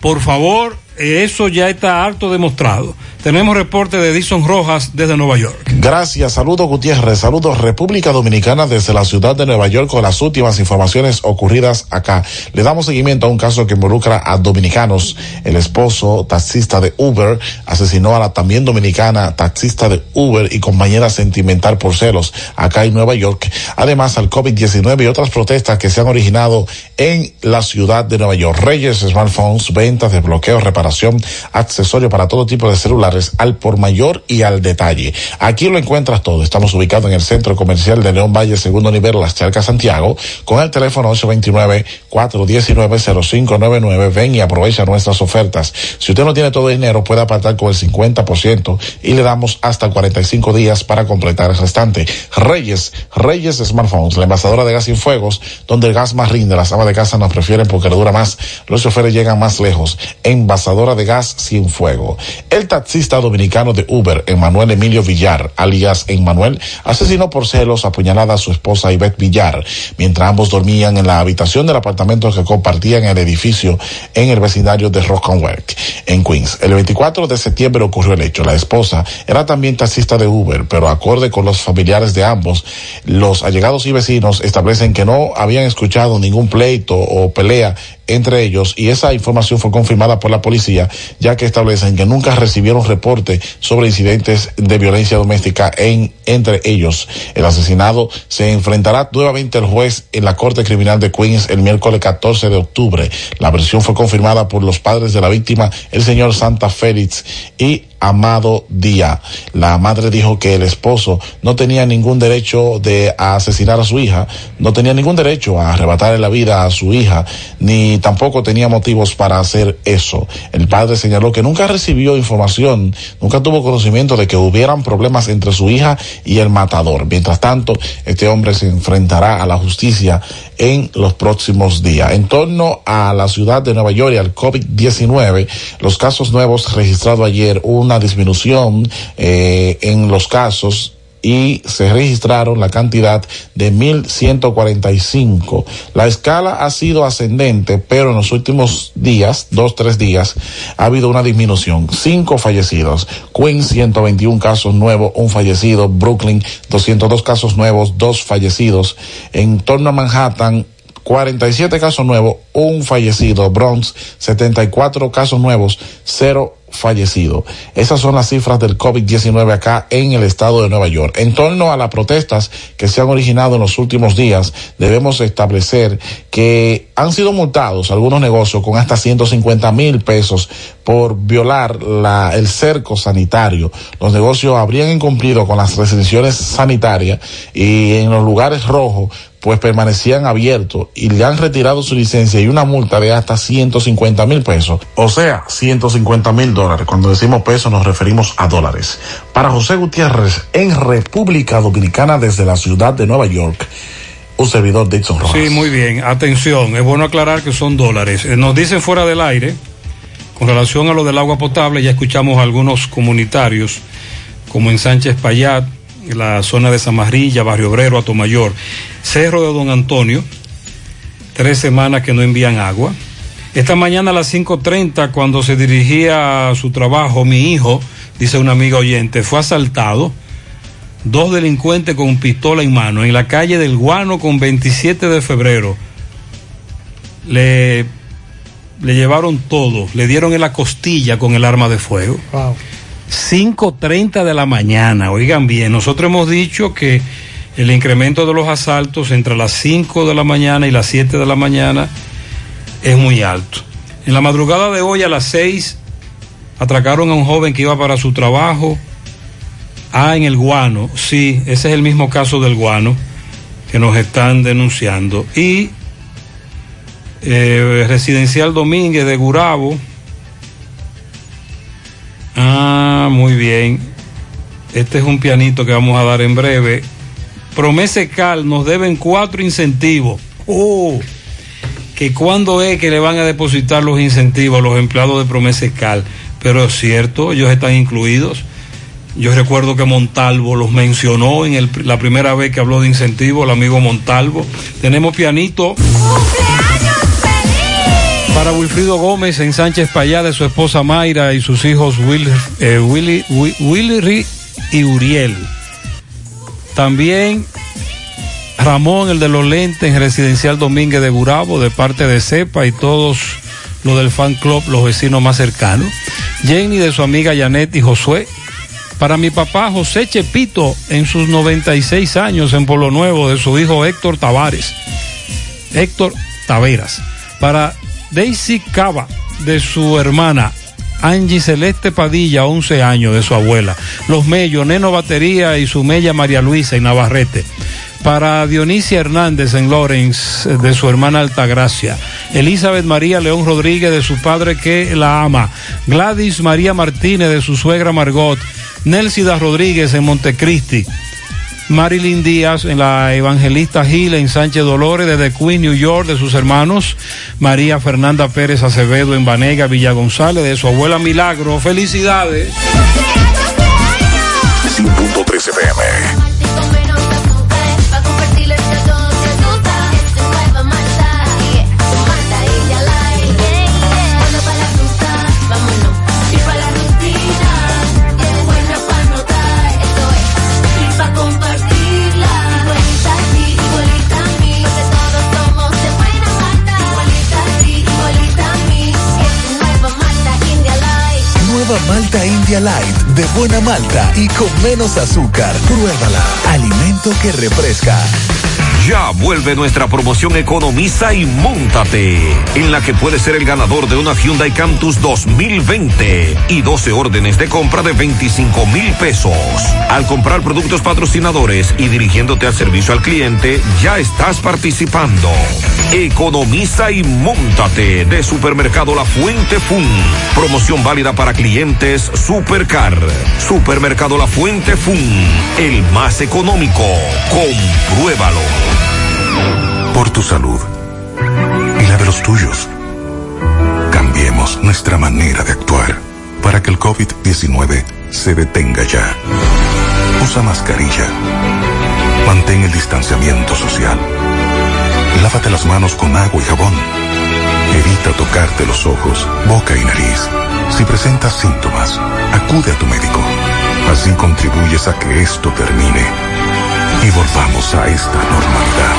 Por favor, eso ya está harto demostrado. Tenemos reporte de Edison Rojas desde Nueva York. Gracias, saludos Gutiérrez, saludos República Dominicana desde la ciudad de Nueva York con las últimas informaciones ocurridas acá. Le damos seguimiento a un caso que involucra a dominicanos. El esposo taxista de Uber asesinó a la también dominicana taxista de Uber y compañera sentimental por celos acá en Nueva York. Además al COVID-19 y otras protestas que se han originado en la ciudad de Nueva York. Reyes, smartphones, ventas, desbloqueo, reparación, accesorio para todo tipo de celulares al por mayor y al detalle. Aquí lo encuentras todo. Estamos ubicados en el centro comercial de León Valle, segundo nivel, Las Charcas, Santiago, con el teléfono 829-419-0599. Ven y aprovecha nuestras ofertas. Si usted no tiene todo el dinero, puede apartar con el 50% y le damos hasta 45 días para completar el restante. Reyes, Reyes Smartphones, la envasadora de gas sin fuegos, donde el gas más rinde. Las amas de casa nos prefieren porque dura más. Los choferes llegan más lejos. Envasadora de gas sin fuego. El taxista dominicano de Uber, Emanuel Emilio Villar, alias Emmanuel, asesinó por celos apuñalada a su esposa Ivette Villar, mientras ambos dormían en la habitación del apartamento que compartían el edificio en el vecindario de Rock and Work, en Queens. El 24 de septiembre ocurrió el hecho. La esposa era también taxista de Uber, pero acorde con los familiares de ambos, los allegados y vecinos establecen que no habían escuchado ningún pleito o pelea entre ellos y esa información fue confirmada por la policía ya que establecen que nunca recibieron reporte sobre incidentes de violencia doméstica en entre ellos. El asesinado se enfrentará nuevamente al juez en la Corte Criminal de Queens el miércoles 14 de octubre. La versión fue confirmada por los padres de la víctima, el señor Santa Félix y Amado Díaz. La madre dijo que el esposo no tenía ningún derecho de asesinar a su hija, no tenía ningún derecho a arrebatarle la vida a su hija, ni tampoco tenía motivos para hacer eso. El padre señaló que nunca recibió información, nunca tuvo conocimiento de que hubieran problemas entre su hija y el matador. Mientras tanto, este hombre se enfrentará a la justicia en los próximos días. En torno a la ciudad de Nueva York y al COVID-19, los casos nuevos registrados ayer, una disminución eh, en los casos y se registraron la cantidad de 1.145. La escala ha sido ascendente, pero en los últimos días, dos, tres días, ha habido una disminución. Cinco fallecidos. Queens, 121 casos nuevos, un fallecido. Brooklyn, 202 casos nuevos, dos fallecidos. En torno a Manhattan, 47 casos nuevos, un fallecido. Bronx, 74 casos nuevos, cero fallecido. Esas son las cifras del COVID-19 acá en el estado de Nueva York. En torno a las protestas que se han originado en los últimos días, debemos establecer que han sido multados algunos negocios con hasta 150 mil pesos por violar la, el cerco sanitario. Los negocios habrían incumplido con las restricciones sanitarias y en los lugares rojos pues permanecían abiertos y le han retirado su licencia y una multa de hasta 150 mil pesos. O sea, 150 mil dólares. Cuando decimos pesos nos referimos a dólares. Para José Gutiérrez, en República Dominicana desde la ciudad de Nueva York, un servidor Dixon Rojas. Sí, muy bien. Atención, es bueno aclarar que son dólares. Eh, Nos dicen fuera del aire, con relación a lo del agua potable, ya escuchamos a algunos comunitarios, como en Sánchez Payat, la zona de Zamarrilla, Barrio Obrero, Atomayor, Cerro de Don Antonio, tres semanas que no envían agua. Esta mañana a las 5.30, cuando se dirigía a su trabajo, mi hijo, dice una amiga oyente, fue asaltado. Dos delincuentes con pistola en mano en la calle del Guano con 27 de febrero. Le, le llevaron todo, le dieron en la costilla con el arma de fuego. Wow. 5.30 de la mañana, oigan bien, nosotros hemos dicho que el incremento de los asaltos entre las 5 de la mañana y las 7 de la mañana es muy alto. En la madrugada de hoy a las 6 atracaron a un joven que iba para su trabajo. Ah, en el guano, sí, ese es el mismo caso del guano que nos están denunciando. Y Eh, Residencial Domínguez de Gurabo. Ah, muy bien. Este es un pianito que vamos a dar en breve. Promese Cal nos deben cuatro incentivos. Oh, que cuándo es que le van a depositar los incentivos a los empleados de Promese Cal. Pero es cierto, ellos están incluidos. Yo recuerdo que Montalvo los mencionó en el- la primera vez que habló de incentivos, el amigo Montalvo. Tenemos pianito. Para Wilfrido Gómez en Sánchez Payá de su esposa Mayra y sus hijos Will, eh, Willy, Wi- Willy y Uriel. También Ramón, el de los lentes en Residencial Domínguez de Burabo, de parte de CEPA y todos los del fan club, los vecinos más cercanos. Jenny de su amiga Janet y Josué. Para mi papá José Chepito en sus 96 años en Polo Nuevo, de su hijo Héctor Tavares. Héctor Taveras. Para Daisy Cava, de su hermana Angie Celeste Padilla, 11 años, de su abuela. Los Mellos, Neno Batería y su Mella María Luisa en Navarrete. Para Dionisia Hernández en Lawrence, de su hermana Altagracia. Elizabeth María León Rodríguez, de su padre que la ama. Gladys María Martínez, de su suegra Margot. Nelsida Rodríguez en Montecristi. Marilyn Díaz en la Evangelista Gil en Sánchez Dolores desde Queens, New York, de sus hermanos. María Fernanda Pérez Acevedo en Banega, Villa González, de su abuela Milagro. Felicidades. 100.3 FM. Light de buena malta y con menos azúcar. Pruébala. Alimento que refresca. Ya vuelve nuestra promoción Economiza y Móntate, en la que puedes ser el ganador de una Hyundai Cantus 2020 y 12 órdenes de compra de 25 mil pesos. Al comprar productos patrocinadores y dirigiéndote al servicio al cliente, ya estás participando. Economiza y Móntate de Supermercado La Fuente Fun. Promoción válida para clientes Supercar. Supermercado La Fuente Fun. El más económico. Compruébalo. Por tu salud y la de los tuyos. Cambiemos nuestra manera de actuar para que el COVID-19 se detenga ya. Usa mascarilla. Mantén el distanciamiento social. Lávate las manos con agua y jabón. Evita tocarte los ojos, boca y nariz. Si presentas síntomas, acude a tu médico. Así contribuyes a que esto termine y volvamos a esta normalidad.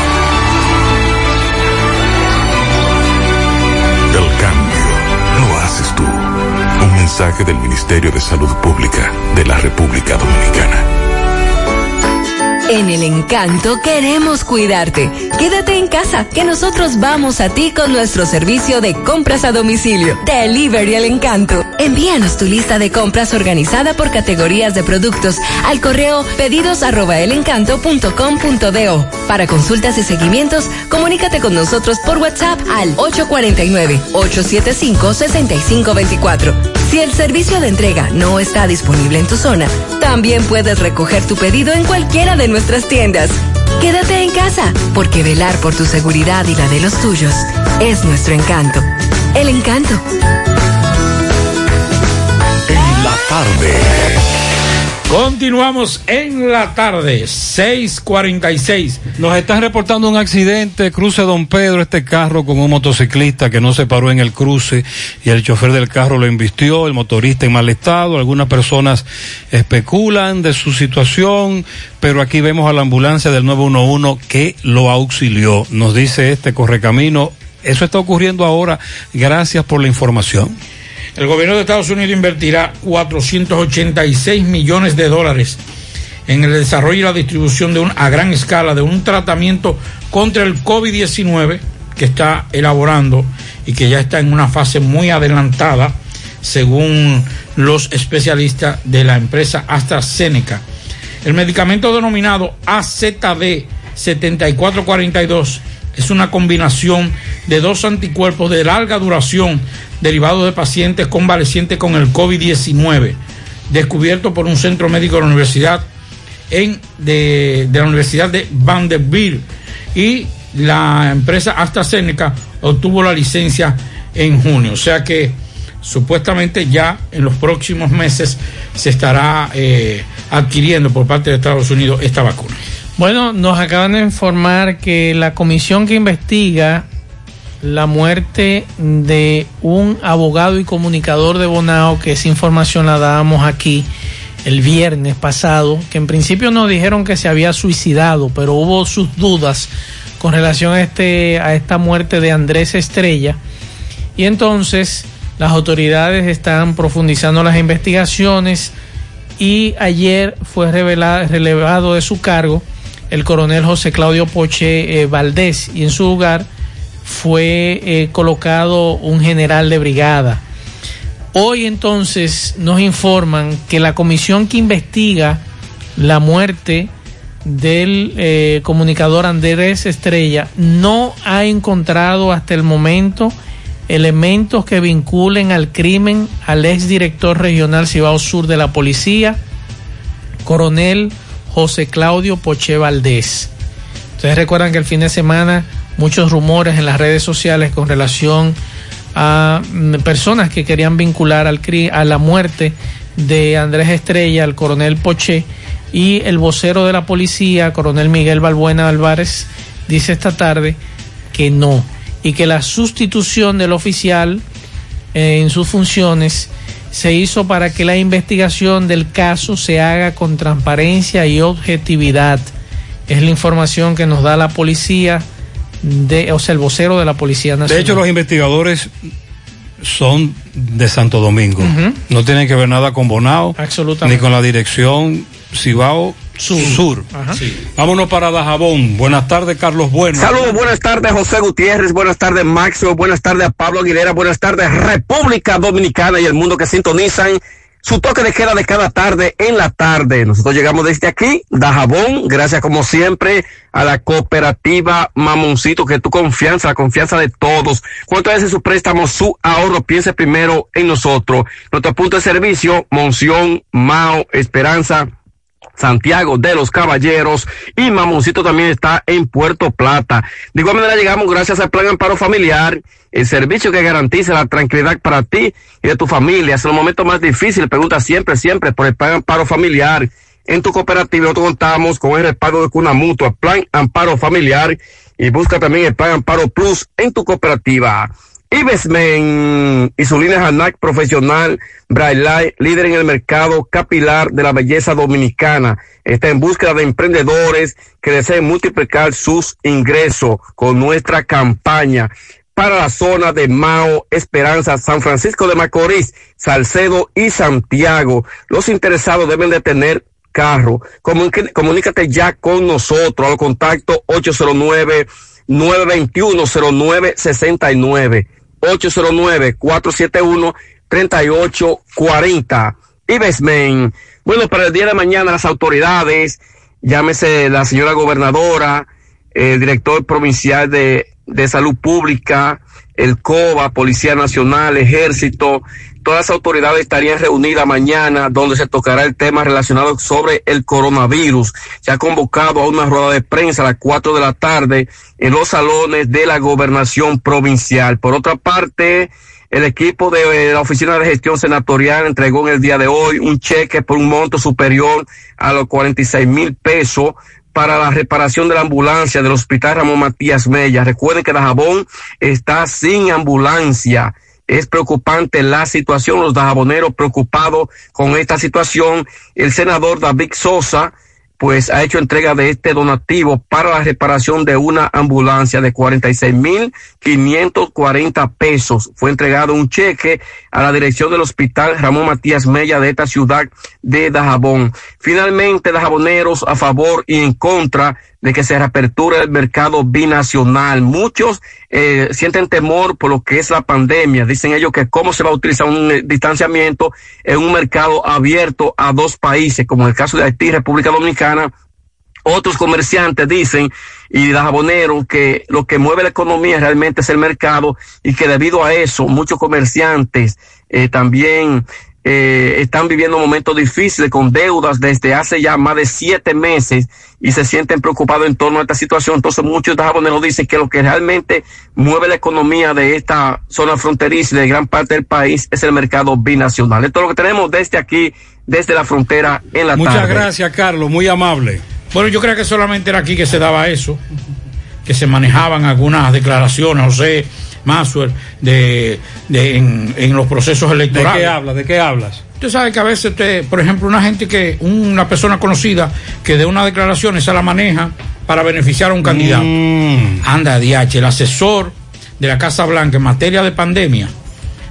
El cambio lo haces tú. Un mensaje del Ministerio de Salud Pública de la República Dominicana. En el encanto queremos cuidarte. Quédate en casa, que nosotros vamos a ti con nuestro servicio de compras a domicilio. Delivery al encanto. Envíanos tu lista de compras organizada por categorías de productos al correo pedidos. Para consultas y seguimientos, comunícate con nosotros por WhatsApp al 849-875-6524. Si el servicio de entrega no está disponible en tu zona, también puedes recoger tu pedido en cualquiera de nuestras tiendas. Quédate en casa, porque velar por tu seguridad y la de los tuyos es nuestro encanto. El encanto. En la tarde. Continuamos en la tarde, 6:46. Nos están reportando un accidente, cruce Don Pedro, este carro con un motociclista que no se paró en el cruce y el chofer del carro lo embistió, el motorista en mal estado, algunas personas especulan de su situación, pero aquí vemos a la ambulancia del 911 que lo auxilió. Nos dice este correcamino, eso está ocurriendo ahora, gracias por la información. El gobierno de Estados Unidos invertirá 486 millones de dólares en el desarrollo y la distribución de un, a gran escala de un tratamiento contra el COVID-19 que está elaborando y que ya está en una fase muy adelantada, según los especialistas de la empresa AstraZeneca. El medicamento denominado AZD 7442 es una combinación de dos anticuerpos de larga duración derivados de pacientes convalecientes con el COVID-19, descubierto por un centro médico de la Universidad en, de, la Universidad de Vanderbilt y la empresa AstraZeneca obtuvo la licencia en junio. O sea que supuestamente ya en los próximos meses se estará eh, adquiriendo por parte de Estados Unidos esta vacuna. Bueno, nos acaban de informar que la comisión que investiga la muerte de un abogado y comunicador de Bonao, que esa información la dábamos aquí el viernes pasado, que en principio nos dijeron que se había suicidado, pero hubo sus dudas con relación a, este, a esta muerte de Andrés Estrella. Y entonces las autoridades están profundizando las investigaciones y ayer fue relevado de su cargo el coronel José Claudio Poche eh, Valdés y en su lugar fue eh, colocado un general de brigada. Hoy entonces nos informan que la comisión que investiga la muerte del eh, comunicador Andrés Estrella no ha encontrado hasta el momento elementos que vinculen al crimen al exdirector regional Cibao Sur de la policía, coronel José Claudio Poche Valdés. Ustedes recuerdan que el fin de semana muchos rumores en las redes sociales con relación a mm, personas que querían vincular al a la muerte de Andrés Estrella, al coronel Poche, y el vocero de la policía, coronel Miguel Balbuena Álvarez, dice esta tarde que no, y que la sustitución del oficial eh, en sus funciones se hizo para que la investigación del caso se haga con transparencia y objetividad. Es la información que nos da la policía, de, o sea, el vocero de la Policía Nacional. De hecho, los investigadores son de Santo Domingo. No tienen que ver nada con Bonao, ni con la dirección Cibao Sur. Vámonos para Dajabón. Buenas tardes, Carlos Bueno. Saludos, buenas tardes, José Gutiérrez. Buenas tardes, Máximo. Buenas tardes a Pablo Aguilera. Buenas tardes, República Dominicana y el mundo que sintonizan su toque de queda de cada tarde en la tarde. Nosotros llegamos desde aquí, Dajabón, gracias como siempre a la cooperativa Mamoncito, que tu confianza, la confianza de todos. Cuanto a su préstamo, su ahorro, piense primero en nosotros. Nuestro punto de servicio, Monción, Mao, Esperanza, Santiago de los Caballeros y Mamoncito también está en Puerto Plata. De igual manera llegamos gracias al Plan Amparo Familiar, el servicio que garantiza la tranquilidad para ti y de tu familia. Es el momento más difícil, pregunta siempre, siempre por el Plan Amparo Familiar. En tu cooperativa nosotros contamos con el respaldo de Cuna Mutua, Plan Amparo Familiar y busca también el Plan Amparo Plus en tu cooperativa. Ibesmen, Isulina Hanak Profesional, Braille, líder en el mercado capilar de la belleza dominicana. Está en búsqueda de emprendedores que deseen multiplicar sus ingresos con nuestra campaña para la zona de Mao, Esperanza, San Francisco de Macorís, Salcedo y Santiago. Los interesados deben de tener carro. Comunícate ya con nosotros al contacto 809 921 0969 809-471-3840. Ibesmen. Bueno, para el día de mañana las autoridades, llámese la señora gobernadora, el director provincial de, de salud pública, el COBA, Policía Nacional, Ejército, todas las autoridades estarían reunidas mañana donde se tocará el tema relacionado sobre el coronavirus. Se ha convocado a una rueda de prensa a las cuatro de la tarde en los salones de la gobernación provincial. Por otra parte, el equipo de la Oficina de Gestión Senatorial entregó en el día de hoy un cheque por un monto superior a los 46 mil pesos para la reparación de la ambulancia del Hospital Ramón Matías Mella. Recuerden que Dajabón está sin ambulancia es preocupante la situación, los dajaboneros preocupados con esta situación. El senador David Sosa, pues ha hecho entrega de este donativo para la reparación de una ambulancia de 46 mil 540 pesos. Fue entregado un cheque a la dirección del hospital Ramón Matías Mella de esta ciudad de Dajabón. Finalmente, dajaboneros a favor y en contra de que se reaperture el mercado binacional. Muchos eh, sienten temor por lo que es la pandemia. Dicen ellos que cómo se va a utilizar un eh, distanciamiento en un mercado abierto a dos países, como en el caso de Haití y República Dominicana. Otros comerciantes dicen y Dajabonero, que lo que mueve la economía realmente es el mercado y que debido a eso muchos comerciantes eh, también eh, están viviendo momentos difíciles con deudas desde hace ya más de siete meses y se sienten preocupados en torno a esta situación. Entonces muchos japoneses dicen que lo que realmente mueve la economía de esta zona fronteriza y de gran parte del país es el mercado binacional. Esto es lo que tenemos desde aquí, desde la frontera en la Muchas tarde. gracias, Carlos, muy amable. Bueno, yo creo que solamente era aquí que se daba eso, que se manejaban algunas declaraciones, José Maswell, de, de en, en los procesos ¿De electorales. qué hablas? ¿De qué hablas? Usted sabe que a veces, usted, por ejemplo, una gente que, una persona conocida que de una declaración esa la maneja para beneficiar a un candidato. Mm. Anda, DH, el asesor de la Casa Blanca en materia de pandemia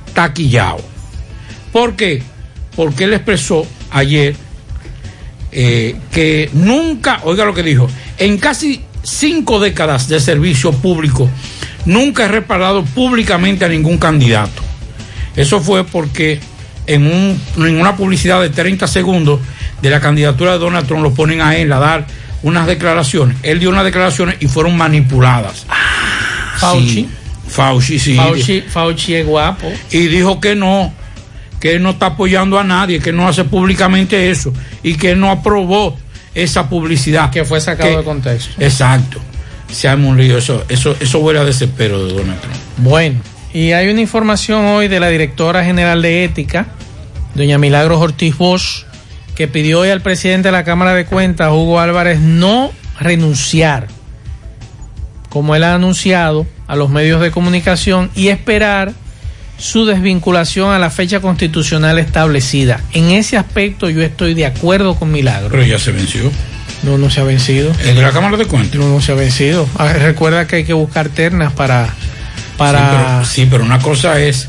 está quillado. ¿Por qué? Porque él expresó ayer eh, que nunca, oiga lo que dijo, en casi cinco décadas de servicio público, nunca he respaldado públicamente a ningún candidato. Eso fue porque en, un- en una publicidad de 30 segundos de la candidatura de Donald Trump lo ponen a él a dar unas declaraciones. Él dio unas declaraciones y fueron manipuladas. Fauci. Sí, Fauci, sí. Fauci, Fauci es guapo. Y dijo que no, que él no está apoyando a nadie, que no hace públicamente eso y que él no aprobó esa publicidad. Que fue sacado Que- de contexto. Exacto. Se arma un lío. Eso, eso, eso huele a desespero de Donald Trump. Bueno, y hay una información hoy de la directora general de ética, doña Milagros Ortiz Bosch, que pidió hoy al presidente de la Cámara de Cuentas, Hugo Álvarez, no renunciar, como él ha anunciado a los medios de comunicación, y esperar su desvinculación a la fecha constitucional establecida. En ese aspecto yo estoy de acuerdo con Milagros. Pero ya se venció. No, no se ha vencido. El de la Cámara de Cuentas. No, no se ha vencido. Ah, Recuerda que hay que buscar ternas para... para... Sí pero, sí, pero una cosa es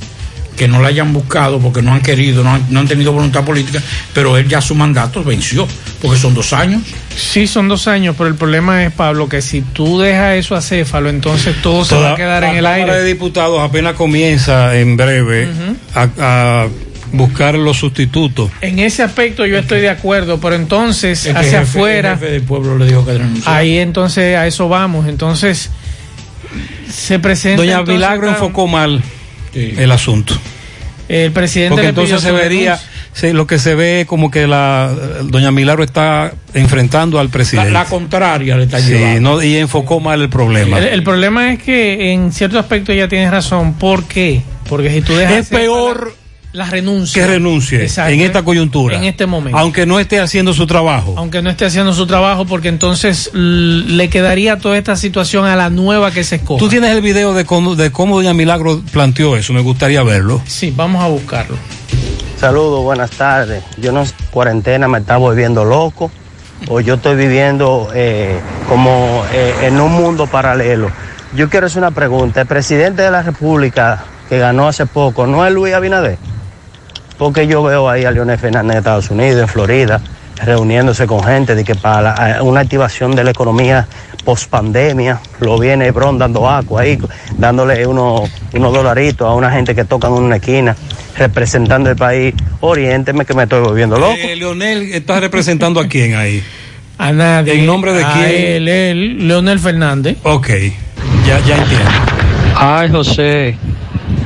que no la hayan buscado porque no han querido, no han, no han tenido voluntad política, pero él ya su mandato venció, porque son dos años. Sí, son dos años, pero el problema es, Pablo, que si tú dejas eso a Céfalo, entonces todo se va a quedar la en el Cámara de aire. Diputados apenas comienza en breve a, a buscar los sustitutos. En ese aspecto yo estoy de acuerdo, pero entonces El hacia jefe- afuera, el jefe del pueblo le dijo que renunciara. ahí entonces a eso vamos. Entonces se presenta. Doña entonces, Milagro claro, enfocó mal el asunto. El presidente Porque le pidió entonces se vería, sí, lo que se ve como que la Doña Milagro está enfrentando al La, presidente. la contraria le está Sí, llevando. no, y enfocó mal el problema. El, el problema es que en cierto aspecto ya tienes razón. ¿Por qué? Porque si tú dejas es peor la renuncia que renuncie Exacto. en esta coyuntura. En este momento. Aunque no esté haciendo su trabajo. aunque no esté haciendo su trabajo, porque entonces le quedaría toda esta situación a la nueva que se escoja. Tú tienes el video de cómo, de cómo Doña Milagro planteó eso, me gustaría verlo. Sí, vamos a buscarlo. Saludos, buenas tardes. Yo no sé, cuarentena me está volviendo loco o yo estoy viviendo eh, como eh, en un mundo paralelo. Yo quiero hacer una pregunta. El presidente de la República que ganó hace poco, ¿no es Luis Abinader? Porque yo veo ahí a Leonel Fernández en Estados Unidos, en Florida, reuniéndose con gente de que para la- eh, una activación de la economía post pandemia, lo viene Hebron dando agua ahí, dándole unos, unos dolaritos a una gente que toca en una esquina, representando el país. Oriénteme que me estoy volviendo loco. Eh, Leonel está representando a quién ahí. A nadie. ¿En nombre de A quién? Él, él, Leonel Fernández. Ok, ya, ya entiendo. Ay, José,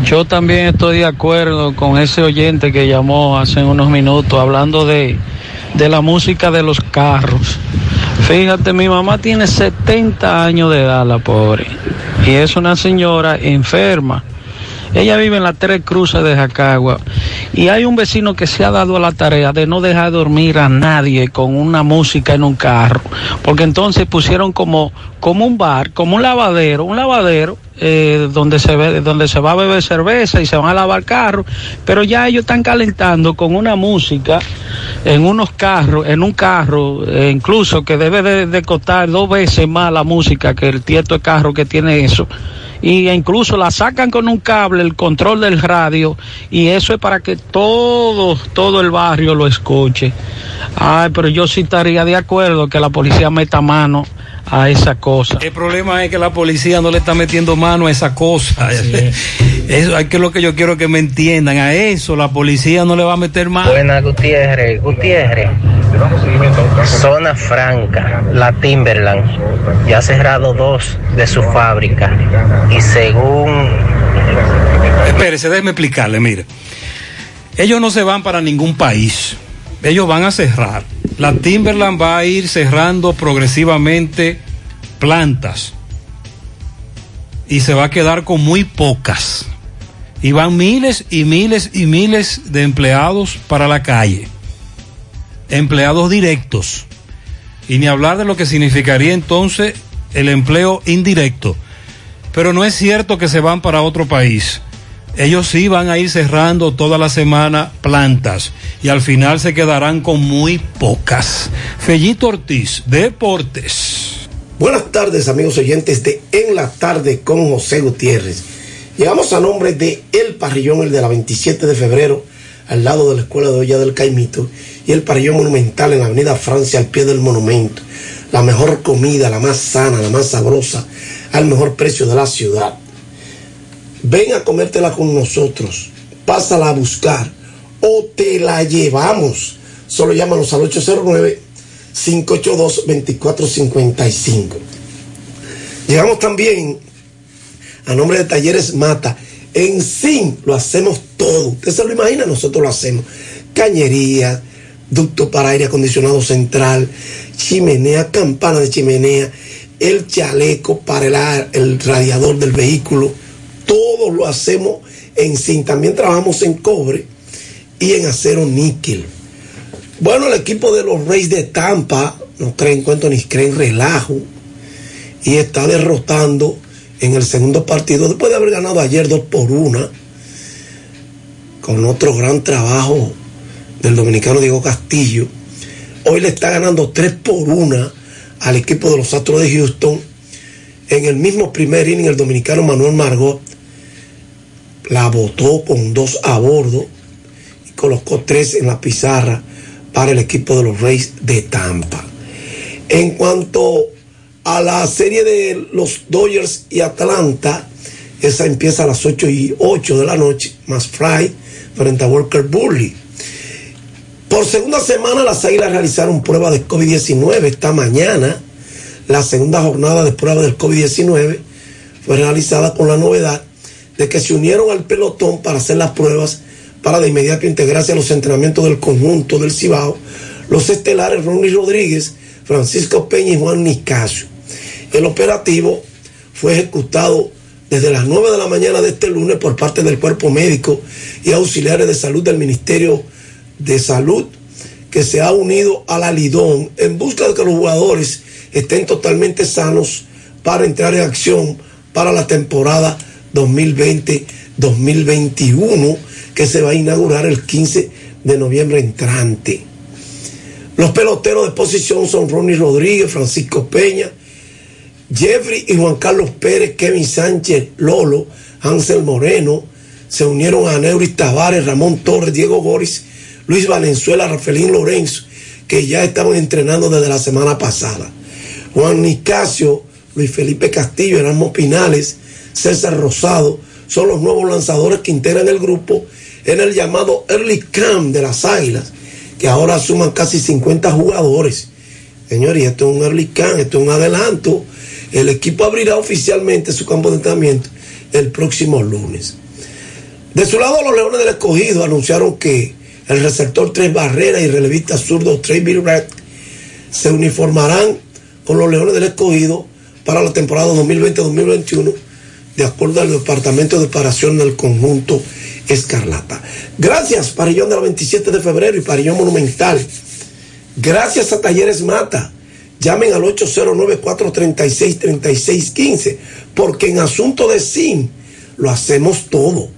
yo también estoy de acuerdo con ese oyente que llamó hace unos minutos hablando de, de la música de los carros. Fíjate, mi mamá tiene 70 años de edad, la pobre, y es una señora enferma. Ella vive en las tres cruces de Jacagua y hay un vecino que se ha dado a la tarea de no dejar dormir a nadie con una música en un carro, porque entonces pusieron como, como un bar, como un lavadero, un lavadero eh, donde se ve, donde se va a beber cerveza y se van a lavar carros, pero ya ellos están calentando con una música en unos carros, en un carro, eh, incluso que debe de, costar dos veces más la música que el tieto de carro que tiene eso. Y incluso la sacan con un cable el control del radio y eso es para que todo todo el barrio lo escuche. Ay pero yo sí estaría de acuerdo que la policía meta mano a esa cosa El problema es que la policía no le está metiendo mano a esa cosa. [laughs] Eso es que lo que yo quiero que me entiendan. A eso la policía no le va a meter mano. Buena, Gutiérrez. Gutiérrez, Zona Franca, la Timberland, ya ha cerrado dos de su fábrica y según... Espérese, déjeme explicarle, mire. Ellos no se van para ningún país. Ellos van a cerrar. La Timberland va a ir cerrando progresivamente plantas. Y se va a quedar con muy pocas. Y van miles y miles y miles de empleados para la calle. Empleados directos. Y ni hablar de lo que significaría entonces el empleo indirecto. Pero no es cierto que se van para otro país ellos sí van a ir cerrando toda la semana plantas y al final se quedarán con muy pocas. Fellito Ortiz, Deportes. Buenas tardes amigos oyentes de En la tarde con José Gutiérrez. Llegamos a nombre de El Parrillón, el de la 27 de febrero, al lado de la Escuela de Olla del Caimito, y el Parrillón Monumental en la Avenida Francia, al pie del monumento. La mejor comida, la más sana, la más sabrosa, al mejor precio de la ciudad. Ven a comértela con nosotros, pásala a buscar o te la llevamos. Solo llámanos al 809-582-2455. Llegamos también a nombre de Talleres Mata. En sí lo hacemos todo. Usted se lo imagina, nosotros lo hacemos. Cañería, ducto para aire acondicionado central, chimenea, campana de chimenea, el chaleco para el, el radiador del vehículo todo lo hacemos en zinc. También trabajamos en cobre y en acero níquel. Bueno, el equipo de los Reyes de Tampa no creen cuento ni creen relajo y está derrotando en el segundo partido después de haber ganado ayer dos por una con otro gran trabajo del dominicano Diego Castillo. Hoy le está ganando tres por una al equipo de los Astros de Houston. En el mismo primer inning el dominicano Manuel Margot la botó con dos a bordo y colocó tres en la pizarra para el equipo de los Reyes de Tampa. En cuanto a la serie de los Dodgers y Atlanta, esa empieza a las 8 y 8 de la noche, más Fry frente a Walker Burley. Por segunda semana las Águilas realizaron pruebas de COVID-19 esta mañana. La segunda jornada de prueba del COVID-19 fue realizada con la novedad de que se unieron al pelotón para hacer las pruebas para de inmediato integrarse a los entrenamientos del conjunto del Cibao, los estelares Ronnie Rodríguez, Francisco Peña y Juan Nicasio. El operativo fue ejecutado desde las 9 de la mañana de este lunes por parte del cuerpo médico y auxiliares de salud del Ministerio de Salud, que se ha unido a la Lidón en busca de que los jugadores estén totalmente sanos para entrar en acción para la temporada 2020-2021 que se va a inaugurar el 15 de noviembre entrante. Los peloteros de posición son Ronnie Rodríguez, Francisco Peña, Jeffrey y Juan Carlos Pérez, Kevin Sánchez, Lolo, Ángel Moreno, se unieron a Neuris Tavares, Ramón Torres, Diego Boris, Luis Valenzuela, Rafaelín Lorenzo, que ya estaban entrenando desde la semana pasada. Juan Nicasio, Luis Felipe Castillo, Erasmo Pinales, César Rosado, son los nuevos lanzadores que integran el grupo en el llamado Early Camp de las Águilas, que ahora suman casi 50 jugadores. Señores, esto es un Early Camp, esto es un adelanto. El equipo abrirá oficialmente su campo de entrenamiento el próximo lunes. De su lado, los Leones del Escogido anunciaron que el receptor Tres Barreras y relevista zurdo Trey Bill se uniformarán con los Leones del Escogido para la temporada 2020-2021 de acuerdo al Departamento de Operación del Conjunto Escarlata. Gracias, Parillón de la 27 de febrero y Parillón Monumental. Gracias a Talleres Mata. Llamen al 809-436-3615, porque en asunto de SIM lo hacemos todo.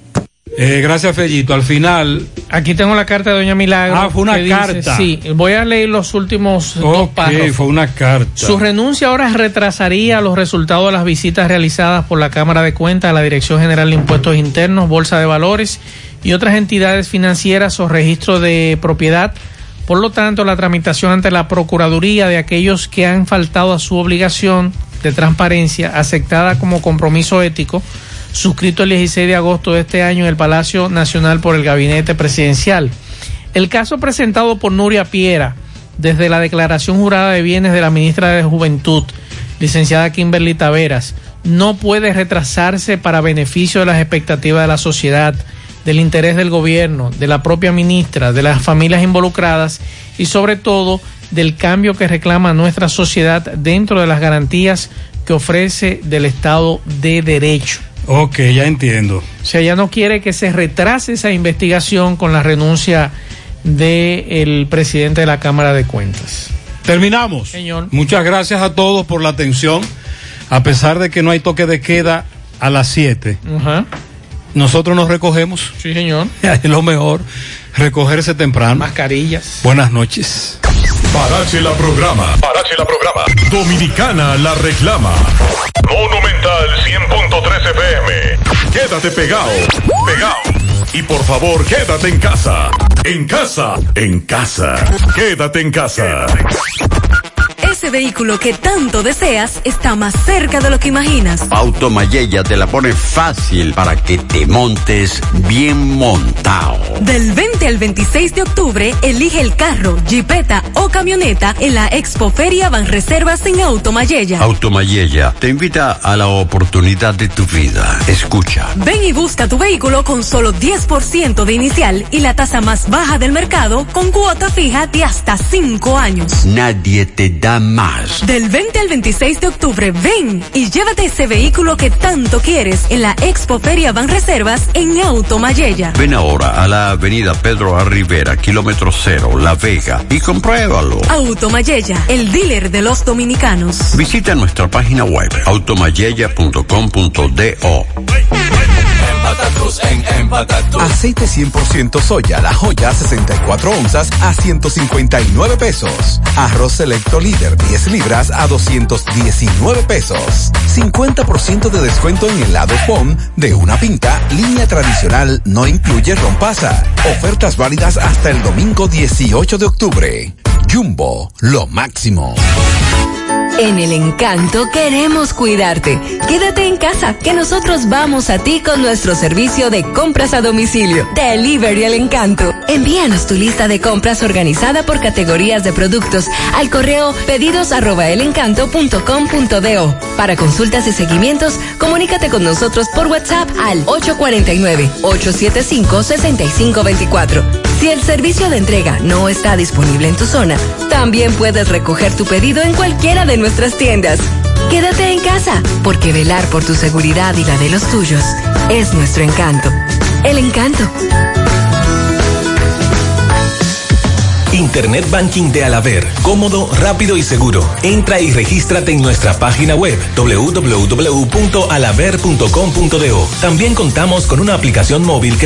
Eh, gracias, Fellito. Al final. Aquí tengo la carta de Doña Milagro. Ah, fue una carta. sí, voy a leer los últimos dos párrafos. fue una carta. Su renuncia ahora retrasaría los resultados de las visitas realizadas por la Cámara de Cuentas, la Dirección General de Impuestos Internos, Bolsa de Valores y otras entidades financieras o registro de propiedad. Por lo tanto, la tramitación ante la Procuraduría de aquellos que han faltado a su obligación de transparencia, aceptada como compromiso ético, suscrito el 16 de agosto de este año en el Palacio Nacional por el Gabinete Presidencial. El caso presentado por Nuria Piera desde la declaración jurada de bienes de la ministra de Juventud, licenciada Kimberly Taveras, no puede retrasarse para beneficio de las expectativas de la sociedad, del interés del gobierno, de la propia ministra, de las familias involucradas y sobre todo del cambio que reclama nuestra sociedad dentro de las garantías que ofrece del Estado de Derecho. Ok, ya entiendo. O sea, ya no quiere que se retrase esa investigación con la renuncia del presidente de la Cámara de Cuentas. Terminamos. Señor. Muchas gracias a todos por la atención. A pesar de que no hay toque de queda a las 7, Ajá. nosotros nos recogemos. Sí, señor. [laughs] Es lo mejor, recogerse temprano. Mascarillas. Buenas noches. Parache la programa. Parache la programa. Dominicana la reclama. Monumental 100.13 FM. Quédate pegado. Pegado. Y por favor, quédate en casa. En casa. En casa. Quédate en casa. Ese vehículo que tanto deseas está más cerca de lo que imaginas. Auto Mayella te la pone fácil para que te montes bien montado. Del 20 al 26 de octubre, elige el carro, jipeta o camioneta en la Expo Feria Banreservas en Auto Mayella. Auto Mayella te invita a la oportunidad de tu vida. Escucha. Ven y busca tu vehículo con solo 10% de inicial y la tasa más baja del mercado con cuota fija de hasta 5 años. Nadie te da más. Del 20 al 26 de octubre, ven y llévate ese vehículo que tanto quieres en la Expo Feria Banreservas en Auto Mayella. Ven ahora a la avenida Pedro A. Rivera, kilómetro cero, La Vega, y compruébalo. Auto Mayella, el dealer de los dominicanos. Visita nuestra página web automayella.com.do. Aceite 100% soya, la joya 64 onzas a 159 pesos. Arroz selecto líder 10 libras a 219 pesos. 50% de descuento en helado POM de una pinta, línea tradicional, no incluye rompasa. Ofertas válidas hasta el domingo 18 de octubre. Jumbo, lo máximo. En el encanto queremos cuidarte. Quédate en casa, que nosotros vamos a ti con nuestro servicio de compras a domicilio. Delivery al encanto. Envíanos tu lista de compras organizada por categorías de productos al correo pedidos. Para consultas y seguimientos, comunícate con nosotros por WhatsApp al 849-875-6524. Si el servicio de entrega no está disponible en tu zona, también puedes recoger tu pedido en cualquiera de nuestras tiendas. Quédate en casa, porque velar por tu seguridad y la de los tuyos es nuestro encanto. El encanto. Internet Banking de Alaber. Cómodo, rápido y seguro. Entra y regístrate en nuestra página web www.alaber.com.do. También contamos con una aplicación móvil que